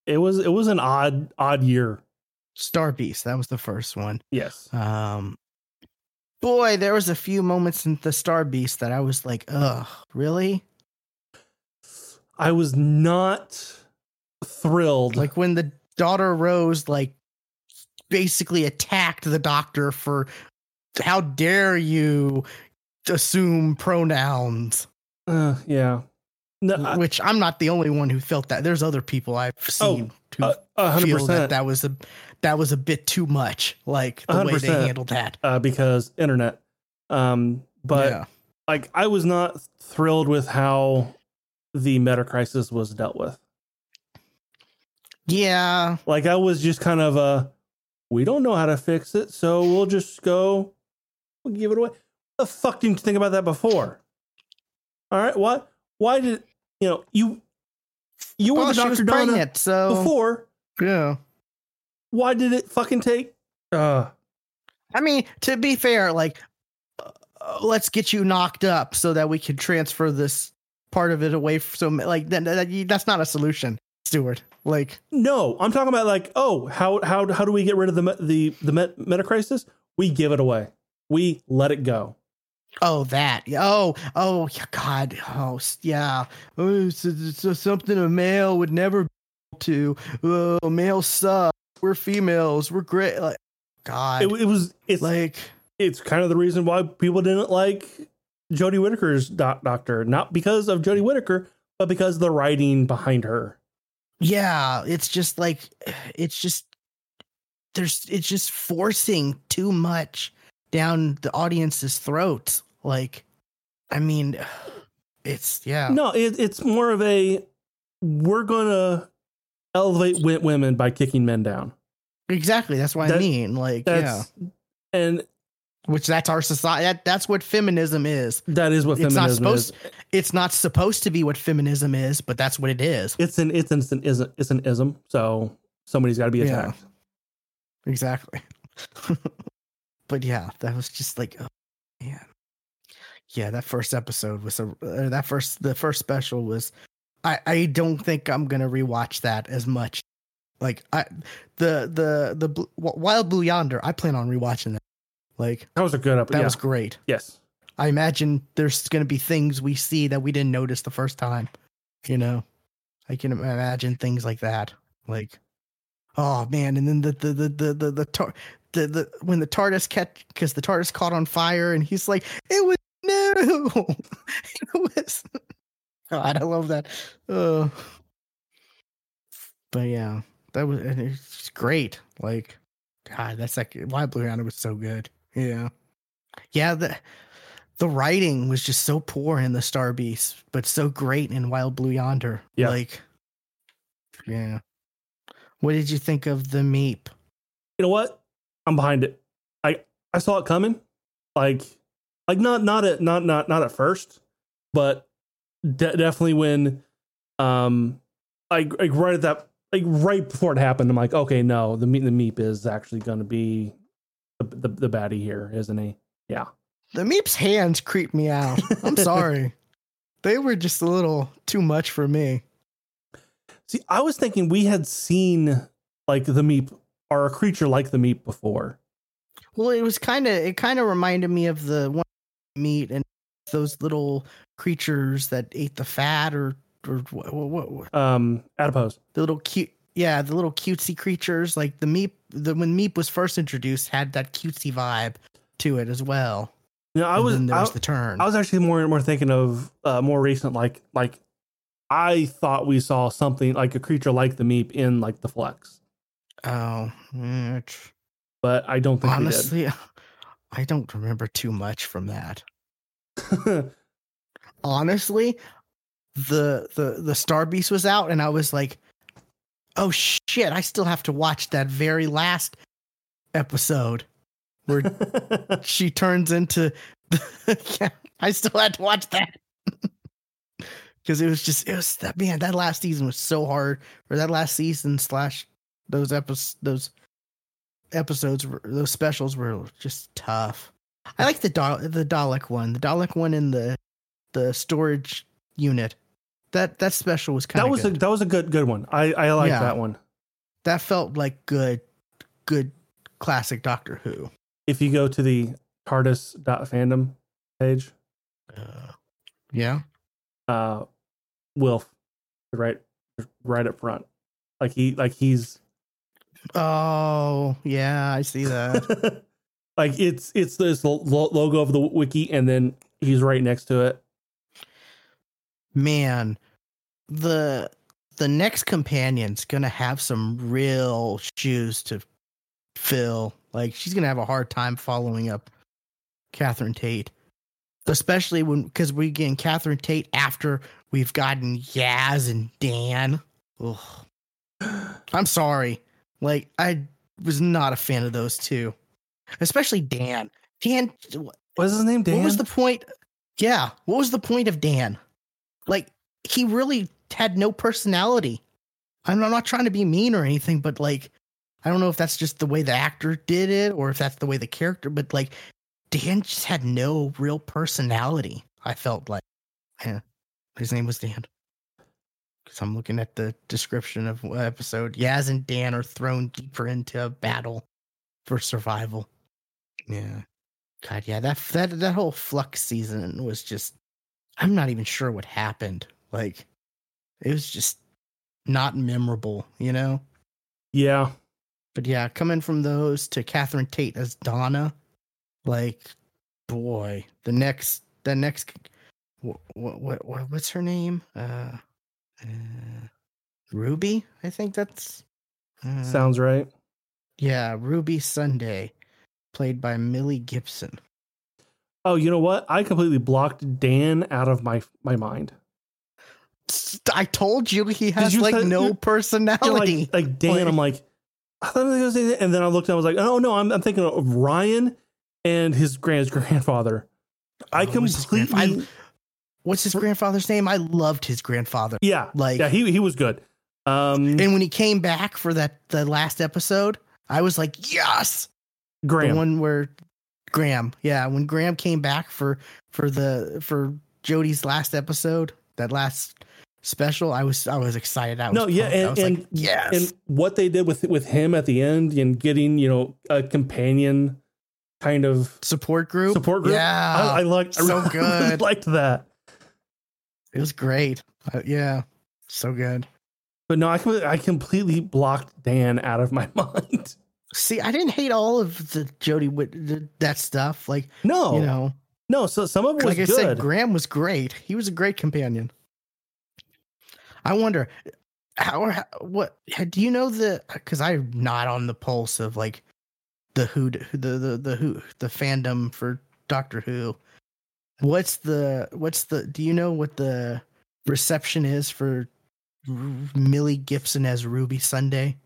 Speaker 2: it was it was an odd odd year.
Speaker 1: star beast that was the first one
Speaker 2: Yes.
Speaker 1: Um, boy, there was a few moments in the Star Beast that I was like, "Ugh, really?"
Speaker 2: I was not thrilled.
Speaker 1: Like when the daughter Rose, like, basically attacked the Doctor for, "How dare you assume pronouns?"
Speaker 2: uh, yeah. No, I-
Speaker 1: Which I'm not the only one who felt that. There's other people I've seen who
Speaker 2: uh,
Speaker 1: feel that that was a that was a bit too much. Like the way they handled that.
Speaker 2: Uh, because internet. Um, but
Speaker 1: yeah.
Speaker 2: like I was not thrilled with how the meta crisis was dealt with.
Speaker 1: yeah,
Speaker 2: Like I was just kind of a we don't know how to fix it, so we'll just go we'll give it away. The fuck didn't you think about that before? All right, what? Why did you know you you were
Speaker 1: well,
Speaker 2: the
Speaker 1: she
Speaker 2: Dr. Donna
Speaker 1: pregnant, so
Speaker 2: before?
Speaker 1: yeah.
Speaker 2: Why did it fucking take? Uh,
Speaker 1: I mean, to be fair, like, uh, let's get you knocked up so that we can transfer this part of it away. f- So like that, that that's not a solution, Stuart. Like
Speaker 2: No, I'm talking about like, oh, how how how do we get rid of the me- the the met- meta crisis? We give it away. We let it go.
Speaker 1: Oh that oh oh God oh yeah oh, it's something a male would never be able to. Oh, males suck. We're females. We're great. Like God,
Speaker 2: It, it was it's
Speaker 1: like
Speaker 2: it's kind of the reason why people didn't like Jodie Whittaker's doc- doctor, not because of Jodie Whittaker, but because of the writing behind her.
Speaker 1: yeah it's just like it's just there's it's just forcing too much down the audience's throats like i mean [sighs] it's yeah
Speaker 2: No, it, it's more of a we're gonna elevate women by kicking men down.
Speaker 1: exactly that's what i mean like yeah
Speaker 2: and
Speaker 1: which that's our society that, that's what feminism is
Speaker 2: that is what
Speaker 1: It's not
Speaker 2: feminism
Speaker 1: supposed-
Speaker 2: is.
Speaker 1: it's not supposed to be what feminism is but that's what it is
Speaker 2: It's an it's an it's an ism, it's an ism. So somebody's got to be
Speaker 1: Yeah.
Speaker 2: attacked.
Speaker 1: exactly [laughs] but yeah that was just like oh man yeah that first episode was a that first the first special was i i don't think i'm gonna rewatch that as much like i the the the Bl- wild blue yonder i plan on rewatching that like
Speaker 2: That was a good episode.
Speaker 1: that
Speaker 2: yeah.
Speaker 1: was great
Speaker 2: yes.
Speaker 1: i imagine there's gonna be things we see that we didn't notice the first time you know i can imagine things like that like oh man. And then the the the the the, the, tar- the, the when the TARDIS catch because the TARDIS caught on fire and he's like it was no [laughs] it was [laughs] God I love that. Uh but yeah that was and it's great. Like God that's like Wild Blue Yonder was so good. Yeah. Yeah the the writing was just so poor in the Star Beast but so great in Wild Blue Yonder.
Speaker 2: Yeah.
Speaker 1: like yeah what did you think of the Meep
Speaker 2: You know what? I'm behind it. I I saw it coming. Like like not not at not not not at first, but de- definitely when um like like right at that like right before it happened, I'm like, okay, no, the meat the meep is actually going to be the, the the baddie here, isn't he? Yeah.
Speaker 1: The Meep's hands creep me out. I'm [laughs] sorry. they were just a little too much for me.
Speaker 2: See, I was thinking we had seen like the meep or a creature like the meep before.
Speaker 1: Well, it was kind of it kind of reminded me of the one meat and those little creatures that ate the fat or or what, what, what
Speaker 2: Um, adipose.
Speaker 1: the little cute yeah the little cutesy creatures like the meep the when meep was first introduced had that cutesy vibe to it as well.
Speaker 2: Know, I was
Speaker 1: was
Speaker 2: I-
Speaker 1: the turn.
Speaker 2: I was actually more more thinking of uh, more recent, like like I thought we saw something like a creature like the Meep in like the Flux,
Speaker 1: oh, mm,
Speaker 2: but I don't think
Speaker 1: honestly, [laughs] I don't remember too much from that. [laughs] honestly, the the the Star Beast was out, and I was like, "Oh shit! I still have to watch that very last episode where [laughs] she turns into." yeah, I still had to watch that because it was just it was that man. That last season was so hard, or that last season slash those episodes those episodes were- those specials were just tough. I like the Dal- the Dalek one, the Dalek one in the the storage unit. That that special was kind
Speaker 2: that was
Speaker 1: good.
Speaker 2: a that was a good good one. I I like
Speaker 1: Yeah.
Speaker 2: that one.
Speaker 1: that felt like good good classic Doctor Who.
Speaker 2: If you go to the TARDIS.fandom page,
Speaker 1: Uh, yeah.
Speaker 2: Uh, Wilf, right, right up front, like he like he's
Speaker 1: Oh, yeah, I see that. [laughs]
Speaker 2: like it's it's this lo- logo of the wiki, and then he's right next to it.
Speaker 1: Man, the the next companion's gonna have some real shoes to fill. Like she's gonna have a hard time following up Catherine Tate, especially when because we're getting Catherine Tate after we've gotten Yaz and Dan. Ugh. I'm sorry. Like I was not a fan of those two, especially Dan. Dan,
Speaker 2: was his name? Dan.
Speaker 1: what was the point? Yeah, what was the point of Dan? Like he really had no personality. I'm I'm not trying to be mean or anything, but like I don't know if that's just the way the actor did it or if that's the way the character, but like Dan just had no real personality. I felt like, yeah, his name was Dan. Because I'm looking at the description of the episode. Yaz and Dan are thrown deeper into a battle for survival. Yeah, God, yeah, that that that whole flux season was just. I'm not even sure what happened. Like, it was just not memorable, you know.
Speaker 2: Yeah.
Speaker 1: But yeah, coming from those to Catherine Tate as Donna, like, boy, the next, the next, what, what, what what's her name? Uh, uh Ruby, I think that's uh,
Speaker 2: Sounds right.
Speaker 1: Yeah, Ruby Sunday, played by Millie Gibson.
Speaker 2: Oh, you know what? I completely blocked Dan out of my my mind.
Speaker 1: I told you he has
Speaker 2: you
Speaker 1: like
Speaker 2: say-
Speaker 1: no personality.
Speaker 2: like, like Dan, I'm like, I thought it was, gonna say that and then I looked and I was like, oh no, I'm, I'm thinking of Ryan and his grand [laughs] grandfather. I
Speaker 1: Oh, what's his
Speaker 2: completely,
Speaker 1: I- What's his grandfather's name? I loved his grandfather.
Speaker 2: yeah,
Speaker 1: Like,
Speaker 2: yeah, he he was good. Um,
Speaker 1: and when he came back for that the last episode, I was like, yes,
Speaker 2: Graham,
Speaker 1: the one where Graham, yeah, when Graham came back for for the for Jodie's last episode, that last special, I was I was excited. I was
Speaker 2: No, yeah,
Speaker 1: pumped. I
Speaker 2: and-
Speaker 1: was
Speaker 2: and-
Speaker 1: like, yes,
Speaker 2: and what they did with with him at the end and getting you know a companion kind of
Speaker 1: support group,
Speaker 2: support group.
Speaker 1: Yeah,
Speaker 2: I, I liked [laughs] I
Speaker 1: so
Speaker 2: really
Speaker 1: good.
Speaker 2: liked that.
Speaker 1: it was great. Uh, yeah, so good.
Speaker 2: But no, I I completely blocked Dan out of my [laughs] mind.
Speaker 1: See, I didn't hate all of the Jodie Whit that stuff. Like
Speaker 2: No,
Speaker 1: you know,
Speaker 2: no. So some of it was
Speaker 1: like I
Speaker 2: good.
Speaker 1: said, Graham was great. He was a great companion. I wonder how, how what do you know the because I'm not on the pulse of like the who the the the who the fandom for Doctor Who. What's the what's the do you know what the reception is for Millie Gibson as Ruby Sunday?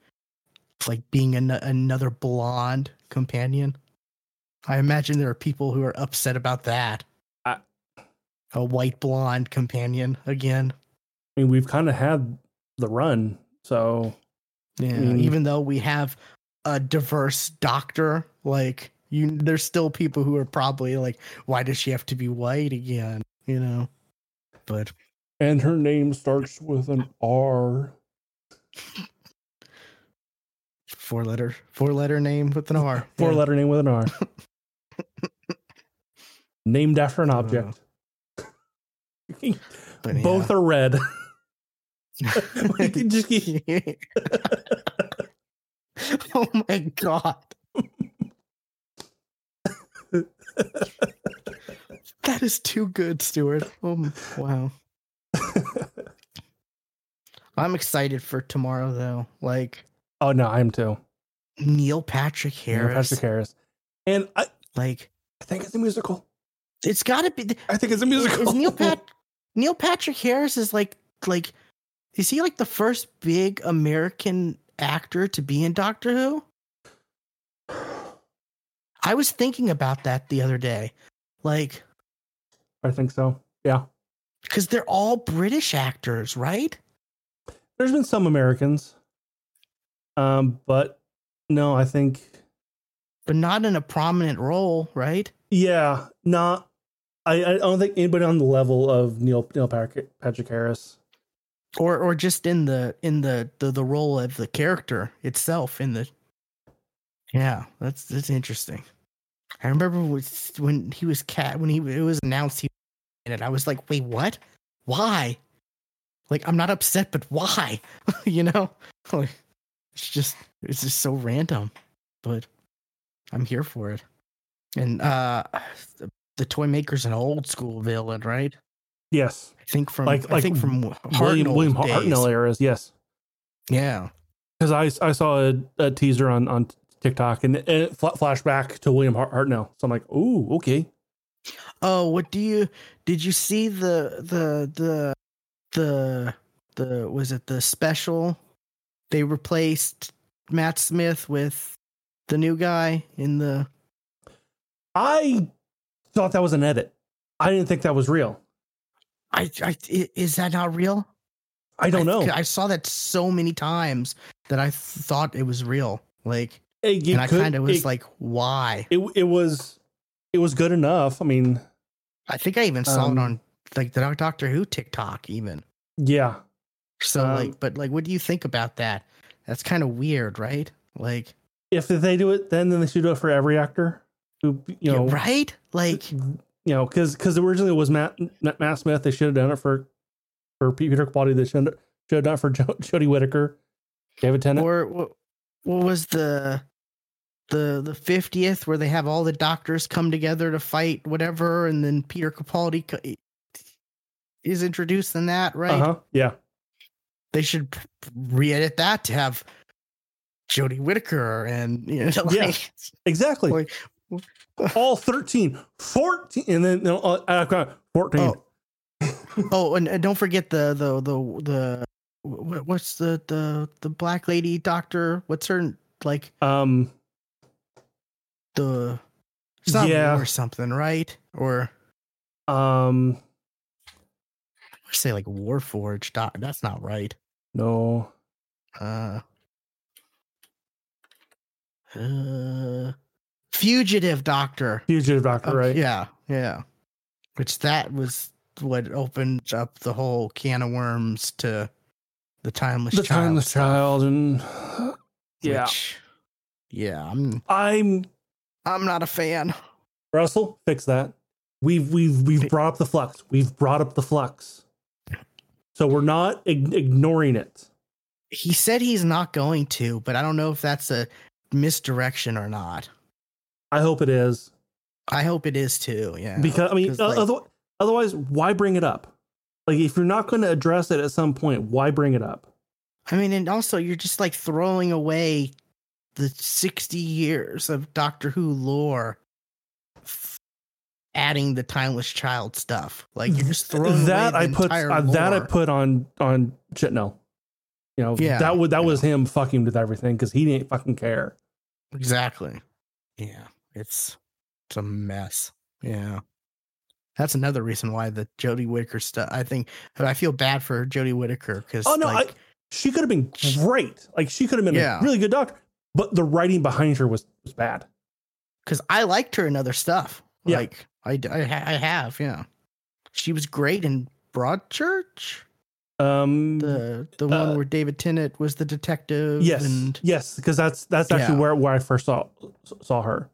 Speaker 1: Like being an, another blonde companion. I imagine there are people who are upset about that.
Speaker 2: I-
Speaker 1: a white blonde companion again.
Speaker 2: I mean, we've kind of had the run, so
Speaker 1: Yeah,
Speaker 2: Mm.
Speaker 1: even though we have a diverse doctor, like you, there's still people who are probably like, "Why does she have to be white again?" You know. But
Speaker 2: and her name starts with an R.
Speaker 1: four letter, four letter name with an R.
Speaker 2: Four
Speaker 1: Yeah.
Speaker 2: letter name with an R. [laughs] Named after an object. [laughs] Both
Speaker 1: yeah.
Speaker 2: are red. [laughs] We can just keep- [laughs]
Speaker 1: oh my god. that is too good, Stuart. Oh wow. I'm excited for tomorrow though. Like
Speaker 2: oh no, I am too.
Speaker 1: Neil Patrick Harris.
Speaker 2: Neil Patrick Harris. And I,
Speaker 1: Like
Speaker 2: I think it's a musical.
Speaker 1: it's got to be
Speaker 2: I think it's a musical.
Speaker 1: Is Neil [laughs] Pat Neil Patrick Harris is like like is he like the first big American actor to be in Doctor Who? I was thinking about that the other day. Like
Speaker 2: I think so. Yeah.
Speaker 1: cuz they're all British actors, right?
Speaker 2: There's been some Americans. Um, but no, I think
Speaker 1: But not in a prominent role, right?
Speaker 2: yeah, not I, I don't think anybody on the level of Neil Neil Patrick, Patrick Harris.
Speaker 1: Or or just in the in the the, the role of the character itself in the Yeah, that's that's interesting. I remember when he was cat when he it was announced he it. I was like, wait, what? Why? Like, I'm not upset, but why? [laughs] you know, like it's just it's just so random, but I'm here for it. And uh, the toy maker's an old school villain, right?
Speaker 2: Yes.
Speaker 1: I think from
Speaker 2: Like-
Speaker 1: I
Speaker 2: like
Speaker 1: think from
Speaker 2: William William. Hartnell eras, yes.
Speaker 1: Yeah.
Speaker 2: Because I, I saw a, a teaser on, on TikTok and it, it fla- flashback to William Hartnell. So I'm like, ooh, okay.
Speaker 1: Oh, what do you did you see the the the the the was it the special? They replaced Matt Smith with the new guy in the
Speaker 2: I thought that was an edit. I didn't think that was real.
Speaker 1: I, I i- is that not real?
Speaker 2: I don't know.
Speaker 1: I, saw that so many times that I thought it was real. Like,
Speaker 2: It, it
Speaker 1: and I kind of was
Speaker 2: it-
Speaker 1: like, why?
Speaker 2: it, it was it was good enough. I mean,
Speaker 1: I think I even saw
Speaker 2: Um,
Speaker 1: it on like the Doctor Who TikTok even.
Speaker 2: yeah,
Speaker 1: So
Speaker 2: Um,
Speaker 1: like, but like, what do you think about that? That's kind of weird, right? Like,
Speaker 2: if they do it, then then they should do it for every actor who you know
Speaker 1: right? Like,
Speaker 2: you know because because originally it was Matt Matt Smith. They should have done it for for Peter Capaldi. They should should have done it for jo- Jodie Whittaker, David Tennant.
Speaker 1: or what, what was the the the fiftieth where they have all the doctors come together to fight whatever, and then Peter Capaldi co- is introduced in that, right?
Speaker 2: Uh huh. Yeah.
Speaker 1: They should re-edit that to have Jodie Whittaker and you know, [laughs]
Speaker 2: Yeah. Exactly.
Speaker 1: Like-
Speaker 2: All 13, 14, and then no, uh, I've got 14.
Speaker 1: Oh. oh, and, and don't forget the the the the what's the the the black lady doctor? What's her like
Speaker 2: Um,
Speaker 1: the not
Speaker 2: Yeah.
Speaker 1: or something, right? Or
Speaker 2: um,
Speaker 1: say like Warforged. Doc, that's not right.
Speaker 2: no,
Speaker 1: Uh, uh, fugitive doctor.
Speaker 2: Fugitive Doctor,
Speaker 1: Uh,
Speaker 2: right?
Speaker 1: Yeah, yeah. Which that was what opened up the whole can of worms to the timeless
Speaker 2: The
Speaker 1: child.
Speaker 2: Timeless
Speaker 1: stuff,
Speaker 2: Child, and yeah,
Speaker 1: which- yeah. I'm
Speaker 2: I'm
Speaker 1: I'm not a fan.
Speaker 2: Russell. Fix that. We've we've we've brought up the flux. We've brought up the flux. So we're not ig- ignoring it.
Speaker 1: He said he's not going to, but I don't know if that's a misdirection or not.
Speaker 2: I hope it is
Speaker 1: I hope it is too. Yeah,
Speaker 2: because I mean,
Speaker 1: like-
Speaker 2: other- otherwise, why bring it up? Like, if you're not going to address it at some point, why bring it up?
Speaker 1: I mean, and also you're just like throwing away the 60 years of Doctor Who lore, f- adding the timeless child stuff. Like you're just throwing
Speaker 2: that I put uh, that I put on on Chibnall. You know,
Speaker 1: Yeah,
Speaker 2: that would that
Speaker 1: yeah.
Speaker 2: was him fucking with everything because he didn't fucking care.
Speaker 1: exactly. Yeah, it's it's a mess. Yeah. That's another reason why the Jodie Whittaker stuff. I think I feel bad for Jodie Whittaker because
Speaker 2: Oh no,
Speaker 1: like,
Speaker 2: I, she could have been great. Like she could have been
Speaker 1: Yeah.
Speaker 2: a really good doctor, but the writing behind her was was bad.
Speaker 1: because I liked her in other stuff.
Speaker 2: Yeah.
Speaker 1: Like I, I, I have, yeah. She was great in Broadchurch,
Speaker 2: Um,
Speaker 1: the the
Speaker 2: Uh,
Speaker 1: one where David Tennant was the detective.
Speaker 2: yes,
Speaker 1: and
Speaker 2: yes, because that's that's actually
Speaker 1: Yeah.
Speaker 2: where where I first saw saw her.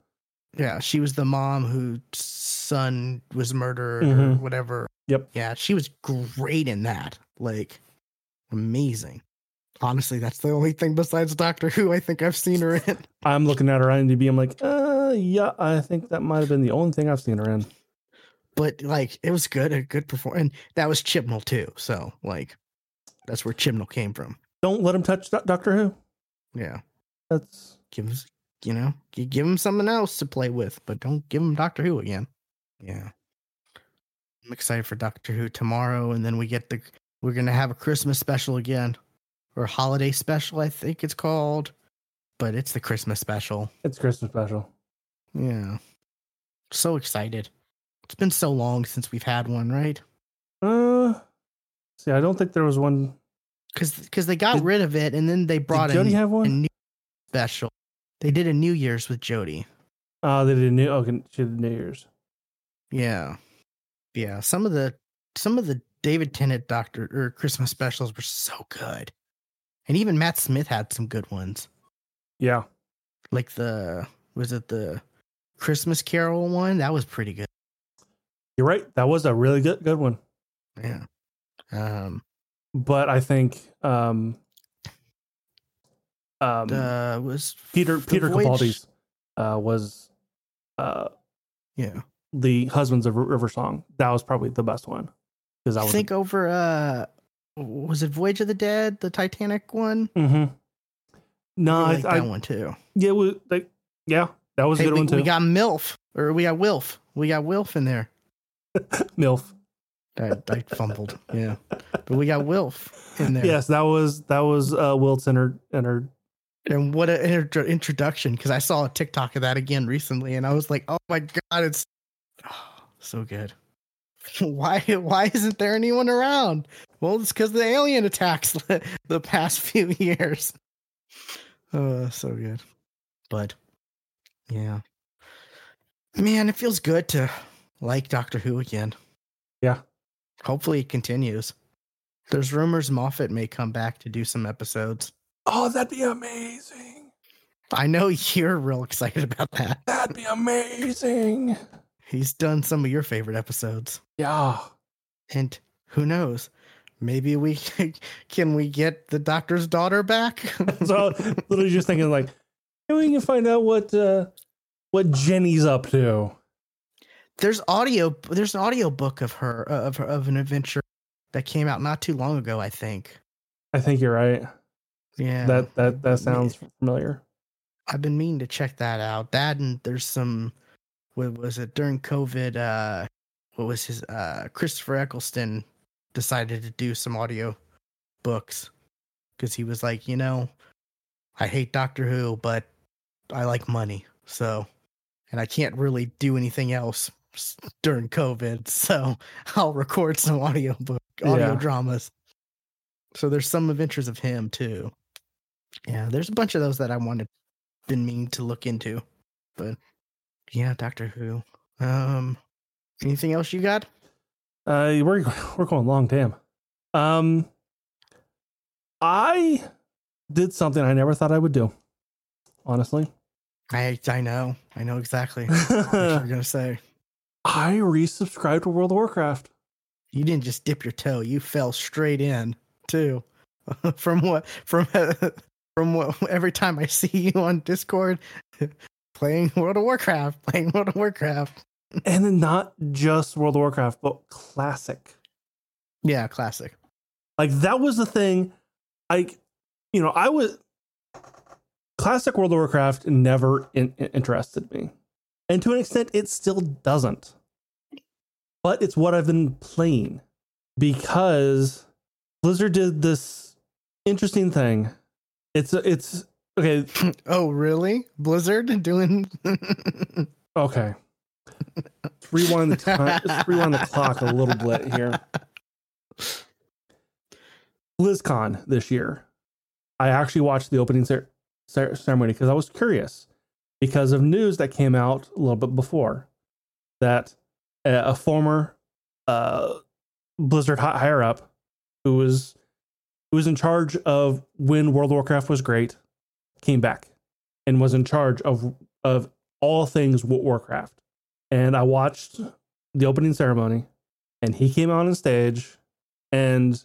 Speaker 1: Yeah, she was the mom whose son was murdered or
Speaker 2: Mhm.
Speaker 1: whatever.
Speaker 2: Yep.
Speaker 1: Yeah, she was great in that. Like amazing. Honestly, that's the only thing besides Doctor Who I think I've seen her in. [laughs]
Speaker 2: I'm looking at her IMDb. I'm like, uh, yeah, I think that might have been the only thing I've seen her in.
Speaker 1: But like, it was good, a good performance, and that was Chibnall too. So like, that's where Chibnall came from.
Speaker 2: Don't let him touch Doc- Doctor Who.
Speaker 1: Yeah.
Speaker 2: That's
Speaker 1: give us, you know, you give him something else to play with, but don't give him Doctor Who again. Yeah. I'm excited for Doctor Who tomorrow, and then we get the we're gonna have a Christmas special again, or holiday special, I think it's called, but it's the Christmas special.
Speaker 2: it's Christmas special.
Speaker 1: Yeah. So excited. It's been so long since we've had one, right?
Speaker 2: Uh, see, I don't think there was one.
Speaker 1: Because because they got
Speaker 2: Did-
Speaker 1: rid of it, and then they brought
Speaker 2: Did Jodie
Speaker 1: in
Speaker 2: have
Speaker 1: a new special. They did a New Year's with Jodie.
Speaker 2: Oh, they did a New. Okay, she did New Year's.
Speaker 1: Yeah. Yeah. Some of the some of the David Tennant Doctor or Christmas specials were so good. And even Matt Smith had some good ones.
Speaker 2: Yeah,
Speaker 1: Like the was it the Christmas Carol one? That was pretty good.
Speaker 2: you're right. That was a really good good one.
Speaker 1: Yeah. Um
Speaker 2: But I think um, um,
Speaker 1: uh was
Speaker 2: Peter Peter
Speaker 1: Voyage-
Speaker 2: Capaldi's uh, was uh,
Speaker 1: Yeah.
Speaker 2: the Husbands of River Song. That was probably the best one because I was
Speaker 1: think over uh was it Voyage of the Dead, the Titanic one?
Speaker 2: hmm No,
Speaker 1: I
Speaker 2: I,
Speaker 1: like
Speaker 2: I,
Speaker 1: that one too.
Speaker 2: yeah, we, like, yeah, that was a good
Speaker 1: we,
Speaker 2: one too.
Speaker 1: we got MILF or we got Wilf. We got Wilf in there. [laughs]
Speaker 2: Milf.
Speaker 1: I, I fumbled. Yeah. But we got Wilf in there.
Speaker 2: Yes, that was that was uh, Wilf's and her and her.
Speaker 1: And what an intro- introduction! Because I saw a TikTok of that again recently, and I was like, "Oh my god, it's oh, [sighs] so good." [laughs] why? Why isn't there anyone around? Well, it's because the alien attacks [laughs] the past few [laughs] years. [sighs] Oh, so good. But yeah, Man, it feels good to like Doctor Who again.
Speaker 2: Yeah.
Speaker 1: Hopefully it continues. There's rumors Moffat may come back to do some episodes.
Speaker 2: Oh, that'd be amazing.
Speaker 1: I know you're real excited about that.
Speaker 2: That'd be amazing.
Speaker 1: He's done some of your favorite episodes.
Speaker 2: Yeah.
Speaker 1: And who knows? Maybe we [laughs] can we get the doctor's daughter back? [laughs]
Speaker 2: so literally just thinking like maybe we can find out what uh what Jenny's up to.
Speaker 1: there's audio there's an audio book of her of her, of an adventure that came out not too long ago, I think.
Speaker 2: I think you're right.
Speaker 1: Yeah.
Speaker 2: That that that sounds familiar.
Speaker 1: I've been meaning to check that out. That and there's some what was it during COVID uh what was his uh Christopher Eccleston decided to do some audio books cuz he was like, you know, I hate Doctor Who, but I like money. So and I can't really do anything else during COVID, [laughs] so I'll record some audio book audio
Speaker 2: Yeah.
Speaker 1: dramas. So there's some adventures of him too. Yeah, there's a bunch of those that I wanted been meaning to look into. But yeah, Doctor Who. Um anything else you got?
Speaker 2: Uh we're [laughs] we're going long, damn. Um I did something I never thought I would do. Honestly.
Speaker 1: I I know. I know exactly [laughs] what you're gonna say.
Speaker 2: I resubscribed to World of Warcraft.
Speaker 1: You didn't just dip your toe, you fell straight in too. [laughs] from what from from what [laughs] every time I see you on Discord [laughs] playing World of Warcraft, playing World of Warcraft.
Speaker 2: And not just World of Warcraft, but classic.
Speaker 1: Yeah, classic.
Speaker 2: Like that was the thing. I, you know, I was classic World of Warcraft never in, in- interested me, and to an extent, it still doesn't. But it's what I've been playing because Blizzard did this interesting thing. It's it's okay. [laughs]
Speaker 1: Oh, really? Blizzard doing [laughs]
Speaker 2: Okay. Let's rewind the time. Let's rewind the clock a little bit here. BlizzCon this year. I actually watched the opening cer- cer- ceremony because I was curious because of news that came out a little bit before that a, a former uh, Blizzard hi- higher up who was who was in charge of when World of Warcraft was great came back and was in charge of of all things Warcraft. And I watched the opening ceremony and he came out on stage and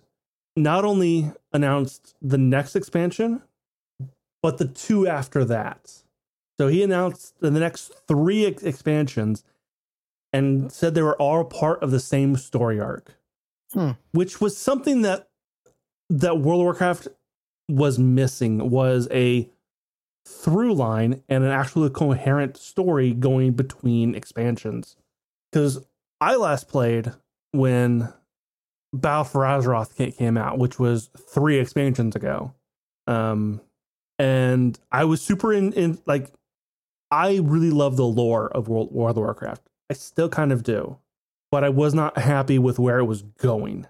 Speaker 2: not only announced the next expansion, but the two after that. So he announced the next three ex- expansions and said they were all part of the same story arc,
Speaker 1: Hmm.
Speaker 2: which was something that that World of Warcraft was missing was a through line and an actually coherent story going between expansions. Because I last played when Battle for Azeroth came out, which was three expansions ago. Um, and I was super in, in like, I really love the lore of World, World of Warcraft. I still kind of do, but I was not happy with where it was going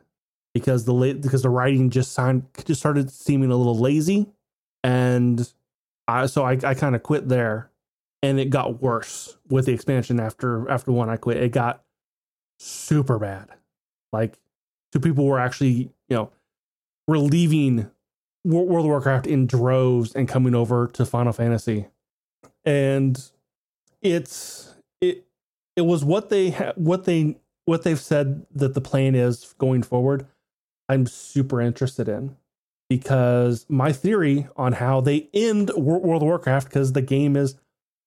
Speaker 2: because the because the writing just signed just started seeming a little lazy, and I so I, I kind of quit there, and it got worse with the expansion after after one I quit. It got super bad, like two people were actually you know were leaving World of Warcraft in droves and coming over to Final Fantasy, and it's it it was what they ha- what they what they've said that the plan is going forward. I'm super interested in because my theory on how they end World of Warcraft because the game is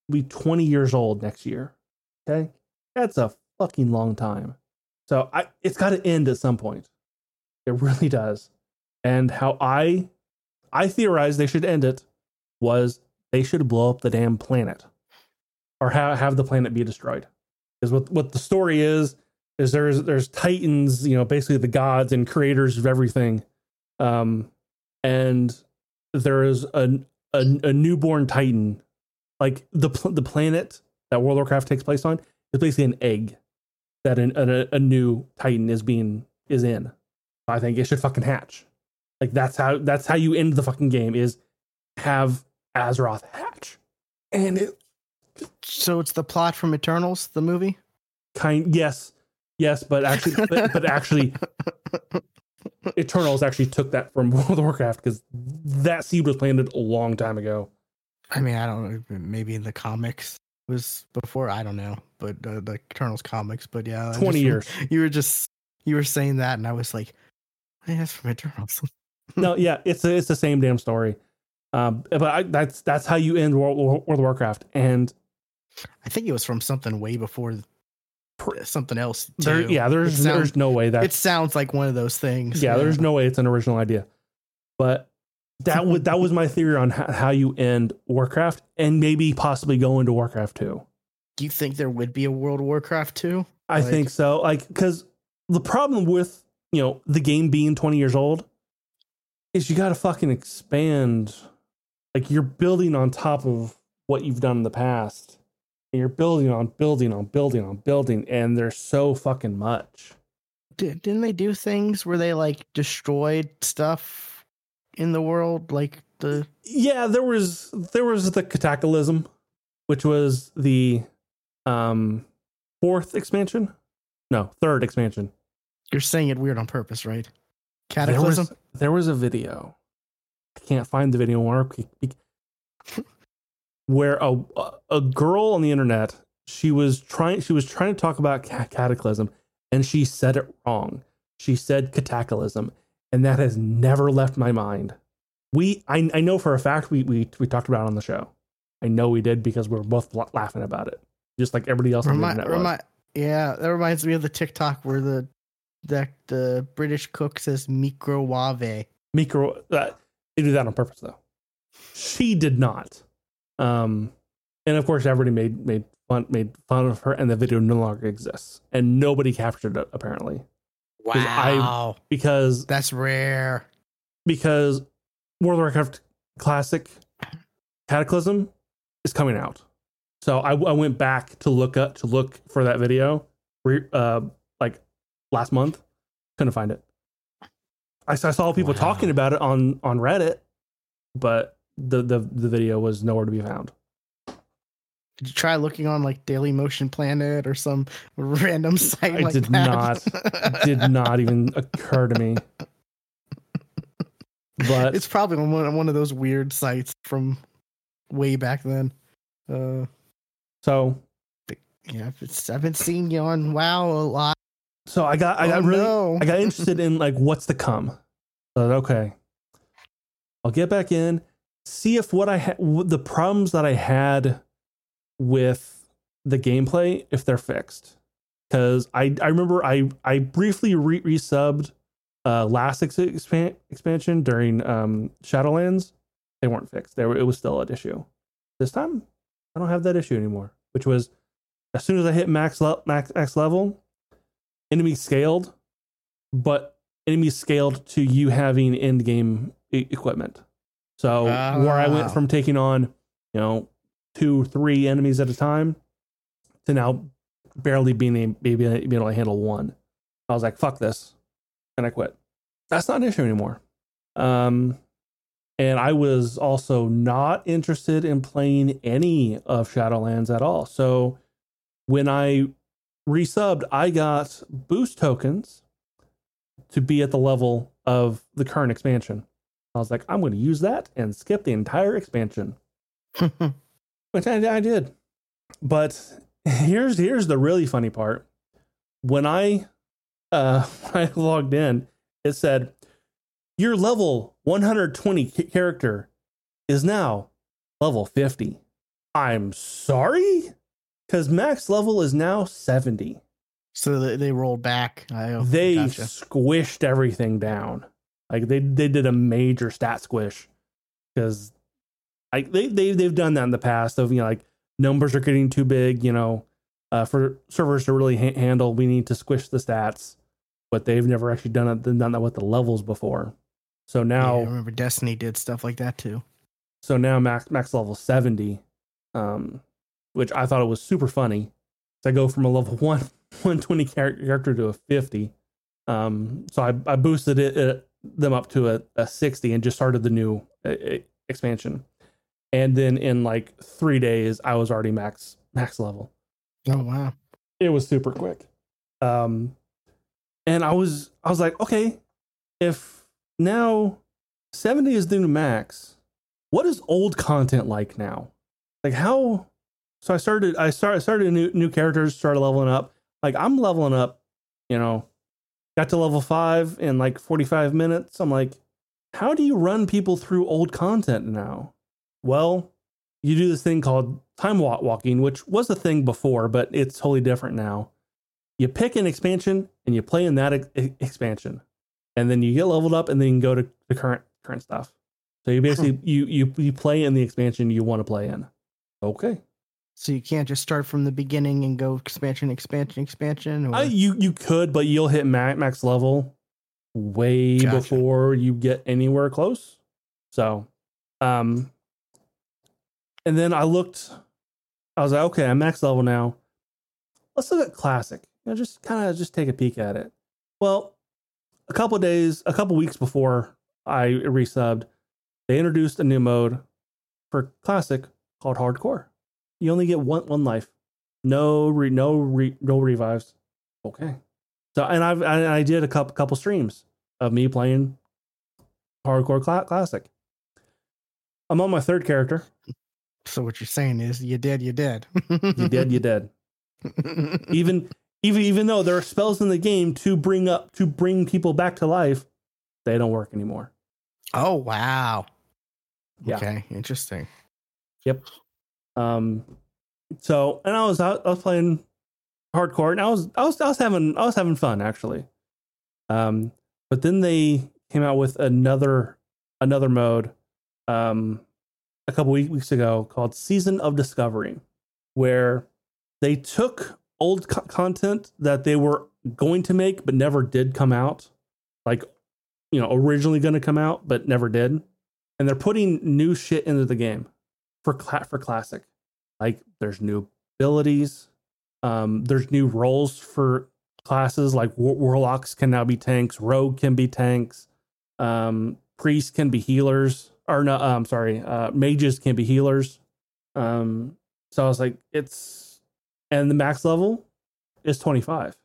Speaker 2: be 20 years old next year. Okay, that's a fucking long time. So I it's got to end at some point. It really does. And how I I theorized they should end it was they should blow up the damn planet or have have the planet be destroyed. Because what what the story is is there's there's titans, you know, basically the gods and creators of everything, um, and there is a, a a newborn titan, like the pl- the planet that World of Warcraft takes place on is basically an egg that an, a, a new titan is being is in. I think it should fucking hatch. Like that's how that's how you end the fucking game is have Azeroth hatch, and it
Speaker 1: So it's the plot from Eternals, the movie.
Speaker 2: Kind yes, yes, but actually, but, but actually, [laughs] Eternals actually took that from [laughs] World of Warcraft because that seed was planted a long time ago.
Speaker 1: I mean, I don't know. Maybe in the comics was before. I don't know, but uh, the Eternals comics. But yeah, I just-
Speaker 2: Twenty years. [laughs]
Speaker 1: You were just you were saying that, and I was like, hey, that's from Eternals.
Speaker 2: no, yeah, it's a, it's the same damn story. Um, but I, that's that's how you end World, World of Warcraft, and
Speaker 1: I think it was from something way before something else.
Speaker 2: there,
Speaker 1: too.
Speaker 2: yeah, there's
Speaker 1: sounds-
Speaker 2: there's no way that
Speaker 1: it sounds like one of those things.
Speaker 2: yeah, there's no way it's an original idea. But that was that was my theory on how, how you end Warcraft, and maybe possibly go into Warcraft two.
Speaker 1: Do you think there would be a World Warcraft too?
Speaker 2: I
Speaker 1: Like-
Speaker 2: think so. Like, because the problem with you know the game being 20 years old is you got to fucking expand. Like you're building on top of what you've done in the past, you're building on building on building on building, and there's so fucking much.
Speaker 1: Did, didn't they do things where they like destroyed stuff in the world, like the
Speaker 2: Yeah, there was there was the Cataclysm, which was the um fourth expansion. No, third expansion.
Speaker 1: You're saying it weird on purpose, right?
Speaker 2: There
Speaker 1: Cataclysm.
Speaker 2: was, there was a video. I can't find the video anymore. Where a a girl on the internet, she was trying she was trying to talk about cataclysm, and she said it wrong. She said cataclysm, and that has never left my mind. We I I know for a fact we we we talked about it on the show. I know we did because we were both la- laughing about it, just like everybody else on the
Speaker 1: Remi-
Speaker 2: was.
Speaker 1: yeah, that reminds me of the TikTok where the that the British cook says microwave.
Speaker 2: micro uh, they do that on purpose though she did not um and of course everybody made made fun made fun of her and the video no longer exists. And nobody captured it apparently. I-
Speaker 1: Wow,
Speaker 2: because
Speaker 1: that's rare.
Speaker 2: because world of warcraft classic cataclysm is coming out. So i, I went back to look up to look for that video re- uh like last month. Couldn't find it. I saw people
Speaker 1: Wow.
Speaker 2: talking about it on on reddit but the the the video was nowhere to be found
Speaker 1: Did you try looking on like Daily Motion Planet or some [laughs] random site
Speaker 2: I
Speaker 1: like
Speaker 2: did
Speaker 1: that? [laughs]
Speaker 2: did not even occur to me but
Speaker 1: it's probably on one, one of those weird sites from way back then. Uh,
Speaker 2: so
Speaker 1: yeah, I've been seeing you on WoW a lot.
Speaker 2: so i got i got
Speaker 1: Oh,
Speaker 2: really
Speaker 1: no.
Speaker 2: I got interested in like what's to come. But okay, I'll get back in, see if what I had, the problems that I had with the gameplay, if they're fixed. Because I I remember I I briefly re- resubbed uh last ex- expan- expansion during um Shadowlands. They weren't fixed. They were, it was still an issue. This time, I don't have that issue anymore. Which was as soon as I hit max le- max max level, enemies scaled, but enemies scaled to you having end game e- equipment. So where I went
Speaker 1: Ah.
Speaker 2: from taking on, you know, two, three enemies at a time to now barely being being able to handle one. I was like, fuck this. And I quit. That's not an issue anymore. Um, and I was also not interested in playing any of Shadowlands at all. So when I resubbed, I got boost tokens to be at the level of the current expansion. I was like, I'm going to use that and skip the entire expansion, [laughs] which I, I did. But here's here's the really funny part. When I uh [laughs] when I logged in, it said your level 120 character is now level 50. I'm sorry? Cuz max level is now 70
Speaker 1: so they, they rolled back. I oh,
Speaker 2: they
Speaker 1: gotcha.
Speaker 2: squished everything down. Like they they did a major stat squish because like they they they've done that in the past of you know like numbers are getting too big, you know, uh, for servers to really ha- handle. We need to squish the stats, but they've never actually done it done that with the levels before. So
Speaker 1: Yeah,
Speaker 2: now
Speaker 1: I remember Destiny did stuff like that too.
Speaker 2: so now max max level 70 um which i thought it was super funny so i go from a level [laughs] 1 120 character to a 50 um so i, I boosted it, it them up to a, a 60 and just started the new uh, uh, expansion and then in like three days I was already max max level.
Speaker 1: Oh wow.
Speaker 2: It was super quick. Um, and I was I was like, okay, if now seventy is the new max, what is old content like now? Like how? So I started I started started new new characters, started leveling up. Like I'm leveling up, you know, got to level five in like forty five minutes. I'm like, how do you run people through old content now? Well, you do this thing called time walking, which was a thing before, but it's totally different now. You pick an expansion and you play in that ex- expansion, and then you get leveled up, and then you can go to the current current stuff. So you hmm. basically you you you play in the expansion you want to play in. Okay.
Speaker 1: So you can't just start from the beginning and go expansion, expansion, expansion.
Speaker 2: Uh, you you could, but you'll hit max, level way
Speaker 1: Gotcha.
Speaker 2: before you get anywhere close. So, um, and then I looked. I was like, okay, I'm max level now. Let's look at classic. You know, just kind of just take a peek at it. Well, a couple days, a couple weeks before I resubbed, they introduced a new mode for classic called hardcore. You only get one one life, no re, no re, no revives. Okay, so and I've I, I did a couple couple streams of me playing hardcore cla- classic. I'm on my third character.
Speaker 1: So what you're saying is you dead, you dead.
Speaker 2: You did, you did. Even even even though there are spells in the game to bring up to bring people back to life, they don't work anymore.
Speaker 1: oh wow.
Speaker 2: Yeah.
Speaker 1: Okay, interesting.
Speaker 2: Um, so and I was I was playing hardcore, and I was I was I was having I was having fun actually. Um, but then they came out with another another mode, um, a couple week, weeks ago called Season of Discovery, where they took old co- content that they were going to make but never did come out, like you know originally going to come out but never did, and they're putting new shit into the game for cla- for classic. Like there's new abilities, um, there's new roles for classes. Like war- warlocks can now be tanks, rogue can be tanks, um, priests can be healers, or no, I'm sorry, uh, mages can be healers. Um, so I was like, it's and the max level is 25,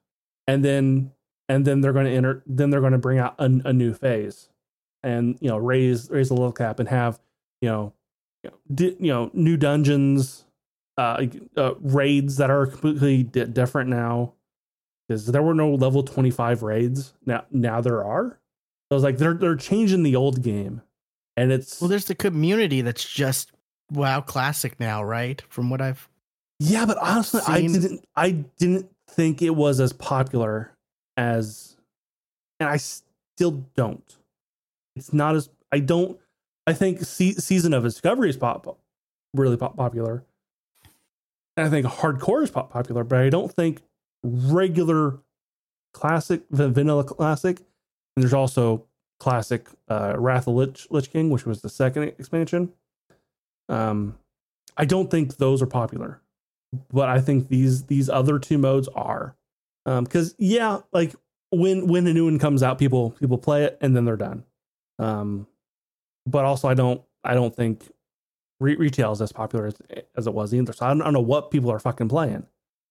Speaker 2: and then and then they're going to enter, then they're going to bring out a, a new phase, and you know raise raise the level cap and have you know you know, di- you know new dungeons uh, uh raids that are completely di- different now. Because there were no level 25 raids. Now now there are. So i was like they're they're changing the old game. And it's
Speaker 1: Well, there's the community that's just WoW Classic now, right? From what I've
Speaker 2: yeah but honestly i didn't i didn't think it was as popular as and i still don't. It's not as i don't i think se- season of discovery is pop really pop- popular. And i think hardcore is pop- popular but i don't think regular classic va- vanilla classic and there's also classic uh wrath of lich, lich king which was the second expansion. Um i don't think those are popular but i think these these other two modes are. Um because yeah like when when a new one comes out people people play it and then they're done. Um but also i don't i don't think re- retail is as popular as, as it was either so I don't, I don't know what people are fucking playing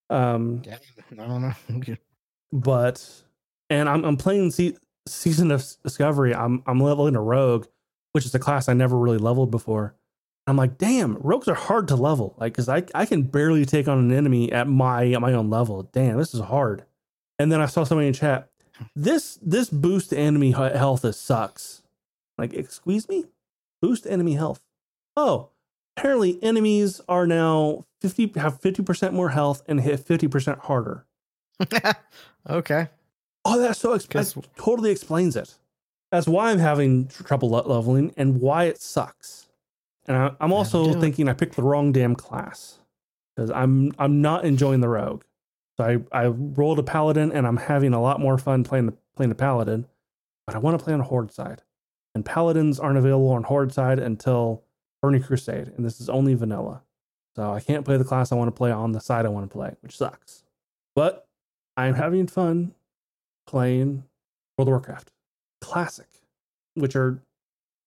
Speaker 2: um
Speaker 1: yeah, I don't know. [laughs]
Speaker 2: but and I'm I'm playing se- season of discovery. I'm I'm leveling a rogue, which is a class I never really leveled before. I'm like, damn, rogues are hard to level. Like, cause I I can barely take on an enemy at my at my own level. Damn, this is hard. And then I saw somebody in chat. This this boost to enemy health is sucks. Like, excuse me, boost enemy health. Oh, apparently enemies are now fifty have fifty percent more health and hit fifty percent harder. [laughs]
Speaker 1: okay.
Speaker 2: Oh, that's so exp-
Speaker 1: Guess-
Speaker 2: that totally explains it. That's why I'm having tr- trouble leveling and why it sucks. And I, I'm also thinking I picked the wrong damn class because I'm I'm not enjoying the rogue. So I I rolled a paladin and I'm having a lot more fun playing the playing the paladin, but I want to play on the horde side, and paladins aren't available on horde side until Burning Crusade, and this is only vanilla. So I can't play the class I want to play on the side I want to play, which sucks. But I'm having fun playing World of Warcraft Classic, which are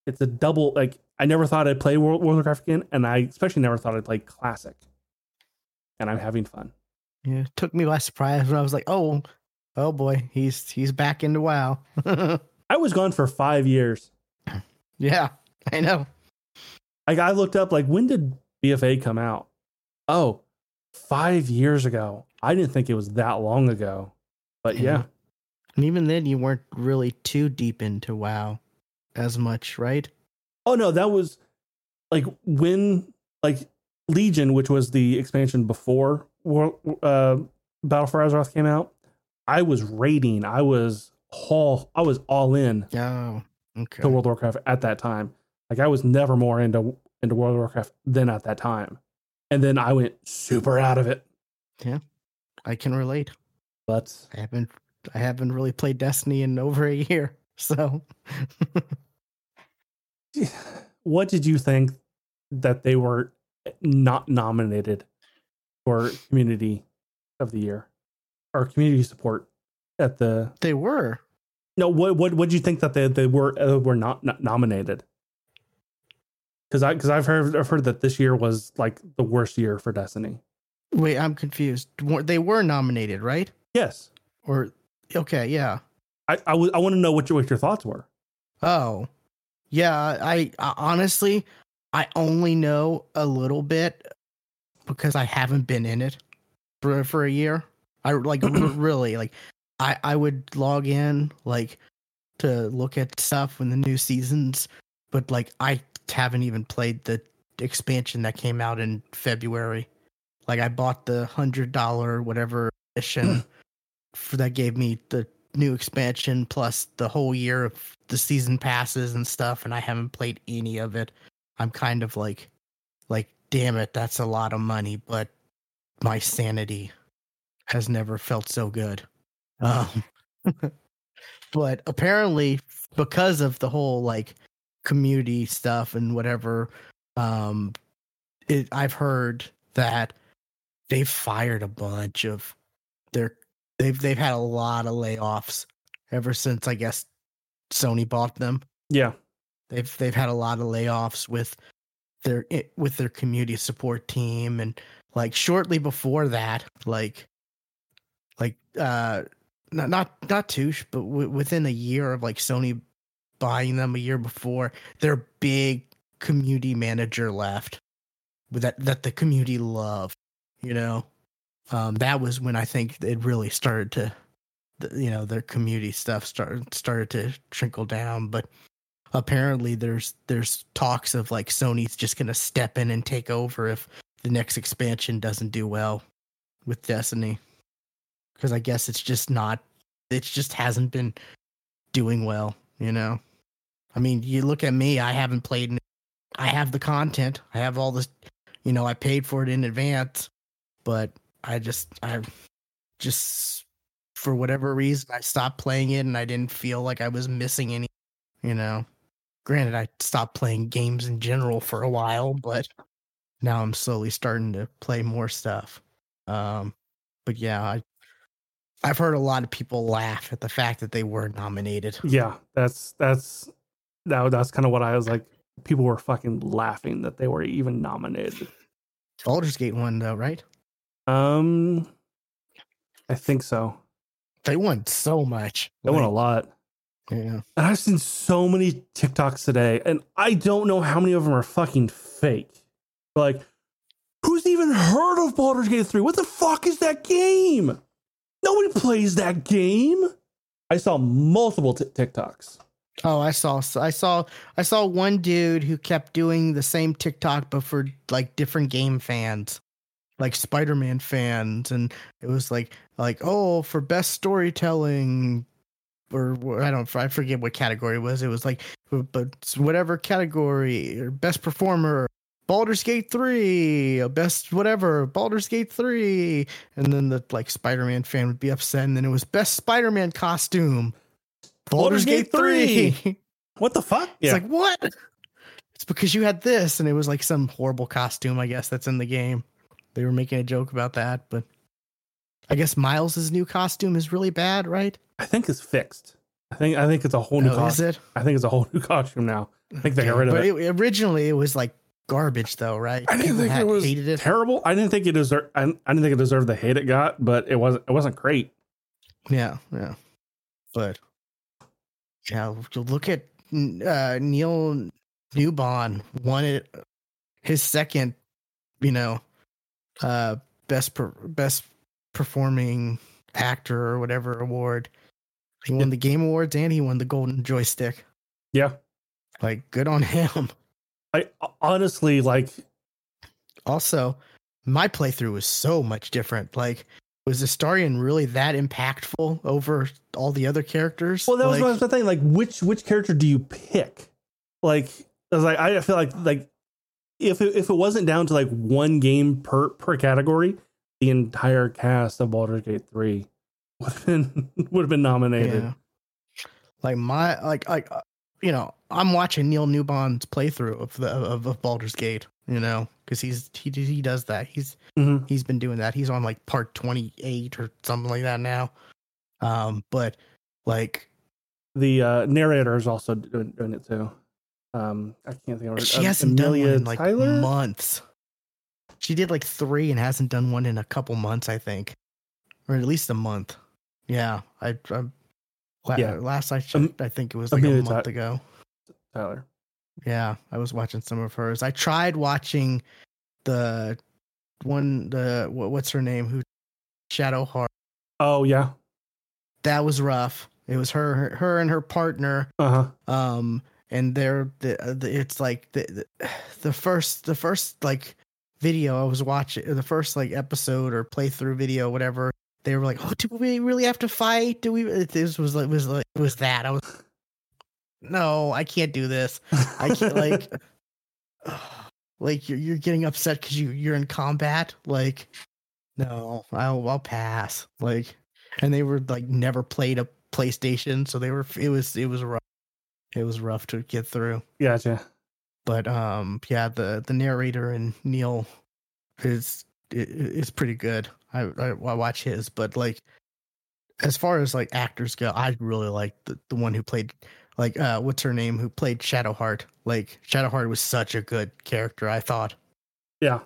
Speaker 2: it's a double like I never thought I'd play World, World of Warcraft again, and I especially never thought I'd play Classic. And I'm having fun.
Speaker 1: Yeah, it took me by surprise when I was like, "Oh, oh boy, he's he's back into WoW." [laughs]
Speaker 2: I was gone for five years.
Speaker 1: Yeah, I know.
Speaker 2: Like I looked up, like when did BFA come out? Oh, five years ago. I didn't think it was that long ago, but yeah.
Speaker 1: And even then, you weren't really too deep into WoW as much, right?
Speaker 2: Oh no, that was like when like Legion, which was the expansion before uh, Battle for Azeroth came out. I was raiding. I was all I was all in.
Speaker 1: Oh, okay.
Speaker 2: To World of Warcraft at that time. Like I was never more into into World of Warcraft than at that time. And then I went super out of it.
Speaker 1: Yeah. I can relate.
Speaker 2: But
Speaker 1: I haven't I haven't really played Destiny in over a year. [laughs] So [laughs]
Speaker 2: what did you think that they were not nominated for community of the year or community support at the
Speaker 1: They were.
Speaker 2: No, what what what do you think that they they were uh, were not, not nominated? Cuz I cuz I've heard I've heard that this year was like the worst year for Destiny.
Speaker 1: Wait, I'm confused. They were nominated, right?
Speaker 2: Yes.
Speaker 1: Or okay, yeah.
Speaker 2: I I, w- I want to know what your what your thoughts were.
Speaker 1: Oh. Yeah, I, I honestly I only know a little bit because I haven't been in it for for a year. I like [clears throat] really like I I would log in like to look at stuff when the new seasons, but like I haven't even played the expansion that came out in February. Like I bought the hundred dollar whatever edition hmm. for that gave me the new expansion plus the whole year of the season passes and stuff, and I haven't played any of it. I'm kind of like, like, damn it, that's a lot of money, but my sanity has never felt so good. Um, [laughs] but apparently, because of the whole like community stuff and whatever, um, it, I've heard that they've fired a bunch of their they've they've had a lot of layoffs ever since I guess Sony bought them.
Speaker 2: Yeah.
Speaker 1: They've they've had a lot of layoffs with their with their community support team and like shortly before that like like uh not not not Touche but w- within a year of like Sony buying them a year before their big community manager left with that that the community loved you know um, that was when I think it really started to, you know, their community stuff started started to trickle down. But apparently, there's there's talks of like Sony's just gonna step in and take over if the next expansion doesn't do well with Destiny, because I guess it's just not, it just hasn't been doing well. You know, I mean, you look at me, I haven't played. I have the content. I have all this, you know, I paid for it in advance, but I just I just for whatever reason I stopped playing it and I didn't feel like I was missing any, you know. Granted, I stopped playing games in general for a while, but now I'm slowly starting to play more stuff. Um, but yeah, I I've heard a lot of people laugh at the fact that they were nominated.
Speaker 2: Yeah, that's that's that, that's kind of what I was like. People were fucking laughing that they were even nominated.
Speaker 1: Baldur's Gate one though, right?
Speaker 2: Um, I think so.
Speaker 1: They won so much.
Speaker 2: They like, won a lot.
Speaker 1: Yeah.
Speaker 2: And I've seen so many TikToks today, and I don't know how many of them are fucking fake. Like, who's even heard of Baldur's Gate 3? What the fuck is that game? Nobody plays that game. I saw multiple t- TikToks.
Speaker 1: Oh, I saw I saw I saw one dude who kept doing the same TikTok but for like different game fans like Spider-Man fans, and it was like like oh for best storytelling or I don't I forget what category it was. It was like but whatever category or best performer. Baldur's Gate 3, best whatever, Baldur's Gate 3. And then the like Spider-Man fan would be upset and then it was best Spider-Man costume.
Speaker 2: Baldur's, Baldur's Gate, Gate 3. 3. [laughs] What the fuck?
Speaker 1: It's yeah. like what? It's because you had this and it was like some horrible costume I guess that's in the game. They were making a joke about that, but I guess Miles's new costume is really bad, right?
Speaker 2: I think it's fixed. I think I think it's a whole new
Speaker 1: oh,
Speaker 2: costume. I think it's a whole new costume now. I think they got rid of
Speaker 1: but
Speaker 2: it.
Speaker 1: it, originally it was like garbage, though, right?
Speaker 2: I didn't
Speaker 1: People
Speaker 2: think it was
Speaker 1: it.
Speaker 2: terrible. I didn't think it deserved. I, I didn't think it deserved the hate it got, but it wasn't. It wasn't great.
Speaker 1: Yeah, yeah. But yeah, look at uh, Neil Newbon won it his second, you know, uh, best per, best performing actor or whatever award. He won the Game Awards and he won the Golden Joystick.
Speaker 2: Yeah,
Speaker 1: Like, good on him.
Speaker 2: I honestly like.
Speaker 1: Also, my playthrough was so much different. Like, was Astarion really that impactful over all the other characters?
Speaker 2: Well, that was
Speaker 1: like,
Speaker 2: my thing. Like, which which character do you pick? Like, I was like, I feel like like if it, if it wasn't down to like one game per per category, the entire cast of Baldur's Gate three [laughs] would have been would have been nominated.
Speaker 1: Yeah. Like my like like uh, you know I'm watching Neil Newbon's playthrough of the of, of Baldur's Gate. You know because he's he he does that. He's
Speaker 2: Mhm.
Speaker 1: he's been doing that. He's on like part 28 or something like that now. Um, but like
Speaker 2: The uh, narrator is also doing, doing it too. Um, I can't think of her.
Speaker 1: she
Speaker 2: um,
Speaker 1: hasn't done one in like
Speaker 2: Tyler?
Speaker 1: months. She did like three and hasn't done one in a couple months, I think, or at least a month. Yeah, I, I
Speaker 2: Yeah.
Speaker 1: last I checked,
Speaker 2: Um,
Speaker 1: I think it was like
Speaker 2: Amelia
Speaker 1: a month
Speaker 2: Ty-
Speaker 1: ago.
Speaker 2: Tyler.
Speaker 1: Yeah, I was watching some of hers. I tried watching the one the what, what's her name who Shadowheart.
Speaker 2: Oh yeah.
Speaker 1: That was rough. It was her her, her and her partner
Speaker 2: Uh huh.
Speaker 1: um and they're the, the it's like the, the [sighs] the first the first like video I was watching the first like episode or playthrough video whatever they were like oh do we really have to fight? Do we this was like was like was that. I was no I can't do this. I can't like [laughs] [sighs] like you're you're getting upset because you you're in combat? Like no I'll I'll pass. Like and they were like never played a PlayStation so they were it was it was rough. It was rough to get through.
Speaker 2: Gotcha.
Speaker 1: but um yeah the the narrator and Neil is i- i- is pretty good I, I I watch his but like as far as like actors go I really like the the one who played like uh what's her name who played Shadowheart like Shadowheart was such a good character I thought
Speaker 2: Yeah.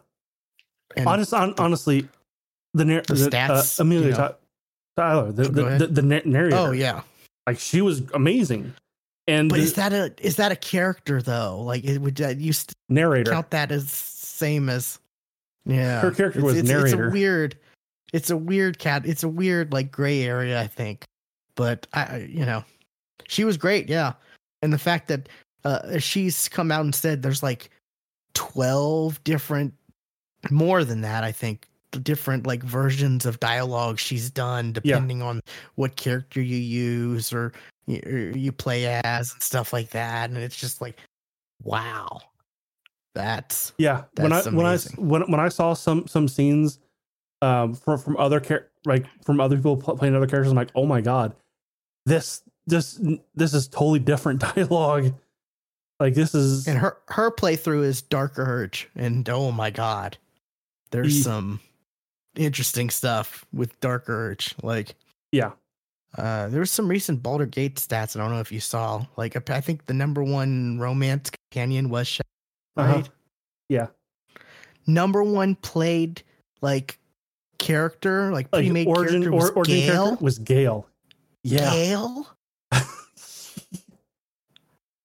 Speaker 1: and
Speaker 2: Honest, on, honestly, the, nar-
Speaker 1: The
Speaker 2: the
Speaker 1: stats,
Speaker 2: uh, Amelia
Speaker 1: you know.
Speaker 2: Tyler, the the, the, the narrator.
Speaker 1: oh yeah
Speaker 2: like she was amazing. And
Speaker 1: but
Speaker 2: the
Speaker 1: is that a is that a character though like it would that you st-
Speaker 2: narrator,
Speaker 1: count that as same as yeah
Speaker 2: her character
Speaker 1: it's,
Speaker 2: was
Speaker 1: it's,
Speaker 2: narrator.
Speaker 1: It's a weird, it's a weird cat. It's a weird like gray area, I think. But I, you know, she was great, yeah. And the fact that uh, she's come out and said there's like twelve different, more than that, I think, different like versions of dialogue she's done depending on what character you use or you, or you play as and stuff like that. And it's just like, wow, that's
Speaker 2: yeah, when I
Speaker 1: That's
Speaker 2: when I when when I saw some some scenes um from from other char- like from other people playing other characters, I'm like, oh my god, this this this is totally different [laughs] dialogue. Like this is
Speaker 1: And her her playthrough is Darker Urge, and oh my god, there's some interesting stuff with Darker Urge. Like,
Speaker 2: yeah
Speaker 1: uh, there was some recent Baldur Gate stats. I don't know if you saw. Like, I- think the number one romance companion was
Speaker 2: Uh-huh.
Speaker 1: right.
Speaker 2: yeah
Speaker 1: Number one played like character, like
Speaker 2: like
Speaker 1: pre-made
Speaker 2: origin
Speaker 1: character was
Speaker 2: or, origin
Speaker 1: Gale.
Speaker 2: character was Gale. Yeah,
Speaker 1: Gale. [laughs]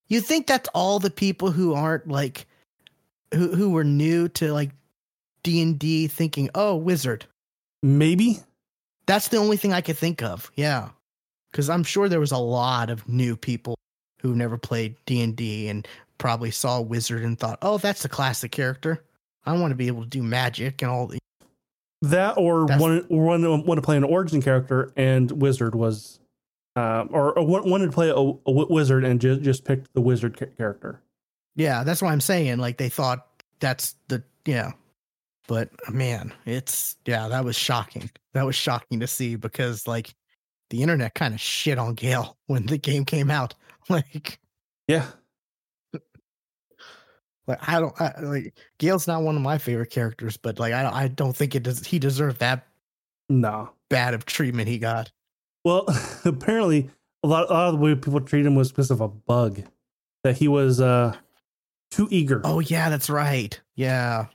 Speaker 1: You think that's all the people who aren't like who who were new to like D and D thinking, oh, wizard.
Speaker 2: maybe
Speaker 1: That's the only thing I could think of. Yeah, because I'm sure there was a lot of new people who never played D and D and probably saw wizard and thought, oh, that's a classic character. I want to be able to do magic and all. The-
Speaker 2: that or
Speaker 1: That's-
Speaker 2: wanted, wanted to play an origin character and wizard was. Uh, or, or wanted to play a, a wizard and just just picked the wizard ca- character.
Speaker 1: yeah, that's what I'm saying. Like they thought that's the yeah. But man, it's yeah, that was shocking. That was shocking to see because like the internet kind of shit on Gale [laughs] when the game came out. [laughs] Like
Speaker 2: Yeah,
Speaker 1: like I don't I, like Gale's not one of my favorite characters, but like I I don't think it does he deserved that
Speaker 2: no.
Speaker 1: bad of treatment he got.
Speaker 2: Well, [laughs] apparently, a lot, a lot of the way people treat him was because of a bug. that he was uh too eager.
Speaker 1: Oh yeah, that's right. Yeah,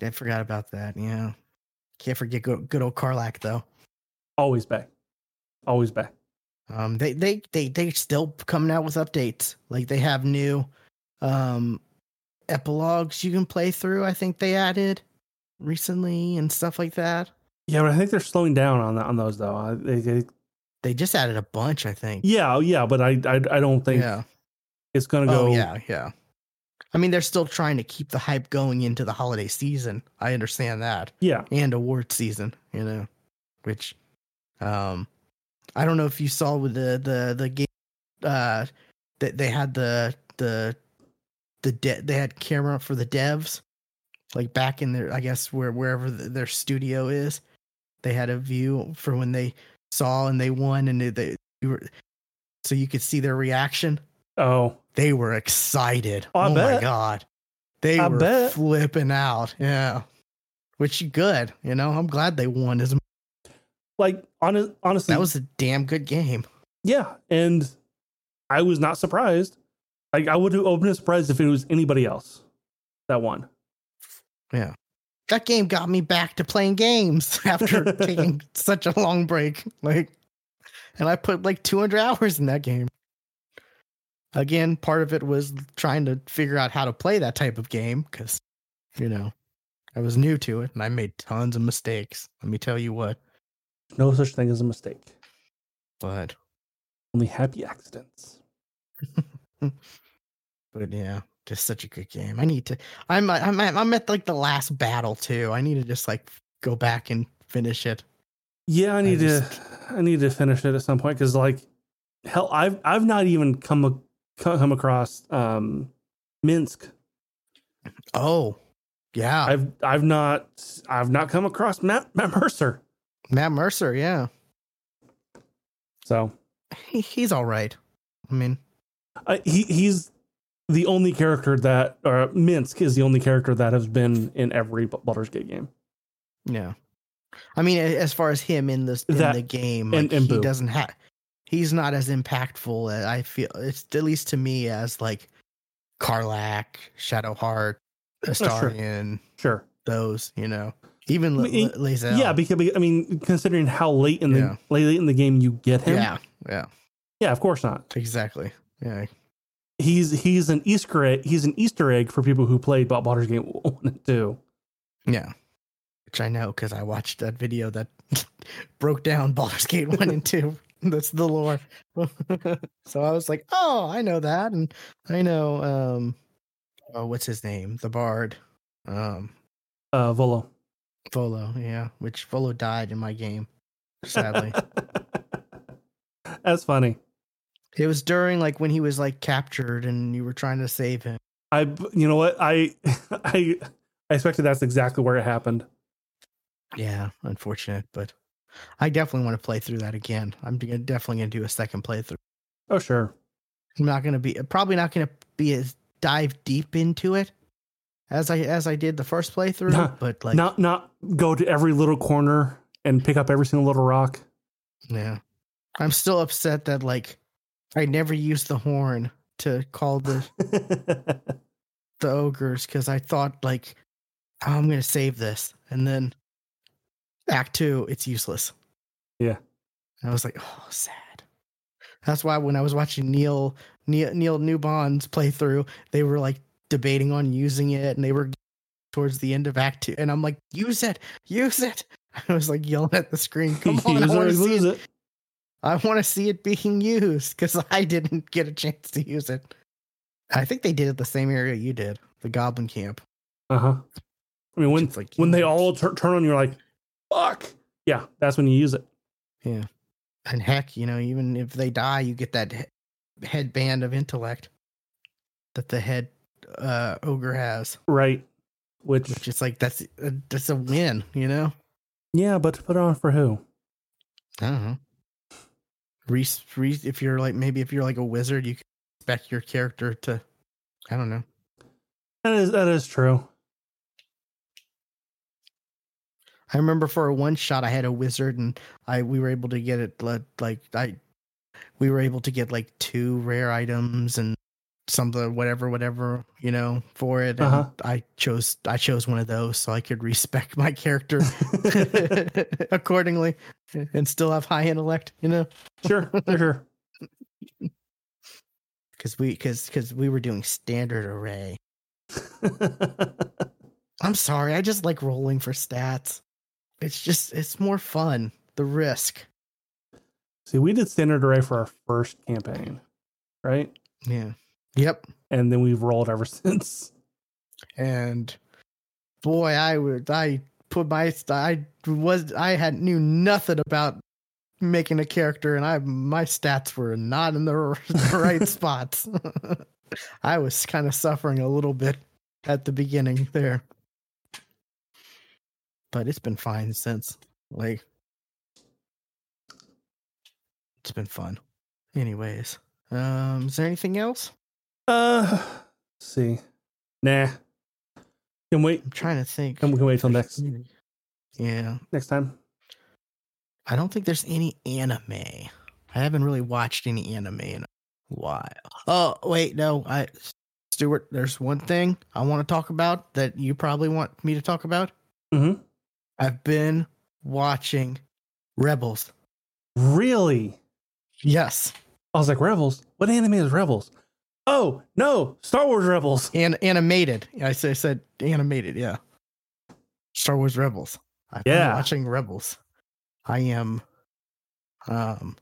Speaker 1: I forgot about that. Yeah, can't forget good, good old Karlach though.
Speaker 2: Always back. Always back.
Speaker 1: Um, they they they they still coming out with updates. Like they have new um epilogues you can play through. I think they added recently and stuff like that.
Speaker 2: Yeah, but I think they're slowing down on on those though. Uh, They, they,
Speaker 1: They just added a bunch. I think.
Speaker 2: yeah, oh, yeah, but I I, I don't think
Speaker 1: Yeah.
Speaker 2: it's gonna go.
Speaker 1: Oh yeah, yeah. I mean, they're still trying to keep the hype going into the holiday season. I understand that.
Speaker 2: yeah.
Speaker 1: and award season, you know, which um I don't know if you saw with the the the game uh that they had the the the de- they had camera for the devs like back in their I guess where wherever th their studio is they had a view for when they saw and they won and they, they you were so you could see their reaction
Speaker 2: Oh,
Speaker 1: they were excited.
Speaker 2: Oh, I
Speaker 1: oh my god. They
Speaker 2: I
Speaker 1: were
Speaker 2: bet.
Speaker 1: flipping out. Yeah. Which good, you know. I'm glad they won. As
Speaker 2: like hon- honestly,
Speaker 1: that was a damn good game.
Speaker 2: yeah, and I was not surprised. Like I would have been surprised if it was anybody else that won.
Speaker 1: Yeah. That game got me back to playing games [laughs] after [laughs] taking such a long break. Like and I put like 200 hours in that game. Again, part of it was trying to figure out how to play that type of game cuz you know, I was new to it and I made tons of mistakes. Let me tell you what.
Speaker 2: No such thing as a mistake.
Speaker 1: But
Speaker 2: Only happy accidents. [laughs]
Speaker 1: But yeah, just such a good game. I need to. I'm I'm I'm at like the last battle too. I need to just like go back and finish it.
Speaker 2: Yeah, I need
Speaker 1: just-
Speaker 2: to. I need to finish it at some point because, like, hell, I've I've not even come a- come across um Minsc.
Speaker 1: Oh, yeah,
Speaker 2: I've I've not I've not come across Matt, Matt Mercer.
Speaker 1: Matt Mercer. Yeah,
Speaker 2: So
Speaker 1: he, he's all right. I mean,
Speaker 2: uh, he he's the only character that or Minsc is the only character that has been in every Baldur's Gate game.
Speaker 1: yeah. I mean, as far as him in this in
Speaker 2: That-
Speaker 1: the game, like,
Speaker 2: and
Speaker 1: he
Speaker 2: Boo.
Speaker 1: doesn't have. He's not as impactful. As I feel it's at least to me as like Karlach, Shadowheart,
Speaker 2: true.
Speaker 1: Astarion.
Speaker 2: Sure.
Speaker 1: Those, you know, even
Speaker 2: I mean, Yeah, because I mean, considering how late in the
Speaker 1: Yeah.
Speaker 2: late in the game you get him,
Speaker 1: yeah, yeah,
Speaker 2: yeah, of course not.
Speaker 1: exactly. Yeah,
Speaker 2: He's he's an Easter egg. He's an Easter egg for people who played Bob Baldur's Gate one and two.
Speaker 1: Yeah. Which I know because I watched that video that [laughs] broke down Baldur's Gate 1 and 2. [laughs] That's the lore. [laughs] so I was like, oh, I know that. And I know um oh what's his name? The Bard. Um
Speaker 2: Uh, Volo.
Speaker 1: Volo, yeah. Which Volo died in my game, sadly.
Speaker 2: That's funny.
Speaker 1: It was during like when he was like captured and you were trying to save him.
Speaker 2: I, you know what? I, [laughs] I, I expected that's exactly where it happened.
Speaker 1: Yeah, unfortunate, but I definitely want to play through that again. I'm definitely gonna do a second playthrough.
Speaker 2: Oh, sure.
Speaker 1: I'm not gonna be probably not gonna be as dive deep into it as I as I did the first playthrough,
Speaker 2: Nah,
Speaker 1: but like
Speaker 2: not, not go to every little corner and pick up every single little rock.
Speaker 1: yeah, I'm still upset that like I never used the horn to call the [laughs] the ogres because I thought like oh, I'm gonna save this, and then Act Two, it's useless.
Speaker 2: Yeah.
Speaker 1: I was like, oh, sad. That's why when I was watching Neil Neil Neil Newbon's playthrough, they were like debating on using it, and they were towards the end of Act Two, and I'm like, use it, use it. [laughs] I was like yelling at the screen, [laughs] come on, I want to see it.
Speaker 2: it.
Speaker 1: I want to see it being used because [laughs] I didn't get a chance to use it. I think they did it the same area you did, the Goblin Camp.
Speaker 2: Uh huh. I mean, when
Speaker 1: like
Speaker 2: when they all tur- turn on, you're like, fuck. Yeah, that's when you use it.
Speaker 1: Yeah. And heck, you know, even if they die, you get that he- headband of intellect that the head uh, ogre has,
Speaker 2: Right. Which,
Speaker 1: which is like that's a, that's a win, you know.
Speaker 2: yeah, but put it on for who?
Speaker 1: I don't know. Reese, Reese, if you're like maybe if you're like a wizard, you can expect your character to, I don't know.
Speaker 2: That is that is true.
Speaker 1: I remember for a one shot, I had a wizard, and I we were able to get it like like I, we were able to get like two rare items and something whatever whatever you know for it and
Speaker 2: Uh-huh.
Speaker 1: i chose i chose one of those so i could respect my character [laughs] [laughs] accordingly and still have high intellect you know
Speaker 2: sure, sure,
Speaker 1: because we because because we were doing standard array. [laughs] I'm sorry i just like rolling for stats. It's just it's more fun the risk.
Speaker 2: See, we did standard array for our first campaign, right?
Speaker 1: yeah. Yep.
Speaker 2: And then we've rolled ever [laughs] since.
Speaker 1: and boy i would i put my i was i had knew nothing about making a character and i my stats were not in the r- [laughs] right spots [laughs] i was kind of suffering a little bit at the beginning there but it's been fine since like it's been fun anyways um is there anything else
Speaker 2: Uh, see. Nah. Can wait.
Speaker 1: i'm trying to think
Speaker 2: Can we can wait till next
Speaker 1: yeah
Speaker 2: next time?
Speaker 1: I don't think there's any anime. I haven't really watched any anime in a while. Oh, wait, no. I Stuart, there's one thing I want to talk about that you probably want me to talk about.
Speaker 2: Mm-hmm.
Speaker 1: I've been watching Rebels.
Speaker 2: Really?
Speaker 1: Yes.
Speaker 2: I was like, Rebels? What anime is Rebels? Oh, no, Star Wars Rebels.
Speaker 1: And animated. I said, I said animated, yeah. Star Wars Rebels. I've
Speaker 2: Yeah.
Speaker 1: been watching Rebels. I am um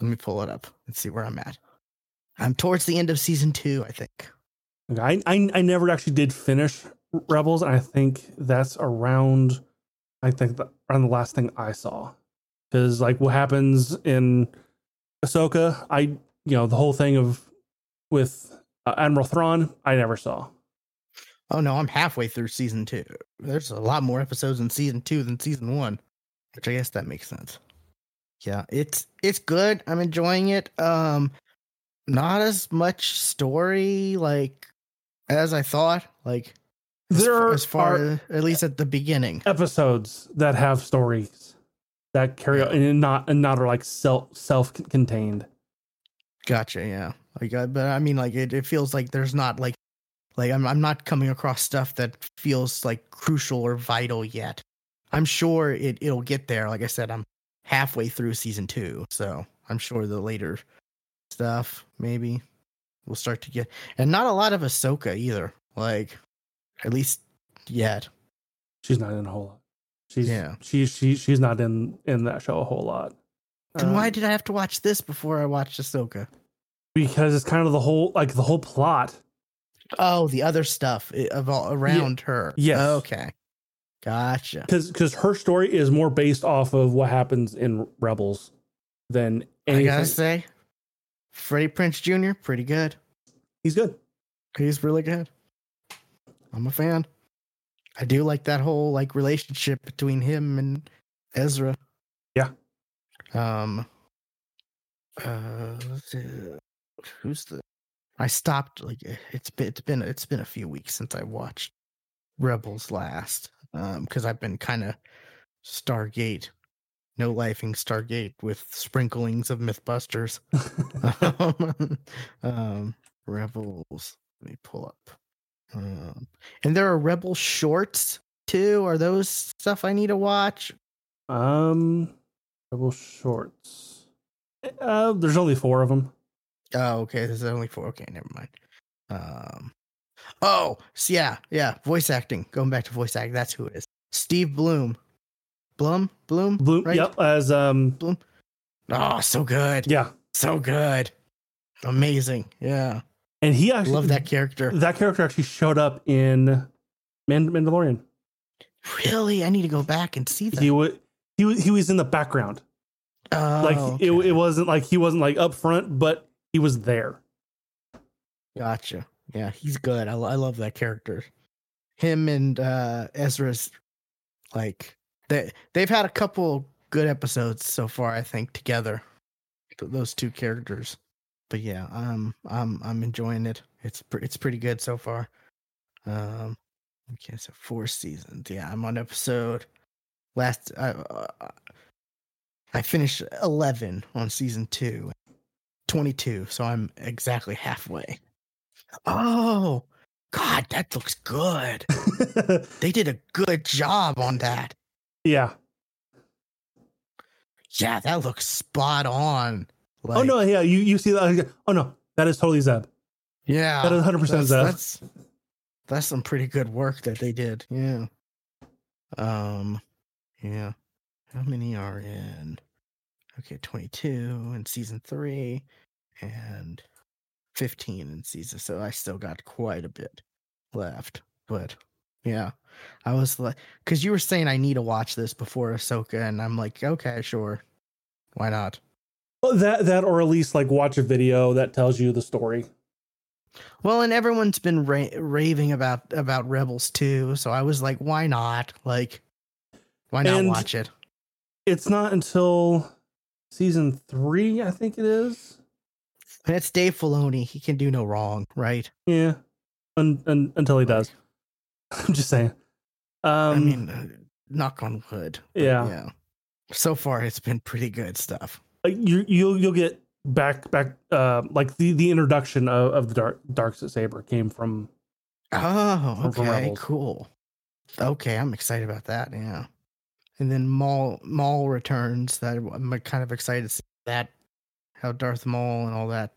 Speaker 1: let me pull it up and see where I'm at. I'm towards the end of season two, I think.
Speaker 2: Okay, I, I I never actually did finish Rebels, and I think that's around. I think the, around the last thing I saw, because like what happens in Ahsoka, I you know the whole thing of with uh, Admiral Thrawn, I never saw.
Speaker 1: Oh no, I'm halfway through season two. There's a lot more episodes in season two than season one, which I guess that makes sense. Yeah, it's it's good. I'm enjoying it. Um, not as much story like as I thought. Like
Speaker 2: There are-
Speaker 1: as far at least at the beginning.
Speaker 2: Episodes that have stories that carry on and not and not are like self self contained.
Speaker 1: Gotcha. Yeah. Like, uh, but I mean, like it, it feels like there's not like like I'm I'm not coming across stuff that feels like crucial or vital yet. I'm sure it it'll get there. Like I said, I'm halfway through season two, so I'm sure the later stuff maybe we'll start to get, and not a lot of Ahsoka either. Like at least yet.
Speaker 2: She's not in a whole lot. She's
Speaker 1: Yeah.
Speaker 2: She's she she's not in in that show a whole lot.
Speaker 1: Then why
Speaker 2: Um,
Speaker 1: did I have to watch this before I watched Ahsoka?
Speaker 2: because it's kind of the whole like the whole plot
Speaker 1: Oh, the other stuff i- of all around her.
Speaker 2: Yes.
Speaker 1: Okay. Gotcha.
Speaker 2: because because her story is more based off of what happens in rebels than anything.
Speaker 1: I gotta say, Freddie Prinze Jr. pretty good.
Speaker 2: he's good
Speaker 1: He's really good. I'm a fan. I do like that whole like relationship between him and Ezra.
Speaker 2: Yeah.
Speaker 1: Um. Uh, who's the? I stopped like it's been it's been it's been a few weeks since I watched Rebels last. Um, because I've been kind of Stargate, no lifing Stargate with sprinklings of MythBusters. um, [laughs] [laughs] um, Rebels. Let me pull up. Um, and there are Rebel shorts too. Are those stuff I need to watch?
Speaker 2: um rebel shorts uh there's only four of them
Speaker 1: Oh, okay. There's only four. Okay, never mind. Um, oh, yeah, yeah. Voice acting. Going back to voice acting. That's who it is. Steve Bloom. Blum. Bloom.
Speaker 2: Bloom.
Speaker 1: Right?
Speaker 2: yep as um Bloom.
Speaker 1: Oh, so good.
Speaker 2: yeah
Speaker 1: So good. Amazing. Yeah.
Speaker 2: and he actually
Speaker 1: Love that character.
Speaker 2: that character actually showed up in Mand- mandalorian
Speaker 1: Really? I need to go back and see that.
Speaker 2: he was he was he was in the background
Speaker 1: oh,
Speaker 2: like it, it wasn't like he wasn't like up front but he was there
Speaker 1: Gotcha. Yeah, he's good. I, I love that character. Him and uh Ezra's like they they've had a couple good episodes so far, I think, together. Those two characters. But yeah, um I'm I'm enjoying it. It's pre- it's pretty good so far. Um okay, so four seasons. Yeah, I'm on episode last I uh, I finished 11 on season 2. 22, so I'm exactly halfway. Oh, God, that looks good. [laughs] They did a good job on that.
Speaker 2: yeah.
Speaker 1: Yeah, that looks spot on.
Speaker 2: oh no, yeah. You you see that? Oh no, that is totally Zeb.
Speaker 1: Yeah,
Speaker 2: That is 100%
Speaker 1: that's,
Speaker 2: Zeb.
Speaker 1: that's that's some pretty good work that they did. Yeah. Um. Yeah. How many are in? Okay, twenty-two in season three, and fifteen in season. So I still got quite a bit left. But yeah, I was like, because you were saying I need to watch this before Ahsoka, and I'm like, okay, sure, why not?
Speaker 2: Well, that that or at least like watch a video that tells you the story.
Speaker 1: Well, and everyone's been ra- raving about about Rebels too, so I was like, why not? Like, why not
Speaker 2: And-
Speaker 1: watch it?
Speaker 2: It's not until season three, I think it is.
Speaker 1: And it's Dave Filoni; he can do no wrong, right?
Speaker 2: Yeah, un, un, until he does. [laughs] I'm just saying. Um,
Speaker 1: I mean, uh, knock on wood.
Speaker 2: Yeah.
Speaker 1: yeah. So far, it's been pretty good stuff.
Speaker 2: you you'll you'll get back back uh like the the introduction of, of the dark dark saber came from
Speaker 1: Oh,
Speaker 2: From- from
Speaker 1: okay,
Speaker 2: Rebels.
Speaker 1: cool. Okay, I'm excited about that. Yeah, and then Maul Maul returns. That I'm kind of excited to see that, how Darth Maul and all that.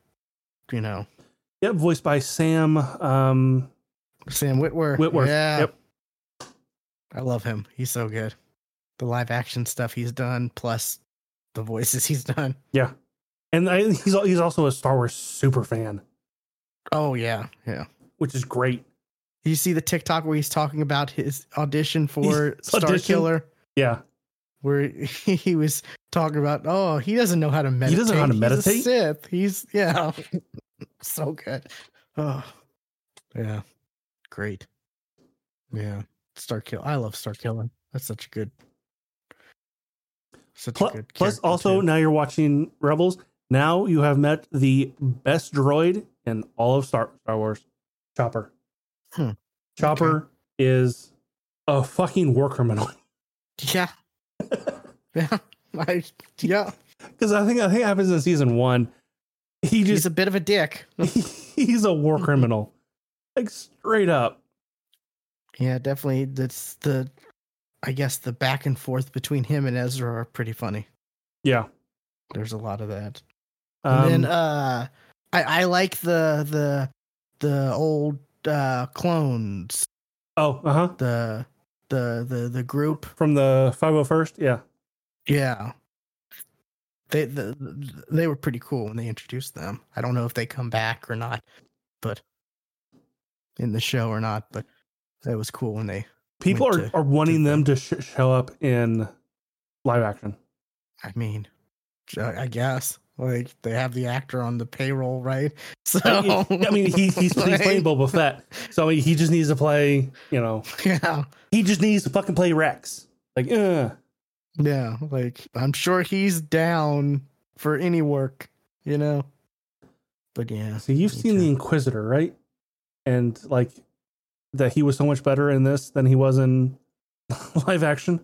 Speaker 1: You know,
Speaker 2: Yep, voiced by Sam um
Speaker 1: Sam Witwer.
Speaker 2: Witwer.
Speaker 1: Yeah,
Speaker 2: Yep.
Speaker 1: I love him. He's so good. The live action stuff he's done, plus the voices [laughs] he's done.
Speaker 2: Yeah, and I, he's he's also a Star Wars super fan,
Speaker 1: Oh yeah, yeah.
Speaker 2: which is great.
Speaker 1: You see the TikTok where he's talking about his audition for
Speaker 2: His
Speaker 1: Star
Speaker 2: audition?
Speaker 1: Killer,
Speaker 2: Yeah,
Speaker 1: where [laughs] he was talking about, oh, he doesn't know how to meditate.
Speaker 2: He doesn't know how to meditate. He's?
Speaker 1: Sith. He's yeah, [laughs] so good. Oh, yeah, great. Yeah, Star Kill. I love Star Killer. That's such a good, such
Speaker 2: Plu-
Speaker 1: a good.
Speaker 2: plus also
Speaker 1: too.
Speaker 2: now you're watching Rebels. Now you have met the best droid in all of Star Star Wars, Chopper.
Speaker 1: Hmm,
Speaker 2: Chopper is a fucking war criminal.
Speaker 1: yeah, [laughs] yeah, [laughs] I, yeah.
Speaker 2: Because I think I think it happens in season one. He
Speaker 1: He's a bit of a dick. [laughs]
Speaker 2: he's a war criminal, like straight up.
Speaker 1: Yeah, definitely. That's the, I guess the back and forth between him and Ezra are pretty funny.
Speaker 2: Yeah.
Speaker 1: There's a lot of that.
Speaker 2: Um,
Speaker 1: And then uh, I I like the the the old uh clones.
Speaker 2: oh, uh huh.
Speaker 1: The the the the group.
Speaker 2: From the five hundred first. Yeah.
Speaker 1: Yeah. They the, they were pretty cool when they introduced them. I don't know if they come back or not, but in the show or not. But that was cool when they.
Speaker 2: People are,
Speaker 1: to-
Speaker 2: are wanting
Speaker 1: to
Speaker 2: them to sh- show up in live action.
Speaker 1: I mean, I I guess like they have the actor on the payroll, right? [laughs] So
Speaker 2: I I mean, he, he's, he's playing Boba Fett, so he just needs to play. You know, [laughs]
Speaker 1: Yeah,
Speaker 2: he just needs to fucking play Rex. Like, uh,
Speaker 1: yeah. Like I'm sure he's down for any work, you know. But yeah.
Speaker 2: so you've seen the. Inquisitor, right? And like that, he was so much better in this than he was in [laughs] live action.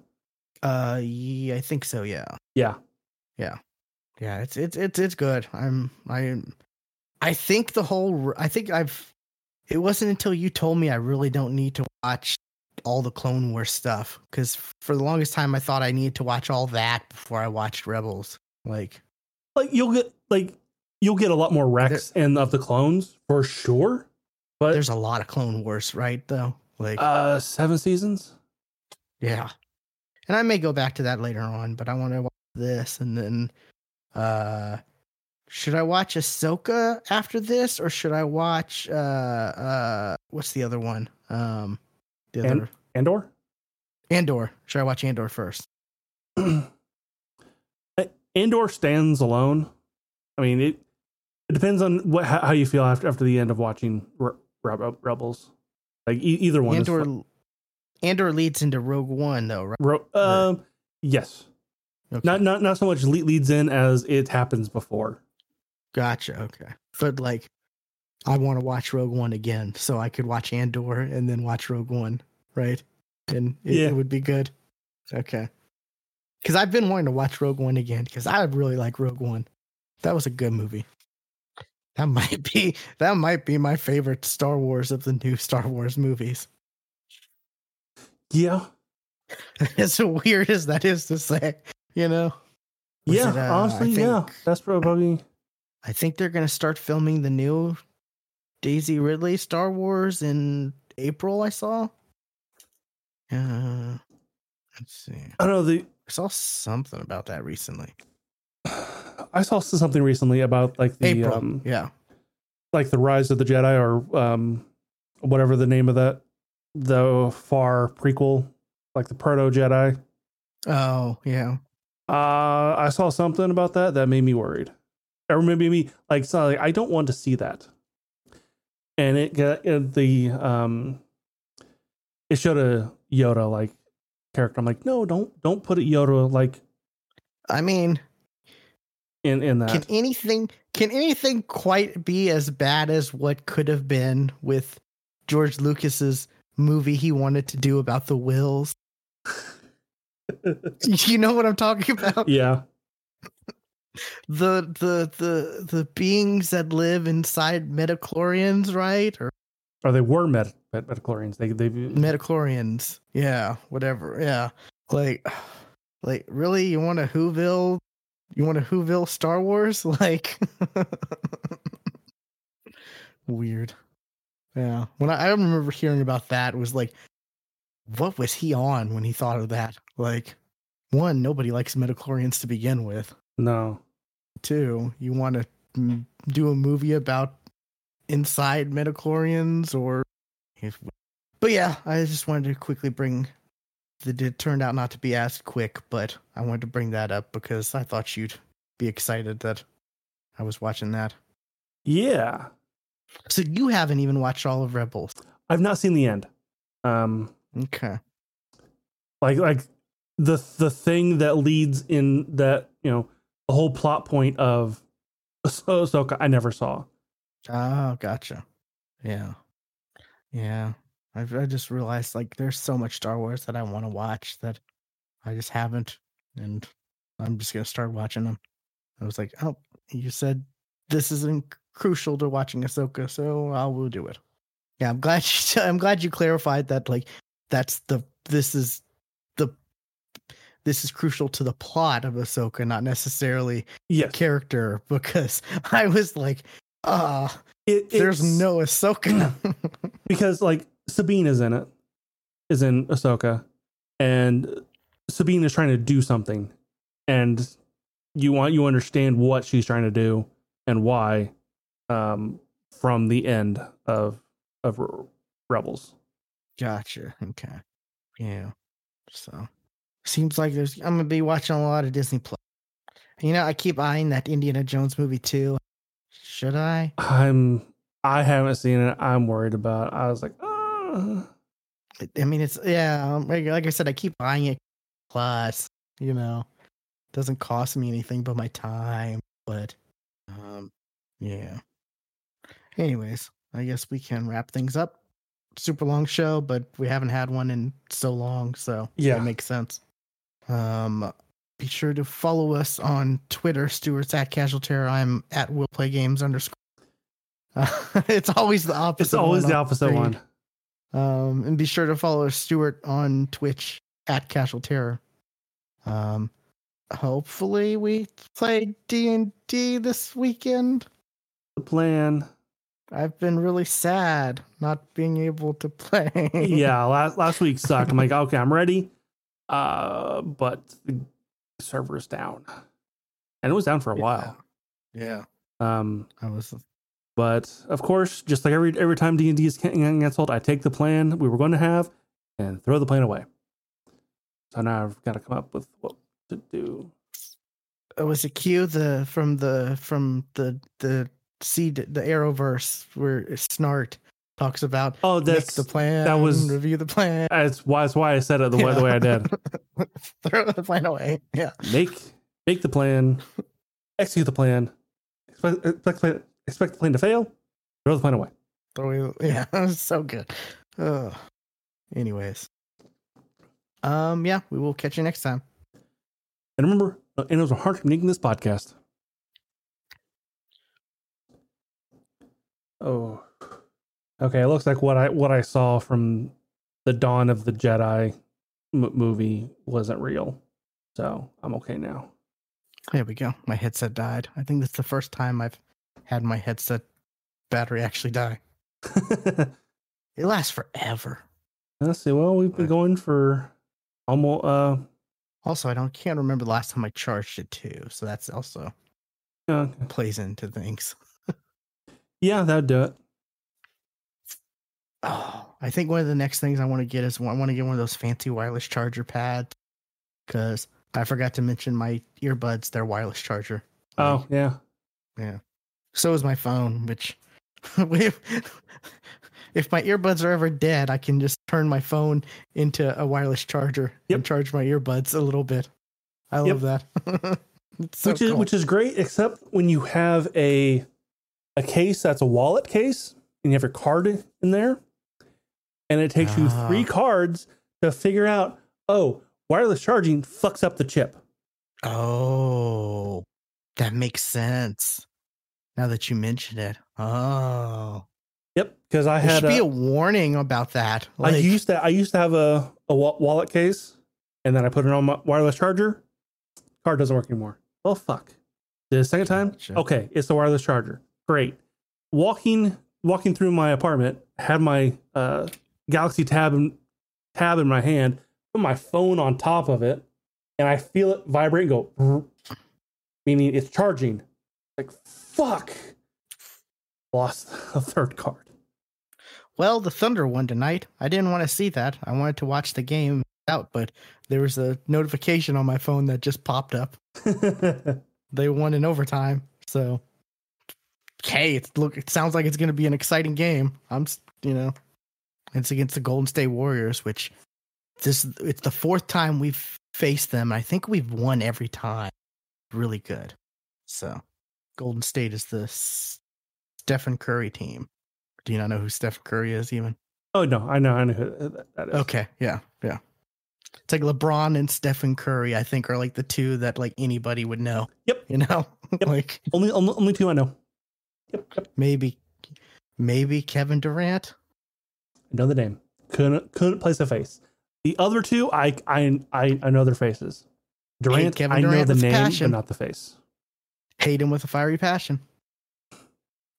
Speaker 1: Uh, yeah, I think so. Yeah.
Speaker 2: Yeah.
Speaker 1: Yeah. Yeah, it's it's it's it's good. I'm I I think the whole I think I've it wasn't until you told me I really don't need to watch all the Clone Wars stuff cuz for the longest time I thought I needed to watch all that before I watched Rebels. Like
Speaker 2: Like you'll get like you'll get a lot more Rex and of the clones for sure. But
Speaker 1: there's a lot of Clone Wars, right though? Like
Speaker 2: uh seven seasons.
Speaker 1: yeah. And I may go back to that later on, but I want to watch this and then uh should I watch Ahsoka after this or should I watch uh uh what's the other one? Um the
Speaker 2: And- Andor.
Speaker 1: Andor. Should I watch Andor first? [clears throat]
Speaker 2: Andor stands alone. I mean, it it depends on what how, how you feel after after the end of watching Re- Re- Rebels. Like e- either one.
Speaker 1: Andor
Speaker 2: is.
Speaker 1: Andor leads into Rogue One though, right?
Speaker 2: Ro- um, yes,
Speaker 1: Okay.
Speaker 2: not not not so much leads in as it happens before.
Speaker 1: Gotcha. Okay. But like I want to watch Rogue One again so I could watch Andor and then watch Rogue One, right? And it,
Speaker 2: Yeah.
Speaker 1: it would be good. Okay. Cuz I've been wanting to watch Rogue One again cuz I really like Rogue One. That was a good movie. That [laughs] might be that might be my favorite Star Wars of the new Star Wars movies.
Speaker 2: Yeah. [laughs]
Speaker 1: as weird as that is to say, you know. Was
Speaker 2: yeah,
Speaker 1: it, uh,
Speaker 2: honestly,
Speaker 1: think,
Speaker 2: yeah. That's probably
Speaker 1: I think they're gonna start filming the new Daisy Ridley Star Wars in April. I saw. Uh, let's see.
Speaker 2: I don't know the
Speaker 1: I saw something about that recently. [sighs]
Speaker 2: I saw something recently about like the
Speaker 1: April.
Speaker 2: um
Speaker 1: yeah.
Speaker 2: like the rise of the Jedi or um whatever the name of that the far prequel like the proto Jedi.
Speaker 1: Oh, yeah.
Speaker 2: Uh I saw something about that that made me worried. Or maybe me like so like I don't want to see that. And it got uh, the um it showed a Yoda like character. I'm like, no, don't don't put a Yoda like
Speaker 1: I mean,
Speaker 2: in in that.
Speaker 1: can anything can anything quite be as bad as what could have been with George Lucas's movie he wanted to do about the Whills? [laughs] [laughs] you know what I'm talking about?
Speaker 2: yeah.
Speaker 1: The the the the beings that live inside midi-chlorians, right? Or
Speaker 2: Or they were met, met midi-chlorians. They they
Speaker 1: midi-chlorians. Yeah, whatever. Yeah. Like [sighs] like really you want a Whoville you want a Whoville Star Wars? [laughs] Like [laughs] weird. Yeah. When I, I remember hearing about that it was like what was he on when he thought of that? Like one, nobody likes midi-chlorians to begin with.
Speaker 2: No.
Speaker 1: Two, you want to do a movie about inside midi-chlorians or if but yeah i just wanted to quickly bring that it turned out not to be as quick but i wanted to bring that up because i thought you'd be excited that i was watching that
Speaker 2: Yeah.
Speaker 1: so you haven't even watched all of rebels
Speaker 2: I've not seen the end. Um
Speaker 1: okay
Speaker 2: like like the the thing that leads in that, you know, the whole plot point of Ah- [laughs] Ahsoka I never saw.
Speaker 1: oh gotcha. Yeah. Yeah. I've, i just realized like there's so much star wars that i want to watch that i just haven't and i'm just gonna start watching them i was like oh you said this isn't crucial to watching ahsoka so i will do it. Yeah i'm glad [laughs] you i'm glad you clarified that like that's the this is this is crucial to the plot of ahsoka not necessarily
Speaker 2: Yes.
Speaker 1: character [laughs] because i was like ah
Speaker 2: It,
Speaker 1: there's no ahsoka [clears throat]
Speaker 2: because like Sabine is in it, is in Ahsoka, and Sabine is trying to do something, and you want you understand what she's trying to do and why, um, from the end of of Rebels.
Speaker 1: Gotcha. Okay. Yeah. So seems like there's I'm gonna be watching a lot of Disney Plus. You know, I keep eyeing that Indiana Jones movie too. Should I?
Speaker 2: I'm I haven't seen it. I'm worried about. I was like, uh,
Speaker 1: I mean, it's yeah. um, Like, I said, I keep eyeing it. Plus, you know, doesn't cost me anything but my time. But, um, yeah. Anyways, I guess we can wrap things up. Super long show, but we haven't had one in so long, so
Speaker 2: Yeah.
Speaker 1: it makes sense. Um, be sure to follow us on Twitter. Stewart's at Casual Terror. I'm at Will Play Games underscore. Uh, [laughs] it's always the opposite.
Speaker 2: it's always the opposite one.
Speaker 1: Um, and be sure to follow Stuart on Twitch at Casual Terror. Um, hopefully we play D and D this weekend.
Speaker 2: The plan.
Speaker 1: I've been really sad not being able to [laughs] play.
Speaker 2: yeah, last last week sucked. I'm like, [laughs] okay, I'm ready. Uh, but the server's down, and it was down for a while.
Speaker 1: Yeah,
Speaker 2: Um,
Speaker 1: I was.
Speaker 2: but of course, just like every every time D and D is can- canceled, I take the plan we were going to have and throw the plan away. So now I've got to come up with what to do.
Speaker 1: Oh, was it Q the from the from the the seed the Arrowverse where Snart talks about
Speaker 2: Oh, that's
Speaker 1: the plan.
Speaker 2: that was-
Speaker 1: review the plan.
Speaker 2: that's why that's why I said it the way the way I did. [laughs]
Speaker 1: Throw the plan away. Yeah.
Speaker 2: Make make the plan, execute the plan, expect expect, plan- expect the plan to fail, throw the plan away.
Speaker 1: Throw it- Yeah, [laughs] so good. Ugh. Anyways. Um, yeah, we will catch you next time.
Speaker 2: And remember, uh, and it was a hard making this podcast. Oh, okay. It looks like what I what I saw from the Dawn of the Jedi m- movie wasn't real, so I'm okay now.
Speaker 1: There we go. My headset died. I think that's the first time I've had my headset battery actually die. [laughs] It lasts forever.
Speaker 2: Let's see. Well, we've been going for almost. Uh,
Speaker 1: Also, I don't can't remember the last time I charged it too. So that's also
Speaker 2: yeah,
Speaker 1: plays into things. [laughs]
Speaker 2: yeah, that'd do it.
Speaker 1: Oh, I think one of the next things I want to get is I want to get one of those fancy wireless charger pads because I forgot to mention my earbuds. They're wireless charger.
Speaker 2: Oh, yeah.
Speaker 1: Yeah. So is my phone, which [laughs] if, if my earbuds are ever dead, I can just turn my phone into a wireless charger
Speaker 2: Yep.
Speaker 1: and charge my earbuds a little bit. I
Speaker 2: Yep.
Speaker 1: love that. [laughs] So
Speaker 2: which is
Speaker 1: cool.
Speaker 2: which is great, except when you have a a case that's a wallet case and you have your card in there, and it takes you three
Speaker 1: Ah.
Speaker 2: cards to figure out. Oh, wireless charging fucks up the chip.
Speaker 1: Oh, that makes sense. Now that you mention it. Oh.
Speaker 2: Yep, because I
Speaker 1: There
Speaker 2: had
Speaker 1: should be
Speaker 2: a,
Speaker 1: a warning about that.
Speaker 2: I
Speaker 1: Like,
Speaker 2: used to I used to have a a wallet case, and then I put it on my wireless charger. Card doesn't work anymore. Well, fuck. The second time,
Speaker 1: Gotcha.
Speaker 2: okay, it's the wireless charger. Great. Walking walking through my apartment, had my uh, Galaxy Tab in, tab in my hand, put my phone on top of it, and I feel it vibrate and go, [laughs] meaning it's charging. Like fuck. Lost [laughs] a third card.
Speaker 1: well, the Thunder won tonight. I didn't want to see that. I wanted to watch the game out, but there was a notification on my phone that just popped up. [laughs] They won in overtime. So, okay, it's look. It sounds like it's going to be an exciting game. I'm, you know, it's against the Golden State Warriors, which this it's the fourth time we've faced them. I think we've won every time. Really good. So, Golden State is the Stephen Curry team. Do you not know who Stephen Curry is? Even
Speaker 2: oh no, I know, I know who that- is.
Speaker 1: okay, yeah, yeah. It's like LeBron and Stephen Curry. I think are like the two that like anybody would know.
Speaker 2: Yep.
Speaker 1: You know, [laughs]
Speaker 2: Yep.
Speaker 1: like
Speaker 2: Only, only only two I know. Yep, yep.
Speaker 1: maybe maybe Kevin Durant.
Speaker 2: I know the name. Couldn't couldn't place a face. The other two, I I I, I know their faces. Durant,
Speaker 1: Kevin
Speaker 2: I know the name,
Speaker 1: passion.
Speaker 2: but not the face.
Speaker 1: Hate him with a fiery passion.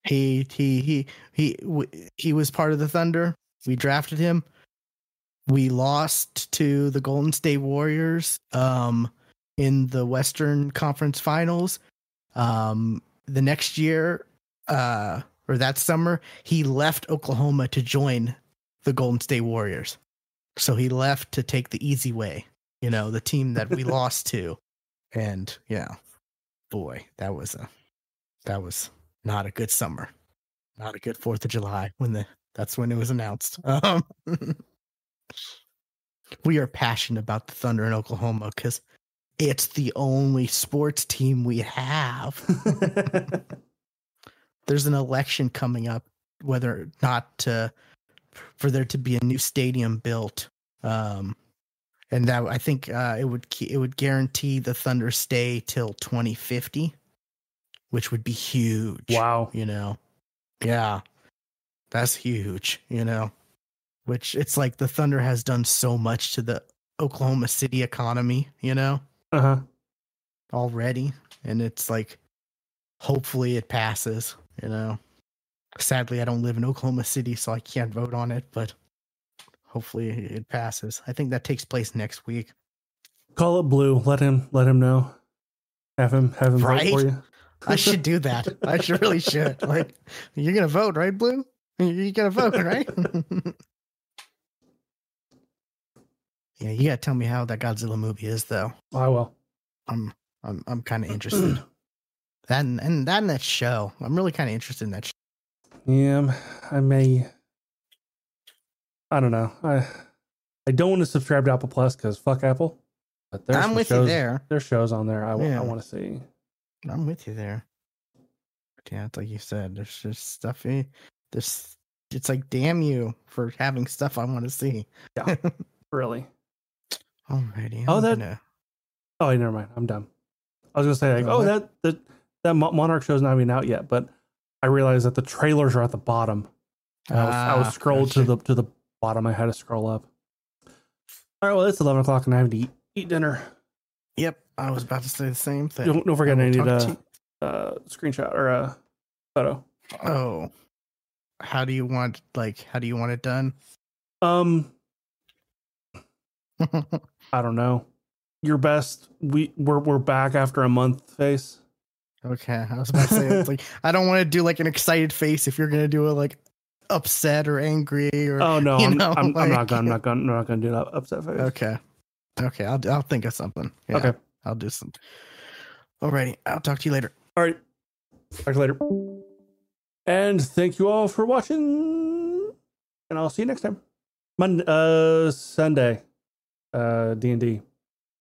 Speaker 1: He he he he he was part of the Thunder. We drafted him. We lost to the Golden State Warriors um in the Western Conference Finals. Um the next year uh or that summer, he left Oklahoma to join the Golden State Warriors. So he left to take the easy way, you know, the team that we [laughs] lost to. And yeah, boy, that was a that was not a good summer. Not a good 4th of July when the that's when it was announced. [laughs] Um we are passionate about the Thunder in Oklahoma cuz it's the only sports team we have. [laughs] There's an election coming up whether or not to for there to be a new stadium built. Um and that I think uh, it would it would guarantee the Thunder stay till 2050, which would be huge.
Speaker 2: wow.
Speaker 1: You know, yeah, that's huge. You know, which it's like the Thunder has done so much to the Oklahoma City economy. You know,
Speaker 2: Uh huh.
Speaker 1: already, and it's like, hopefully it passes. You know, sadly I don't live in Oklahoma City, so I can't vote on it, but hopefully it passes. I think that takes place next week.
Speaker 2: Call it blue. Let him let him know. Have him have him vote for you.
Speaker 1: I should do [laughs] that. I should really should. Like, you're gonna vote, right, Blue? You're gonna vote, right? [laughs] yeah, you gotta tell me how that Godzilla movie is, though.
Speaker 2: I will.
Speaker 1: I'm, I'm, I'm kind of [clears throat] interested. that and, and that and that show. I'm really kind of interested in that. Show.
Speaker 2: Yeah, I may. I don't know. I I don't want to subscribe to Apple Plus because fuck Apple. But there's
Speaker 1: I'm with
Speaker 2: shows,
Speaker 1: you there.
Speaker 2: There's shows on there I,
Speaker 1: Yeah.
Speaker 2: want to see.
Speaker 1: I'm with you there. But yeah, it's like you said. There's just stuff. Eh, In, this. It's like damn you for having stuff I want to see.
Speaker 2: Yeah. [laughs] Really.
Speaker 1: Alrighty.
Speaker 2: Oh,
Speaker 1: I'm
Speaker 2: that-
Speaker 1: gonna-
Speaker 2: Oh, never mind. I'm done. I was gonna say like,
Speaker 1: Oh,
Speaker 2: oh,
Speaker 1: what?
Speaker 2: that that that Monarch show's not even out yet, but I realized that the trailers are at the bottom. I was, I was
Speaker 1: Ah,
Speaker 2: scrolled to the to the bottom. I had to scroll up. All right, well, it's eleven o'clock and I have to eat, eat dinner.
Speaker 1: Yep, I was about to say the same thing.
Speaker 2: Don't, don't forget, I
Speaker 1: will
Speaker 2: need
Speaker 1: talk
Speaker 2: a uh, screenshot or a photo.
Speaker 1: Oh, how do you want like how do you want it done?
Speaker 2: Um, [laughs] I don't know. Your best. We we're we're back after a month. Face.
Speaker 1: Okay, I was about to say it's like I don't want to do like an excited face if you're gonna do it like upset or angry or
Speaker 2: Oh no,
Speaker 1: you
Speaker 2: I'm,
Speaker 1: know,
Speaker 2: I'm, I'm not gonna I'm not [laughs] gonna I'm not gonna do that upset face.
Speaker 1: okay, okay, I'll I'll think of something. Yeah,
Speaker 2: Okay.
Speaker 1: I'll do some. Alrighty, I'll talk to you later.
Speaker 2: All right. Talk to you later. And thank you all for watching. And I'll see you next time. Monday, uh, Sunday, uh, D and D.